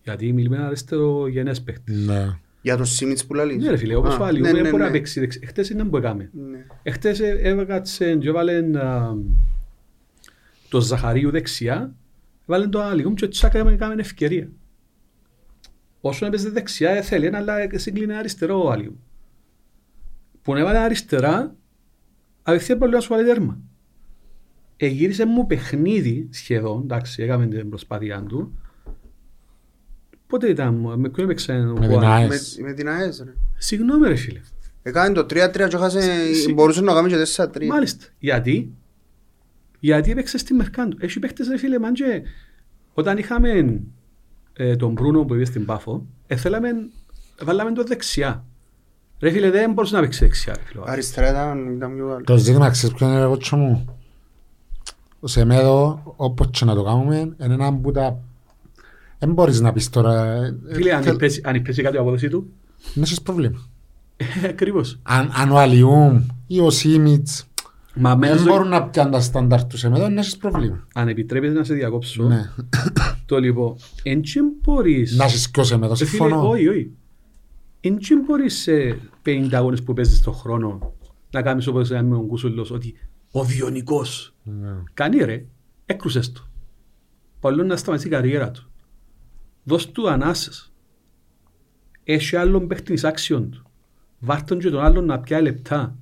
Γιατί μιλούμε ένα αριστερό γενές παίχτης. Ναι. Για το Σίμιτς που λαλείς. Ναι ρε φίλε, όπως Α, ο Αλιούμ ναι, δεν ναι, μπορεί να ναι. παίξει δεξιά. Εχθές είναι που έκαμε. Ναι. Εχθές ε- έβγατσε και έβαλε α, το Ζαχαρίου δεξιά, έβαλε το Αλιούμ και τσάκα έκαμε ευκαιρία. Όσο έπαιζε δεξιά ε, θέλει, αλλά συγκλίνε αριστερό ο Αλιούμ. Που έβαλε αριστερά, απευθεία μπορεί να σου βάλει τέρμα. Εγύρισε μου παιχνίδι σχεδόν, εντάξει, έκαμε την προσπάθειά του. Πότε ήταν, με ποιον έπαιξε ο Με την Γουάν. ΑΕΣ. Με, με την ΑΕΣ ρε. Συγγνώμη ρε φίλε. Έκανε το 3-3 και έχασε, Συ- μπορούσε να κάνει και 4-3. Μάλιστα. Γιατί; Γιατί έπαιξε στη Μερκάντο. Έχει παίχτες ρε φίλε μάντζε. Όταν είχαμε ε, τον Μπρούνο που είπε στην Πάφο, ε, θέλαμε, βάλαμε το δεξιά. Ρε φίλε δεν μπορούσε να παίξεις δεξιά. Ρε, φίλε. Αριστερά ήταν, ήταν πιο καλό. Το ζήτημα ξέρεις ποιο είναι ρε κότσο μου; Ο Σεμέδο, όπως και να το κάνουμε, είναι ένα που τα... Δεν μπορείς να πεις τώρα... ε, Φίλε, αν θέλ- υπέσει- αν υπέσει κάτι η απόδοση του, Να έχεις πρόβλημα. ακριβώς. Αν, αν ο Αλιούμ ή ο Σίμιτς Μα μέσα δεν στο- μπορούν να πιάνουν τα στάνταρ τους Σεμέδο, να έχεις πρόβλημα. αν επιτρέπεις να σε διακόψω, Ναι. το λοιπόν, εν τσι μπορείς... Να έχεις και ο Σεμέδο, Ρε φίλε, συμφωνώ. όχι, όχι. Εν τσι μπορείς σε 50 αγώνες που παίζεις στον χρόνο να κάνεις όπως λέμε ο Κούσουλος ότι ο Διονικός Ναι. Κάνει ρε, έκρουσες το. Παλού να σταματήσει η καριέρα του. Δώσ' του ανάσες. Έχει άλλον παίχτη εις άξιον του. Βάρτον και τον άλλον να πιάει λεπτά.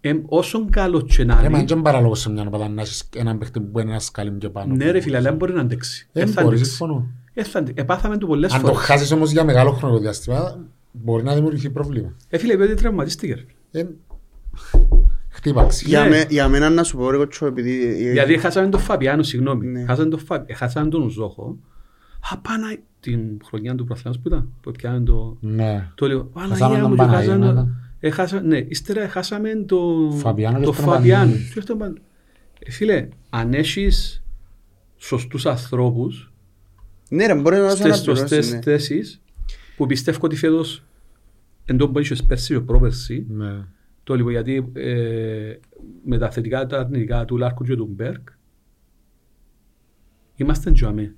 Ε, όσον καλό και να Ε, μα είναι, δεν παραλόγω σε μια ομάδα να έχεις έναν παίχτη που μπορεί να σκάλει πιο πάνω. ναι ρε φίλε, αλλά δεν μπορεί να αντέξει. Δεν Ε, θα μπορείς, αντέξει. συμφωνώ. Ε, θα αντέξει. Επάθαμε του πολλές Αν το φορές. χάσεις όμως για μεγάλο χρονικό διάστημα, μπορεί να δημιουργηθεί πρόβλημα. Ε, φίλε, επειδή τραυματίστηκε. ρε. Ε, Χτύπαξε. Για, Ναι. με, για μένα να σου πω ρε κοτσό, επειδή... Γιατί χάσαμε τον Φαβιάνο, συγγνώμη. Ναι. Χάσαμε τον, Φα... ε, χάσαμε τον Ουζόχο. Α, Πανα... την χρονιά του Προαθλάνος που ήταν, που πιάνε το... Ναι. Το λέω, Χάσαμε Παναγία τον μου, και Παναγία, χάσαμε... ναι. το- ε, χάσα- Ναι, ύστερα χάσαμε το... Φαβιάνο και το τον Φαβιάνο. Παναγία. Και αυτό παν- Ε, Φίλε, αν έχεις σωστούς ανθρώπους Ναι ρε, μπορεί να στις σε σωστές αναπληρώσει, ναι. θέσεις που πιστεύω ότι φέτος εν τω που είχες πέρσι και πρόπερσι Ναι. το λοιπόν γιατί ε, με τα θετικά τα αρνητικά του Λάρκου και του Μπέρκ είμαστε τζαμί.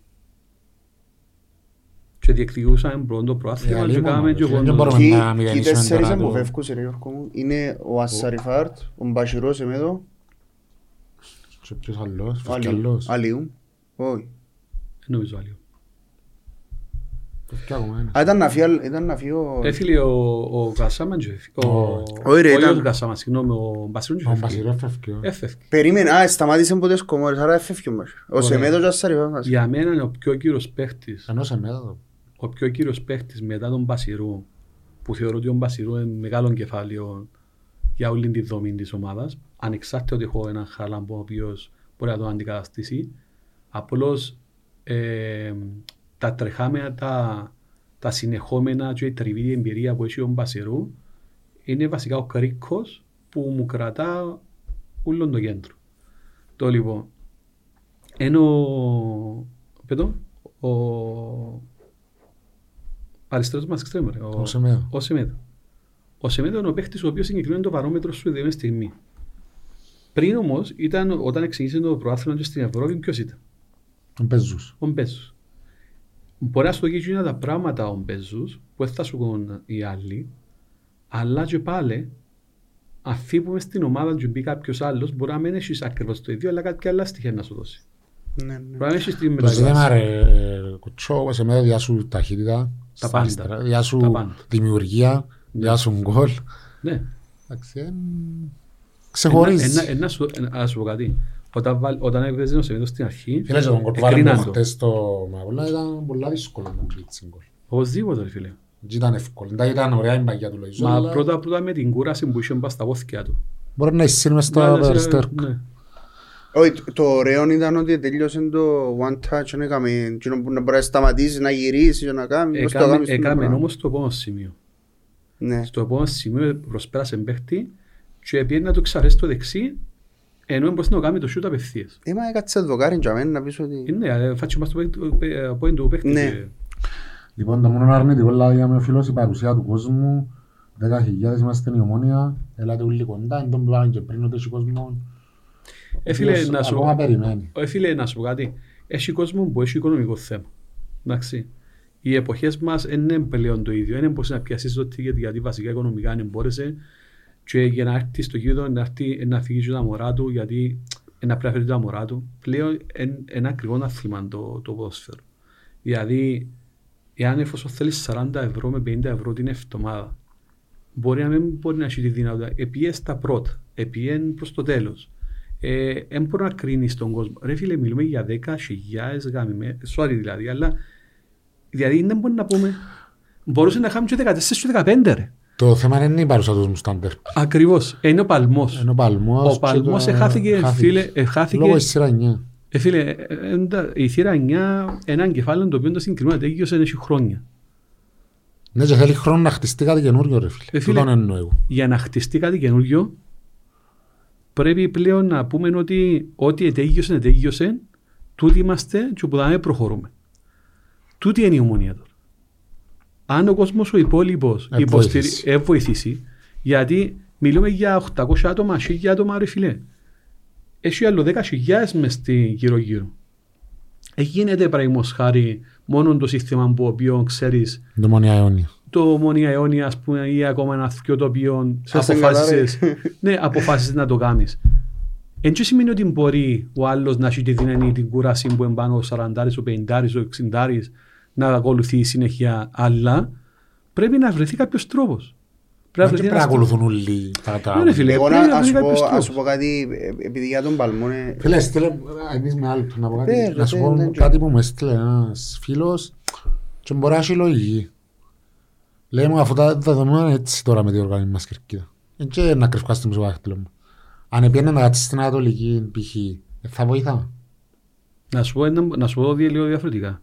Και διεκδικούσαμε πρώτο προάθλημα Ε, και αλίμονο, κάναμε και ρε, εγώ δεν το- μπορούμε Ποιοι- να ποιοι μηδενίσουμε τέσσερις τώρα το- εμποφεύκους ρε Γιώργο μου είναι ο Ασσαριφάρτ, ο Μπασιρός εμέδο, Και ποιος άλλος, ο φεύγει Αλίου. άλλος. Αλίου. Όχι. Δεν νομίζω άλλο. Φεύγει ακόμα ένας. Α, ήταν να φύγει άλλ- ήταν να φύγει ο... Έφυγε ο, ο Κασάμαν και έφυγε. Ο, Όχι, ρε, όχι ήταν- ο Κασάμαν, συγγνώμη, ο Μπασιρούν και Ο έφυγε. Μπασιρό φεύγει. ε. Έφυγε. Περίμενε, α, σταμάτησε ποτέ σκομόρες, άρα έφευκε ο Μπασιρός. Ο Ωραία. Σεμέδος και ο Ασσαριφάρτ. μας. Για μένα είναι ο πιο κύριος παίχτης, Ενώ σε μέθοδο. ο πιο κύριος παίχτης μετά τον Μπασιρού, που θεωρώ ότι ο Μπασιρού είναι μεγάλο κεφάλαιο για όλη τη δομή της ομάδας, ανεξάρτητα ότι έχω έναν χάλαμπο ο οποίος μπορεί να τον αντικαταστήσει, απλώς ε, τα τρεχάμενα, τα, τα συνεχόμενα και η τριβή εμπειρία που έχει ο Μπασιρού είναι βασικά ο κρίκος που μου κρατά όλο το κέντρο. Το λοιπόν, ενώ, πέτω, ο αριστερός μας εξτρέμερ, Ο Σεμέδο. ο Σεμέδο. Ο Σεμέδο είναι ο παίχτης ο οποίος συγκεκριμένει το παρόμετρο σου δίνει στιγμή. Πριν όμως, ήταν, όταν ξεκίνησε το προάθλημα και στην Ευρώπη, ποιος ήταν, Τον παίζους. ο Μπέζος. Μπορεί να σου δει εκείνα τα πράγματα ο Μπέζος που δεν θα σου κάνουν οι άλλοι, αλλά και πάλι, αφού που μες στην ομάδα και μπει κάποιος άλλος, μπορεί να μην έχεις ακριβώς το ίδιο, αλλά κάποια άλλα στοιχεία να σου δώσει. Ναι, ναι. Μπορεί να μην έχεις την Το ζήτημα μεταβάση. ρε κουτσό, σε μέθοδο διά σου ταχύτητα, Τα στα πάντα. αριστερά, διά Τα σου πάντα. δημιουργία, διά σου γκολ. Ναι. Εντάξει, εν- ξεχωρίζεις. Ένα- ένα- να σου- ένα- να σου πω κάτι. Όταν, βάλ- όταν έπαιζε ο Σεμίδος στην αρχή, Φίλε, και τον γκολ που βάλαμε εκρίναν το. χτες στο Μαγουλά ήταν πολλά δύσκολο να μπει έτσι γκολ. Οπωσδήποτε, ρε φίλε. Δεν ήταν εύκολο. Δεν ήταν ωραία η μπαγιά του Λοϊζό, Μα αλλά πρώτα πρώτα με την κούραση που είχε μπας στα πόθηκια του. μπορεί να εισύρει μες Μα, στα ναι, περιστέρκα. ναι. Όχι, το- το ωραίο ήταν ότι τελείωσε το one touch, δεν έκαμε εκείνο που να μπορεί να σταματήσει, να γυρίσει και να κάνει. πώς το Έκαμε, κάνεις στον έκαμε πράγμα. όμως το επόμενο σημείο. Ναι. Στο επόμενο σημείο προσπέρασε παίχτη και πήγε να του ξαρέσει το δεξί ενώ μπορούσε να το κάνει το σιούτ απευθείας. Ε, μα έκατσε δοκάρι για μένα να πεις ότι... Είναι, ε, φάτσι μας το παίχτη- το παι- από είναι το παίχτη. Ναι. και- Λοιπόν, το μόνο αρνητικό δηλαδή για με φίλος η παρουσία του κόσμου 10.000 είμαστε η ομόνια, έλατε όλοι κοντά, εν τω που είπαμε και πριν ότι έχει κόσμο Ε, φίλε, Ποιος να σου, ακόμα περιμένει. ε, φίλε, να σου πω κάτι. Έχει κόσμο που έχει οικονομικό θέμα. Εντάξει. Οι εποχές μας δεν είναι πλέον το ίδιο. Δεν είναι να πιάσεις το ticket γιατί βασικά οικονομικά δεν μπόρεσε. Και για να έρθει στο γήπεδο να, έρθει, να φύγει και τα μωρά του, γιατί ε, να πρέπει να φέρει τα μωρά του. Πλέον είναι ένα ακριβό αθλήμα το, το ποδόσφαιρο. Δηλαδή, εάν εφόσον θέλεις 40 ευρώ με 50 ευρώ την εβδομάδα, μπορεί να μην μπορεί να έχει τη δυνατότητα. Επίε στα πρώτα, επίε προς το τέλος. Ε, δεν μπορεί να κρίνεις τον κόσμο. Ρε φίλε, μιλούμε για 10.000 γαμημένε. Sorry δηλαδή, αλλά. Δηλαδή δεν μπορεί να πούμε. Μπορούσε να είχαμε και 14 και 15 ρε. Το θέμα είναι η παρουσία του στα ντέρπι. Ακριβώ. Είναι ο παλμός. Ενώ ο Παλμός... Ο Παλμός και το- εχάθηκε, φίλε, εχάθηκε- Λόγω της σειρά 9. Ε, φίλε, ε, ε, εντα- η θύρα 9 ένα κεφάλαιο το οποίο το συγκεκριμένα τέγιωσε έχει χρόνια. Ναι, και θέλει χρόνο να χτιστεί κάτι καινούριο, ρε φίλε. Ε, φίλε. Τούτον εννοώ εγώ. Για να χτιστεί κάτι καινούριο, πρέπει πλέον να πούμε ότι ό,τι ετέγιωσε, ετέγιωσε, τούτοι είμαστε και που θα προχωρούμε. Τούτη είναι η ομονία τώρα. Αν ο κόσμος ο υπόλοιπος Εβοήθησε. βοηθήσει, γιατί μιλούμε για 800 άτομα, 1000 άτομα, ρε φιλέ. Έχει άλλο 10.000 μες στη γύρω-γύρω. Ε, γίνεται παραδείγματος χάρη μόνο το σύστημα που οποίος ξέρεις Το Μονία Ιόνια. το Μονία Αιώνια ας πούμε ή ακόμα ένα θείο το οποίο Σας καλά, αποφάσισες, ναι, αποφάσισες να το κάνεις. Εν και σημαίνει ότι μπορεί ο άλλος να έχει τη δύναμη την κούραση που εμπάνω ο 40, ο 50, ο 60 να ακολουθεί συνέχεια, αλλά πρέπει να βρεθεί κάποιος τρόπος. Δεν βρεθεί πρέπει να ένας ακολουθούν όλοι τα Ναι, τα... ρε φίλε. Εγώ πρέπει να να ας σου βρει πω- κάποιος ας τρόπος. σου πω κάτι, ε, επειδή για τον Παλμό είναι... Φίλε, στείλε, εμείς με άλλο να πω κάτι. Ε, Να σου ρε, πω δεν- κάτι που μου έστειλε ένας φίλος και μπορεί να έχει λογική. Λέει μου αφού τα δεδομένα είναι έτσι τώρα με την οργάνωση μας κερκίδα. Δεν και να κρυφκάσει το μισογάχτυλο μου. Αν επιένε να κάτσεις στην Ανατολική π.χ. ε, θα βοηθά. Να σου πω, ένα- να σου πω δύο λίγο διαφορετικά.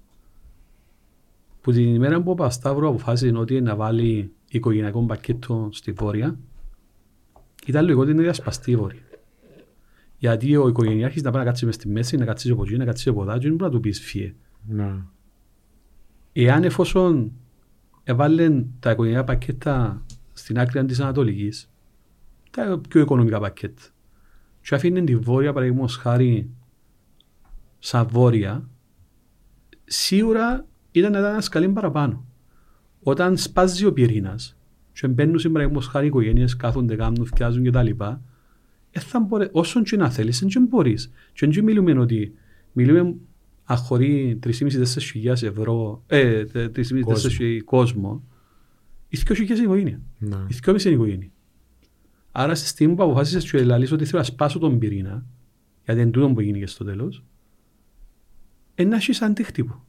Που την ημέρα που ο Πασταύρου αποφάσισε ότι να βάλει οικογενειακό πακέτο στη Βόρεια, ήταν λογικό ότι είναι διασπαστεί η Βόρεια. Γιατί ο οικογενειάρχης να πάει να κάτσει μες στη μέση, να κάτσει από εκεί, να κάτσει από εδώ, και δεν μπορεί να του πεις φύε. Ναι. Εάν εφόσον έβαλε τα οικογενειακά πακέτα στην άκρη της Ανατολικής, τα πιο οικονομικά πακέτα, και αφήνε τη Βόρεια, παραδείγματος χάρη, σαν Βόρεια, σίγουρα ήταν να ήταν ένας σκαλί παραπάνω. Όταν σπάζει ο πυρήνας και μπαίνουν σε παραδείγματος χάρη οι οικογένειες, κάθονται, κάνουν, φτιάζουν κτλ. Ε, θα μπορέ, όσον και να θέλεις, δεν μπορείς. Και δεν μιλούμε ότι μιλούμε αχωρεί 3.500-4.000 ευρώ, ε, 3.500 κόσμο, οι 2.000 είναι οικογένεια. Ναι. Οι 2.500 είναι οικογένεια. Άρα στη στιγμή που αποφάσισες και λαλείς ότι θέλω να σπάσω τον πυρήνα, γιατί είναι τούτο που γίνει στο τέλος, ε, να έχεις αντίκτυπο.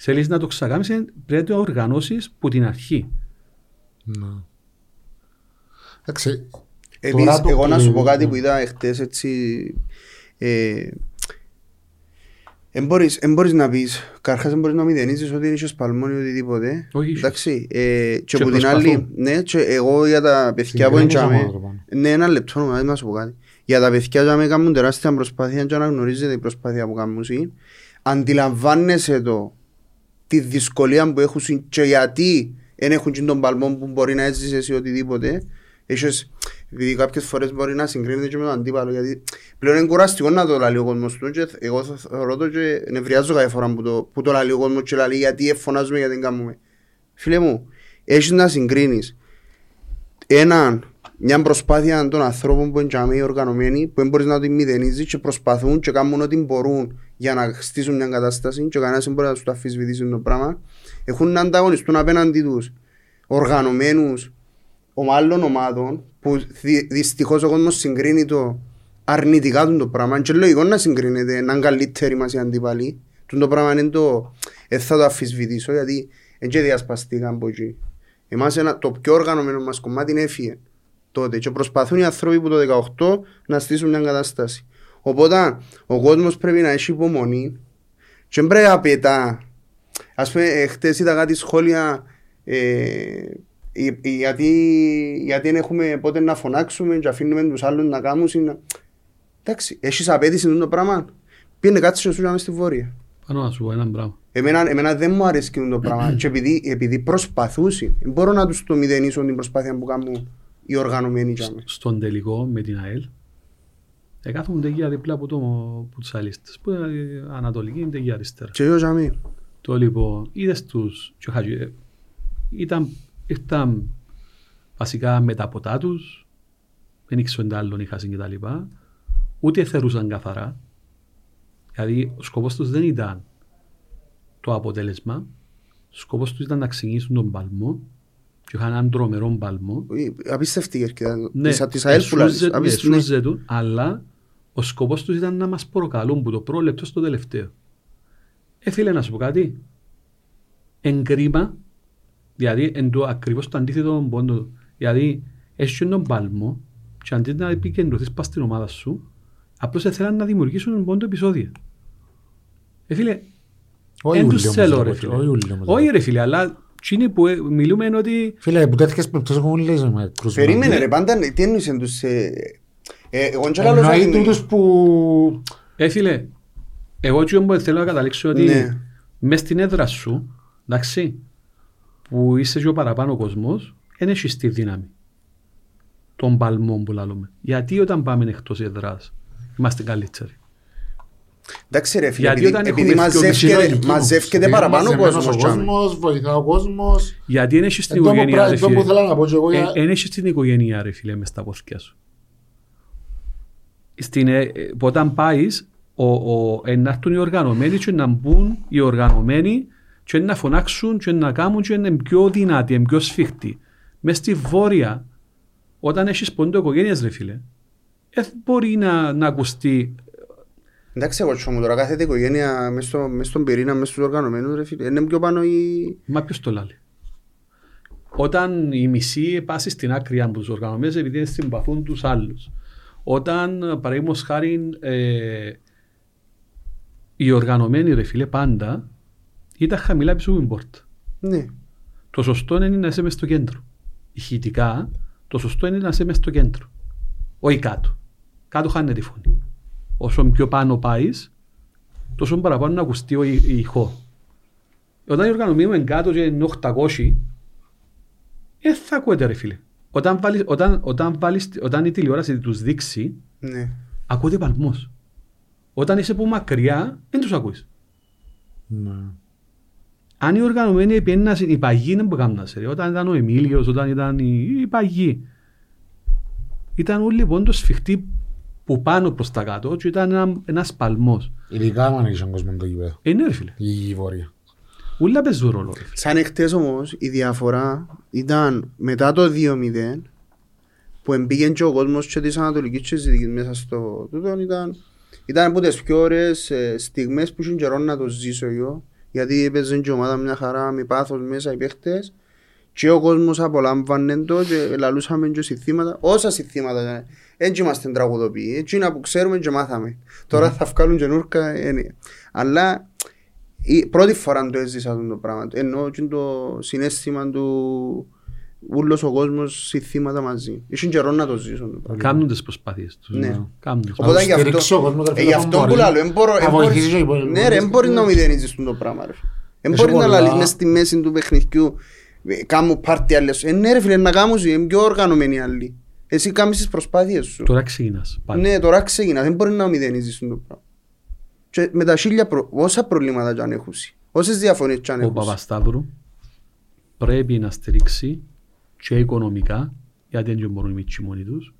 Θέλεις να το ξακάμεις, ε, πρέπει να το οργανώσεις που την αρχή. Ναι. Εντάξει, Επίσης, Τώρα το εγώ να σου πω κλειδί- κάτι που είδα εχθές έτσι... Ε, Εν μπορείς, εν μπορείς να πεις, καρχάς εν μπορείς να μηδενίζεις ότι είναι παλμόν ή οτιδήποτε. Όχι, ίσως. Εντάξει, ε, και, Και από την προσπαθούν. άλλη, ναι, και εγώ για τα παιδιά που συγκρίνεις εντιαμε, όμως, ρε, πάνω. ναι, ένα λεπτό να να σου πω κάτι. Για τα παιδιά που κάνουν τεράστια προσπάθεια και αναγνωρίζεται η προσπάθεια που κάνουν συν, αντιλαμβάνεσαι το τη δυσκολία που έχουν συν και γιατί δεν έχουν και τον παλμό που μπορεί να έζησες ή οτιδήποτε. Έχεις, επειδή κάποιες φορές μπορεί να συγκρίνεται και με τον αντίπαλο γιατί πλέον είναι κουραστικό να το λαλεί ο κόσμος του και εγώ θα θεωρώ το και νευριάζω κάθε φορά που το, που το λαλεί ο κόσμος και λαλεί γιατί φωνάζουμε γιατί δεν κάνουμε. Φίλε μου, έχεις να συγκρίνεις έναν, μια προσπάθεια των ανθρώπων που είναι τζαμί οργανωμένοι, που δεν μπορείς να την μηδενίζεις και προσπαθούν και κάνουν ό,τι μπορούν για να στήσουν μια κατάσταση και ο κανένας δεν μπορεί να σου το αφισβητήσει το πράγμα. Έχουν να ανταγωνιστούν απέναντι τους οργανωμένους ομάλων ομάδων που δυ, δυστυχώς ο κόσμος συγκρίνει το αρνητικά του το πράγμα. Και λογικό να συγκρίνεται να είναι καλύτεροι μας οι αντίπαλοι Τούτο το πράγμα είναι το δεν θα το αφισβητήσω γιατί δεν και διασπαστήκαν από εκεί. Εμάς ένα, το πιο οργανωμένο μας κομμάτι είναι έφυγε τότε και προσπαθούν οι άνθρωποι που το 18 να στήσουν μια κατάσταση οπότε ο κόσμος πρέπει να έχει υπομονή και δεν πρέπει να πετά ας πούμε ε, χτες είδα κάτι σχόλια ε, ε, ε, γιατί, γιατί δεν έχουμε πότε να φωνάξουμε και αφήνουμε τους άλλους να κάνουν. συνα- Εντάξει, έχεις απέτηση αυτό το πράγμα; Πήγαινε κάτσε σου να στη βόρεια. Πάνω να σου πω έναν πράγμα. Εμένα, εμένα δεν μου αρέσει το πράγμα και επειδή, επειδή προσπαθούσε, δεν μπορώ να τους το μηδενίσω την προσπάθεια που κάνουν οι οργανωμένοι για μένα. Στον τελικό με την ΑΕΛ, εκάθομαι τεγεία δίπλα από, το, από τους αλίστες, που είναι η ανατολική είναι τεγεία αριστερά. Και εγώ για μένα. Το λοιπόν, είδες τους, και ο Χατζη- ε, ήταν, ήρθαν βασικά με τα ποτά τους, δεν ήξεραν τι άλλον είχαν και τα λοιπά, ούτε θερούσαν καθαρά, δηλαδή ο σκοπός τους δεν ήταν το αποτέλεσμα, ο σκοπός τους ήταν να ξεκινήσουν τον παλμό και είχαν έναν τρομερό παλμό Ε, Απίστευτη η κερκίδα ναι, της, της ΑΕΛ που λάζεις. εσούζε- ναι, Απίστευτη, ναι. εσούζε του, αλλά ο σκοπός τους ήταν να μας προκαλούν που το πρώτο λεπτό στο τελευταίο. Ε, φίλε, να σου πω κάτι. Εν κρίμα, δηλαδή εν το ακριβώς το αντίθετο πόντο. Δηλαδή, έχει τον παλμό και αντί να επικεντρωθείς πας στην ομάδα σου, απλώς ήθελαν να δημιουργήσουν ένα πόντο επεισόδιο. Ε, φίλε, Όχι εν ούλοι τους όμως, θέλω ρε, ρε όχι φίλε. ούλοι όμως, Όχι ρε. ρε φίλε, αλλά εκείνοι που ε, μιλούμε είναι ότι Φίλε, που τέτοιες περιπτώσεις έχουν ούλες με κρούσμα. Περίμενε ρε, πάντα τι εννοείς εν τους... ε, ε, Εγώ και λαλώ Εννοεί σαν- τούτους που... Ε, φίλε, εγώ τι όμως θέλω να καταλήξω ότι Ναι. μες στην έδρα σου, εντάξει, που είσαι και ο παραπάνω κόσμος, δεν έχεις τη δύναμη των παλμών που λαλούμε. Γιατί όταν πάμε εκτός έδρας είμαστε καλύτεροι; Εντάξει ρε φίλε, Γιατί επειδή- όταν επειδή έχουμε πιο μαζεύκεται- μισή μαζεύκεται Είναι παραπάνω μαζεμένος κόσμος. ο τζάμε. κόσμος, βοηθά ο κόσμος. Γιατί δεν έχεις την Εν τω που οικογένεια, πρά- ρε εν τω που φίλε. θέλω να πω και εγώ για- Ε, εν έχεις την οικογένεια, ρε φίλε, μες στα πόθηκια σου. Στην, ε, ε, που όταν πάεις, ο, ο, ε, να έρθουν οι οργανωμένοι και να μπουν οι οργανωμένοι και να φωνάξουν και να κάνουν και να είναι πιο δυνατοί, είναι πιο σφιχτοί. Μες στη βόρεια, όταν έχεις πόντο οικογένειας, ρε φίλε, δεν μπορεί να, να ακουστεί Εντάξει εγώ τσόμου τώρα κάθεται η οικογένεια μες στο- μες στον πυρήνα, μες στους οργανωμένους ρε φίλε. Είναι πιο πάνω η... Μα ποιος το λέει. Όταν οι μισοί πάσει στην άκρη από τους οργανωμένους επειδή συμπαθούν τους άλλους. Όταν, παραδείγματος χάρη, ε, οι οργανωμένοι ρε φίλε πάντα ήταν χαμηλά πίσω από την πόρτα. Ναι. Το σωστό είναι να είσαι μες στο κέντρο. Ηχητικά, το σωστό είναι να είσαι μες στο κέντρο. Όχι κάτω. Κάτω χάνεται τη φωνή. Όσο πιο πάνω πάεις, τόσο παραπάνω να ακουστεί ο η- η ηχό. Όταν οι οργανωμένοι είναι κάτω και είναι 800, δεν θα ακούετε ρε φίλε. Όταν, βάλεις, όταν, όταν, βάλεις, όταν η τηλεόραση τους δείξει, Ναι. ακούτε παλμός. Όταν είσαι από μακριά, δεν τους ακούεις. Ναι. Αν οι οργανωμένοι επιέναν, οι παγιοί είναι που έκαναν σε, ρε. Όταν ήταν ο Εμίλιος, όταν ήταν οι, οι παγιοί. Ήταν όλοι πόντος σφιχτοί που πάνω προς τα κάτω και ήταν ένα, ένας παλμός. Ειδικά αν έχεις τον κόσμο το γήπεδο. Ε, ναι ρε φίλε. Η Βόρεια. Ούλα παίζουν ρόλο ρε φίλε. Σαν εχθές όμως η διαφορά ήταν μετά το 2-0 που εμπήγαινε και ο κόσμος και της Ανατολικής και της Δυτικής μέσα στο τούτο ήταν ήταν από τις πιο ωραίες ε, στιγμές που είχαν καιρό να το ζήσω εγώ γιατί έπαιζε και η ομάδα μια χαρά με πάθος μέσα οι παίχτες και ο κόσμος απολάμβανε το και λαλούσαμε και συνθήματα όσα συνθήματα έτσι είμαστε τραγουδοποιοί έτσι να που ξέρουμε και μάθαμε τώρα θα βγάλουν και νούρκα ε, ναι. αλλά η πρώτη φορά το έζησα αυτό το πράγμα. Ενώ και το συνέστημα του ούλος ο κόσμος συνθήματα μαζί. Ήσουν καιρό να το ζήσω το πράγμα. Κάνουν τις προσπάθειες τους. Ναι. Κάνουν τις Οπότε Να γι' αυτό, στηρίξει ο κόσμος, ρε ε, φίλε, γι' αφού αυτό μπορεί. που λέω, εν μπορώ- Να εν μπορείς- βοηθήσει και οι υπόλοιποι. ναι ρε, εν μπορείς να μηδενίζεις το πράγμα ρε. Εν Έχει μπορείς να πολλά- λαλείς μες στη μέση του παιχνιδιού ε, κάμουν πάρτι άλλες. Ε, ναι ρε φίλε, να κάνουν είναι πιο οργανωμένοι άλλοι. Εσύ κάνεις τις προσπάθειες σου. Τώρα ξεκινάς πάλι. Ναι, τώρα ξεκινάς. Δεν μπορείς να μηδενίζεις το πράγμα. Και με τα χίλια προ... όσα προβλήματα και αν έχουν, όσες διαφωνίες και αν Ο έχουν. Παπασταύρου πρέπει να στηρίξει και οικονομικά, γιατί δεν μπορούν οι μίτσοι μόνοι τους,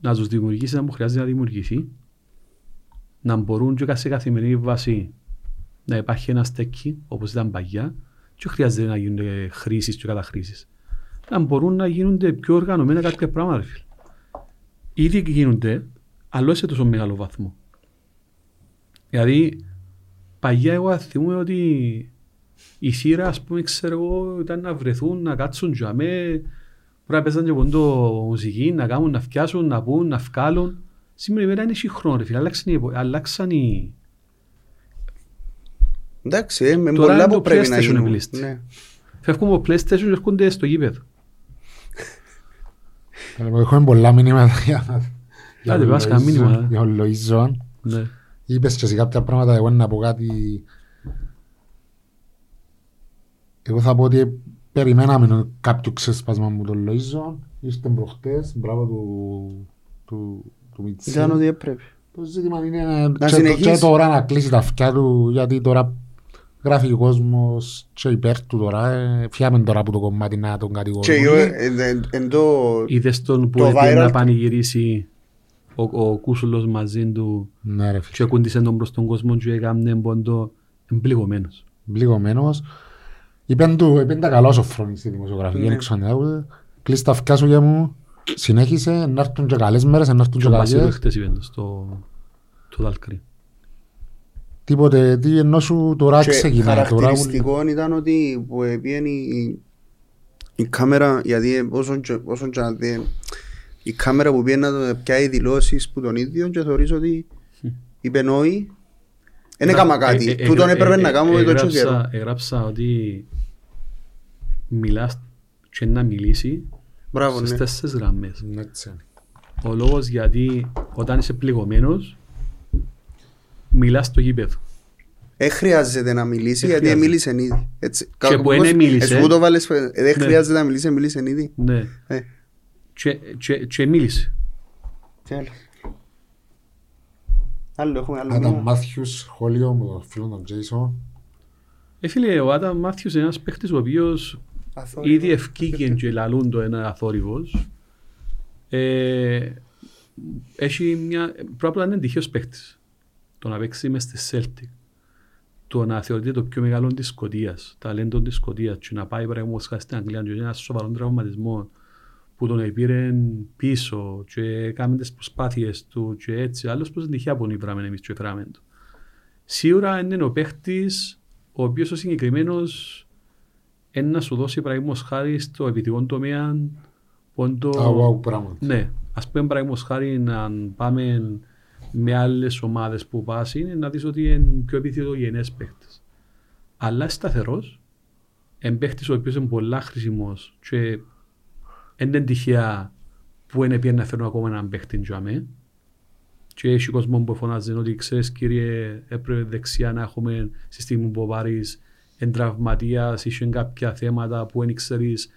να τους δημιουργήσει να μου χρειάζεται να δημιουργηθεί, να μπορούν και σε καθημερινή βάση να υπάρχει ένα στέκι, όπως ήταν παγιά, και χρειάζεται να γίνονται χρήσεις και καταχρήσεις. Να μπορούν να γίνονται πιο οργανωμένα κάποια πράγματα, ρε φίλε. Ήδη γίνονται, αλλά όχι σε τόσο μεγάλο βαθμό. Δηλαδή, παγιά εγώ θυμούμαι ότι η θύρα, ας πούμε, ξέρω εγώ, ήταν να βρεθούν, να κάτσουν για με, πρέπει να παίζαν και πόντο μουσική, να κάνουν, να φτιάσουν, να πούν, να βγάλουν. Σήμερα η μέρα είναι σύγχρονο, ρε φίλε, αλλάξαν οι, επο- αλλάξαν οι... Εντάξει, ε, με Τώρα πολλά είναι που το πρέπει να PlayStation γίνουν. επιλίστη. Ναι. Φεύγουν από PlayStation και έρχονται στο γήπεδο. Ε, Έχουμε πολλά μηνύματα για Άντε, βάσκα, μήνυμα, ε. για τον Λοΐζο. Ναι. Είπες και εσύ κάποια πράγματα, εγώ να πω κάτι... Εγώ θα πω ότι περιμέναμε κάποιο ξέσπασμα μου τον Λοΐζο. Ήρθε προχτές, μπράβο του, του, του Μιτσί. Ήταν ότι έπρεπε. Το ζήτημα είναι Να και, συνεχίσει. και τώρα να κλείσει τα αυτιά του, γιατί τώρα γράφει ο κόσμος και υπέρ του τώρα. Ε, φιάμε τώρα από το κομμάτι να τον Και κατηγορούν. εγώ, ε, ε, εν το... Είδες τον που Το έπαιρνε viral να του- πανηγυρίσει ο, ο Κούσουλος μαζί του Ναι ρε φίλε. και κούντισε τον προς τον κόσμο και έκαμνε πόντο εμπληγωμένος. Πληγωμένος. Είπεν του, είπεν τα καλά ο Σοφρόνης στη δημοσιογραφία. Ναι. Δεν ξέρω ούτε. Κλείς τα αυτιά σου για μου. Συνέχισε, να έρθουν και καλές μέρες, να έρθουν Και και ο Βασίλου κακές. χτες είπε το στο το Δαλκρή. Τίποτε, τι ενώ σου τώρα Και ξεκινάει. Τώρα που- χαρακτηριστικό ήταν ότι που πήγαινε η, η κάμερα, γιατί όσον και, όσον και να δει, η κάμερα που πήγαινε να το πιάει δηλώσεις που τον ίδιο και θεωρείς ότι είπε όχι, δεν έκανα κάτι. Ε, ε, Τούτον ε, έπρεπε ε, να ε, κάνω με το έγραψα- καιρό. Έγραψα ότι μιλάς και να μιλήσει Μπράβο, στις ναι. τέσσερις γραμμές. Ναι, έτσι είναι. Ο λόγος γιατί όταν είσαι πληγωμένος μιλάς στο γήπεδο. Δεν χρειάζεται να μιλήσει Δεν γιατί χρειάζεται. μίλησε ήδη. Έτσι, Και που πώς- είναι μίλησε. εσύ που το βάλες, ε, δεν Ναι. χρειάζεται να μιλήσει, μίλησε ήδη. Ναι. Ε, Και, και, και μίλησε. τι άλλο. Άλλο έχουμε, άλλο Άταν μήνυμα. Μάθιους, σχόλιο με τον φίλο τον Τζέισον. Ε, φίλε, ο Άνταμ Μάθιος είναι ένας παίχτης ο οποίος Αθόρυβος. ήδη ευκήκε και λαλούν το ένα αθόρυβος. Ε, έχει μια... Πρώτα είναι τυχαίος παίχτης. Το να παίξει μες στη Celtic. Το να θεωρείται το πιο μεγάλο της Σκοτίας, ταλέντο της Σκοτίας και να πάει παραδείγματος χάρη στην Αγγλία και ένας σοβαρό τραυματισμός που τον πήρε πίσω και έκαμε τις προσπάθειες του και έτσι, άλλος πως τυχαία που νιβράμε εμείς και φέραμε του. Σίγουρα είναι ο παίχτης ο οποίος ο συγκεκριμένος είναι να σου δώσει παραδείγματος χάρη στο επιθυμικό τομέα πόντο... Τα wow πράγματα. Ναι, ας πούμε παραδείγματος χάρη να πάμε με άλλες ομάδες που πας είναι να δεις ότι είναι πιο επιθυμογενές παίχτες. Αλλά σταθερός, είναι παίχτης ο οποίος είναι πολλά χρήσιμος και δεν είναι τυχαία που είναι πιέν να φέρουν ακόμα έναν παίχτη για μέ. Και έχει κόσμος που φωνάζει ότι ξέρεις κύριε έπρεπε δεξιά να έχουμε στη στιγμή που πάρεις εν τραυματίας, είχε κάποια θέματα που δεν ξέρεις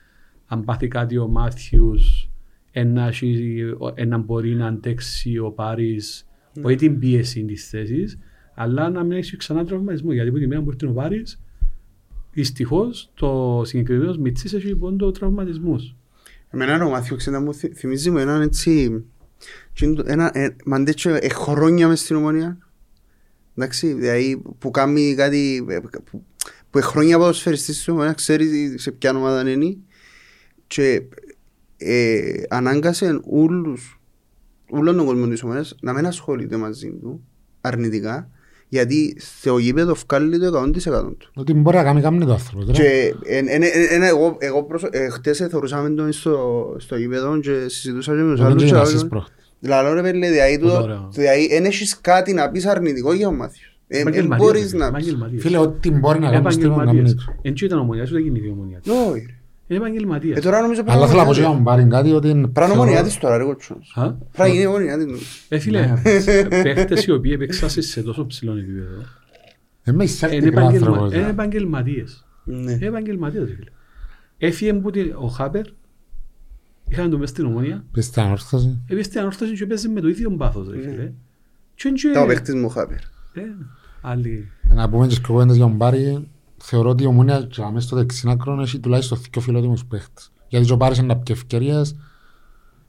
αν πάθει κάτι ο Μάθιους ένα, έχει- ένα μπορεί να αντέξει ο Πάρης όχι την πίεση της θέσης αλλά να μην έχει ξανά τραυματισμό γιατί από τη μέρα που ήρθε ο Πάρης δυστυχώς το συγκεκριμένος Μιτσής έχει πόντο τραυματισμούς. Εμένα ο Μάθιος Ξέντα μου θυ- θυμίζει μου έναν έτσι... τσιν- Ένα, ε, μαντέτσο ε, χρόνια μες στην ομονία. Εντάξει, δηλαδή που κάνει κάτι... ε, Που, που ε, χρόνια ποδοσφαιριστής στην ομονία ξέρει σε ποια ομάδα είναι και ε, ανάγκασε όλους όλον τον κόσμο της ομονίας να μην ασχολείται μαζί του αρνητικά γιατί στο γήπεδο βγάλει το 100% του. Ότι μπορεί να κάνει κάνει το άνθρωπο. τώρα. Και εν- εν- εν- εν- εγώ, εγώ προσω... ε, χτες θεωρούσαμε τον στο, στο γήπεδο και συζητούσα και με τους Δεν άλλους και είναι άλλους. εσείς προχτές. Λαλό ρε παιδί, δηλαδή Πολύ τούτο- ωραίο. δηλαδή εν έχεις κάτι να πεις αρνητικό για ο Μάθιος. Ε, εν Επαγγελματίας, μπορείς ρε, να πεις. επαγγελματίας. Φίλε, ό,τι μπορεί να κάνεις στην να Επαγγελματίας. κάνει. Εν τσι ήταν ομονιάς, ούτε γίνει η ομονιάς. Όχι, ρε. Είναι επαγγελματίας. Ε, τώρα νομίζω Αλλά θέλω να πω και για πράγμα τον Μπάριν κάτι ότι είναι... Πράγμα θεωρώ- ομονιά της τώρα ρε κοτσόνος. Α; Πράγμα είναι ομονιά της. νομίζω. Ε, φίλε, Ναι. παίχτες οι οποίοι παίξαν σε τόσο ψηλό επίπεδο Εμείς είσαι είναι ακτικά επαγγελμα- άνθρωπος. είναι ε. επαγγελματίες. Ναι. Είναι επαγγελματίες, ρε φίλε. Έφυγε που την- ο Χάπερ, είχαν το μες στην ομονία, Πες στην ανόρθωση. έπιε στην ανόρθωση και παίζεις με το ίδιο πάθος, ρε Ναι. φίλε. Και είναι και- Ήταν ο παίκτης μου ο Χάπερ. Ε, άλλοι. Να πούμε και σκοπέντες για τον Μπάρι. Θεωρώ ότι η ομόνια και αμέσως στο δεξινάκρον έχει τουλάχιστον δύο φιλότιμους παίχτες. Γιατί και ο Πάρης είναι να πιει ευκαιρίες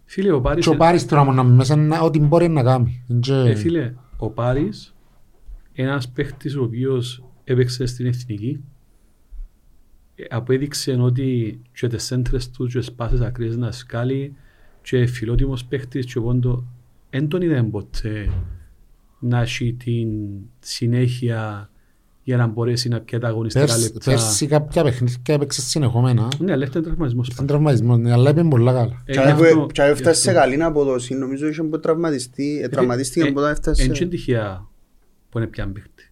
Φίλε, ο Πάρης, και ο Πάρης τώρα μόνο μέσα είναι ό,τι μπορεί να κάνει. Είναι και- ε, φίλε, ο Πάρης, ένας παίχτης ο οποίος έπαιξε στην εθνική, ε, απέδειξε ότι και τις σέντρες του και τις πάσες ακρίες να σκάλει και φιλότιμος παίχτης και πόντο δεν τον είδαμε ποτέ να έχει την συνέχεια για να μπορέσει να πιέται αγωνιστικά Πέρσι- λεπτά. Πέρσι κάποια παιχνίδια έπαιξε συνεχόμενα. Ναι, αλλά ήταν τραυματισμός. Ήταν τραυματισμός, ναι, αλλά έπαιξε πολλά καλά. Ε, Και γι' αν αυτό- που- Και αν γι' έφτασε σε αυτό. καλή αποδόση, νομίζω είχε που τραυματιστεί, ε, τραυματίστηκε Ε, από όταν έφτασε. Εν και τυχαία που είναι πια παίχτη.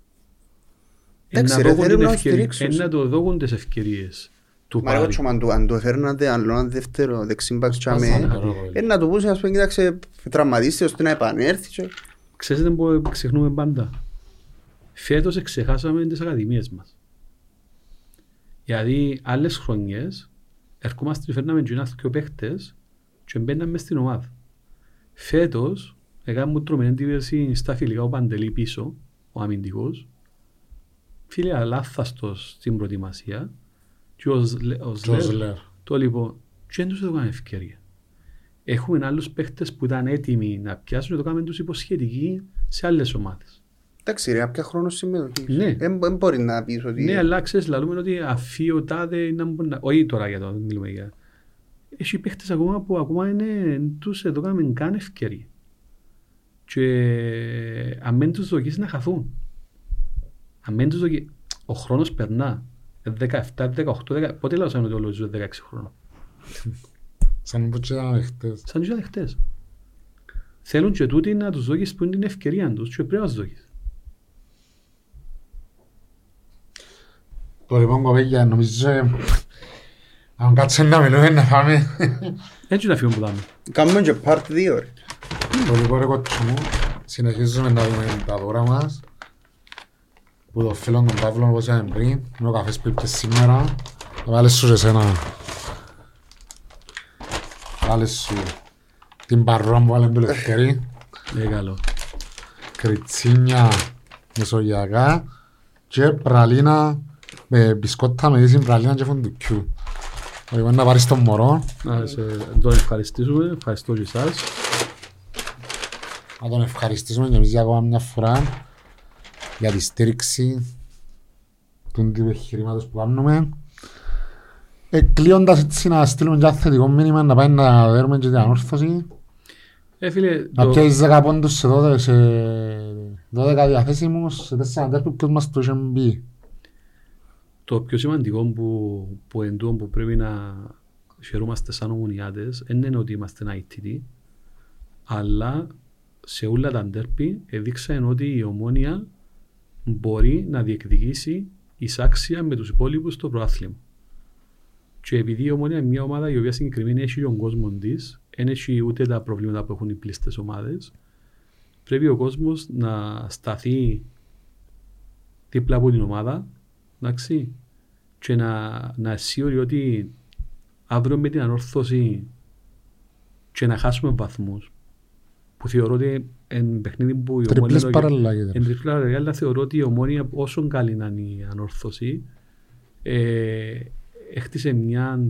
Εντάξει, Εν ρε, να δώκουν θέλει την να ευκαιρία- στηρίξεις. εν να το δώκουν τις ευκαιρίες του Μα εγώ Πάρη. τσομα, αν το- αν το έφερνατε άλλο ένα δεύτερο δεξιμπακ Ας τσάμε, είναι καλό, ε, να του πούσε ας πούμε κοίταξε τραυματίστηκε ώστε να επανέλθει και- ξέρετε που ξεχνούμε πάντα. Φέτος ξεχάσαμε τις ακαδημίες μας. Γιατί άλλες χρονιές ερχόμαστε και φέρναμε και ένας και παίχτες και μπαίναμε μες στην ομάδα. Φέτος έκαμε μου τρομερή εντύπωση στα φιλικά ο Παντελή πίσω, ο αμυντικός. Φίλε, αλάθαστος στην προετοιμασία και ο Σλε- ο Και ο Σλερ Σλερ. το λοιπόν και δεν τους έδωκαν ευκαιρία. Έχουμε άλλους παίχτες που ήταν έτοιμοι να πιάσουν και το κάνουμε τους υποσχετικοί σε άλλες ομάδες. Εντάξει ρε, απ' χρόνος συμμετοχής. Ναι. Δεν δεν μπορεί να πεις ότι... Ναι, αλλά ξέρεις, λαλούμε ότι αφή ο τάδε να μπορεί να... Όχι τώρα για το, δεν μιλούμε για... Έχει παίχτες ακόμα που ακόμα είναι, τους εδώ κάνουμε καν ευκαιρία. Και αν δεν τους δοκίσεις να χαθούν. Αν δεν τους δοκίσεις... Ο χρόνος περνά. Ε, 17, 18, 10... Πότε λέω σαν ότι όλο ζουν 16 χρόνων; Σαν που και ήταν χτες. Σαν τους αδεχτές. Θέλουν και τούτοι να τους δώσεις που είναι την ευκαιρία τους και πρέπει να τους δώσεις. Το λοιπόν κοπέγια νομίζω ε, αν κάτσε να μιλούμε να φάμε. Έτσι να φύγουν που δάμε. Κάνουμε και part 2 ρε. Το λοιπόν ρε κότσο μου συνεχίζουμε να δούμε τα δώρα μας που το φίλο τον Παύλο όπως είπαμε πριν είναι ο καφές που είπες σήμερα θα βάλεις σου και εσένα βάλεις σου την παρούρα που βάλε το λευκερί Ε, καλό. κριτσίνια μεσογειακά και πραλίνα με μπισκότα με ίση πραλίνα και φουντουκιού. Λοιπόν να πάρεις τον μωρό, Να σε, τον ευχαριστήσουμε. Ευχαριστώ και εσάς. να τον ευχαριστήσουμε και εμείς για ακόμα μια φορά για τη στήριξη του τύπου εγχειρήματος που κάνουμε. Ε, κλείοντας έτσι να στείλουμε και ένα θετικό μήνυμα να πάει να δέρουμε και την ανόρθωση. Ε, φίλε, Να το, πιέσεις 10 πόντους σε 12, σε 12 διαθέσιμους σε 4 τέρπου ποιος μας το είχε μπει. Το πιο σημαντικό που, που εν τούτο που πρέπει να χαιρούμαστε σαν ομονιάτες δεν είναι ότι είμαστε ένα ITT, αλλά σε όλα τα ντέρπι έδειξαν ότι η ομόνια μπορεί να διεκδικήσει εισάξια με τους υπόλοιπους στο προάθλημα. Και επειδή η ομόνια είναι μια ομάδα η οποία συγκεκριμένα έχει τον κόσμο της, δεν έχει ούτε τα προβλήματα που έχουν οι πλήστες ομάδες, πρέπει ο κόσμος να σταθεί δίπλα από την ομάδα εντάξει, και να, να αισιόρει ότι αύριο με την ανόρθωση και να χάσουμε βαθμούς που θεωρώ ότι είναι παιχνίδι που η Τριπλές Ομόνια- παραλλαγές. Εν τριπλή παραλλαγή, αλλά θεωρώ ότι η ομόνια όσο καλή να είναι η ανόρθωση ε, έχτισε μια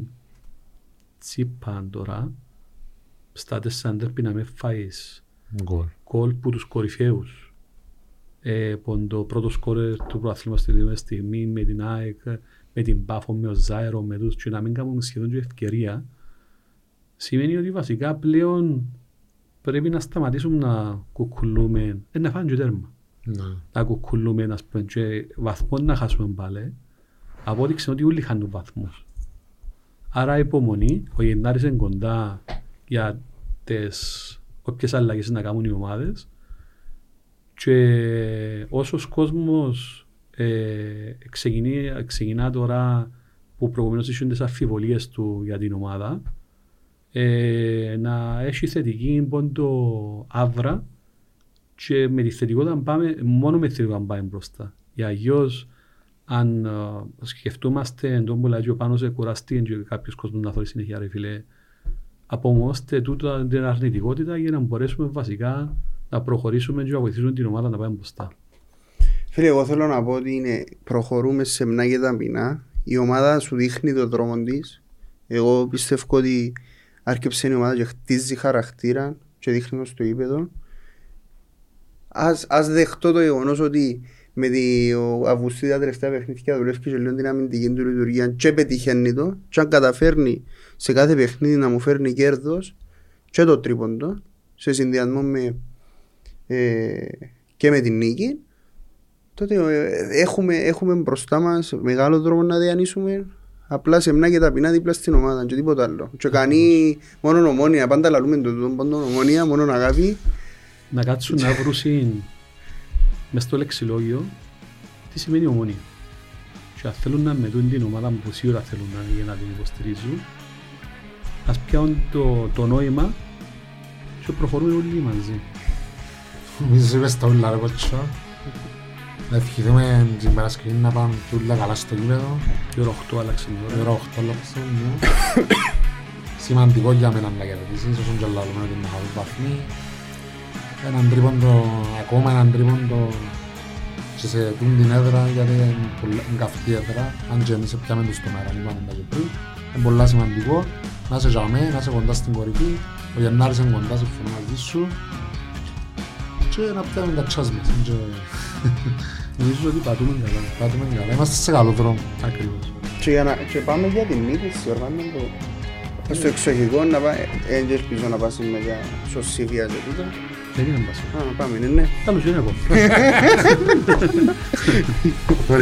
τσίπα τώρα στα τέσσερα ντέρπι να με φάεις Γκολ. γκολ που τους κορυφαίους. Ε, που το πρώτο σκόρερ του προαθλήματος στη δική στιγμή με την ΑΕΚ, με την Πάφο, με ο Ζάιρο, με τους και να μην κάνουμε σχεδόν και ευκαιρία σημαίνει ότι βασικά πλέον πρέπει να σταματήσουμε να κουκουλούμε, ε, να φάνε και τέρμα, Ναι. να κουκουλούμε ας πούμε, και βαθμό να χάσουμε πάλι. Απόδειξε ότι όλοι χάνουν βαθμούς. Άρα υπομονή, ο Γενάρης είναι κοντά για τις όποιες αλλαγές να κάνουν οι ομάδες και όσος κόσμος ε, ξεκινεί, ξεκινά τώρα που προηγουμένως είχαν τις αμφιβολίες του για την ομάδα ε, να έχει θετική πόντο άβρα και με τη θετικότητα να πάμε, μόνο με τη θετικότητα να πάμε μπροστά. Για αλλιώς αν ε, σκεφτούμαστε εν τόν που λέει ο Πάνος ε, κουραστεί και κάποιος κόσμος να θέλει συνέχεια ρε φίλε απομόστε τούτο την αρνητικότητα για να μπορέσουμε βασικά να προχωρήσουμε και να βοηθήσουμε την ομάδα να πάμε μπροστά. Φίλε, εγώ θέλω να πω ότι είναι, προχωρούμε σε μνά και ταπεινά. Η ομάδα σου δείχνει τον δρόμο της. Εγώ πιστεύω ότι άρκεψε η ομάδα και χτίζει χαρακτήρα και δείχνει το στο ύπεδο. Ας, ας δεχτώ το γεγονός ότι με τη ο Αυγουστή τα τελευταία παιχνίδια δουλεύει και λίγο την αμυντική του λειτουργία και πετυχαίνει το και αν καταφέρνει σε κάθε παιχνίδι να μου φέρνει κέρδος και το τρίποντο σε συνδυασμό με, ε, και με την νίκη τότε ε, έχουμε, έχουμε μπροστά μας μεγάλο δρόμο να διανύσουμε απλά σε μνά και ταπεινά δίπλα στην ομάδα και τίποτα άλλο. Και κάνει μόνο ομόνια, πάντα λαλούμε το τούτο, πάντα ομόνια, μόνο αγάπη. Να κάτσουν να βρουν μες στο λεξιλόγιο τι σημαίνει ομόνια; Και αν θέλουν να μετούν την ομάδα που σίγουρα θέλουν να, για να την υποστηρίζουν, ας πιάνουν το, το νόημα και προχωρούν όλοι μαζί. Νομίζω είπες τα ούλα ρε κότσο. Να ευχηθούμε την Παρασκευή να πάμε και ούλα καλά στο γήπεδο. Η ώρα 8 άλλαξε η Η ώρα. ώρα 8 λεπτό, ναι. Σημαντικό για μένα να κερδίσεις, όσον και λαλούμε ότι να χωρίς βαθμοί. Έναν τρίποντο, ακόμα έναν τρίποντο και σε τούν την έδρα, γιατί είναι πολλά- είναι καυτή έδρα. Αν και εμείς πιάμε τους στον αέρα, είπαμε τα και πριν. Είναι πολλά σημαντικό να είσαι τζαμέ, να είσαι κοντά στην κορυφή. Ο Γενάρης είναι κοντά, συμφωνώ μαζί σου. Και να πιάμε τα τσάς μας. είναι και- Νομίζω ότι πατούμε καλά. Πάτε καλά, είμαστε σε καλό δρόμο. Ακριβώς. Και, για να, και πάμε για την μύθιση, οργάνωση το... Στο εξοχικό να πάει, δεν ελπίζω να πάσει μετά στο Σίβια και τούτο. Δεν είναι μπάση. Α, πάμε, ναι, ναι. Καλώς είναι ακόμα.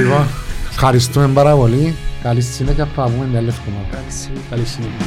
Λοιπόν, ευχαριστούμε πάρα πολύ. Καλή συνέχεια που θα πούμε την άλλη εβδομάδα. Εντάξει. Καλή συνέχεια.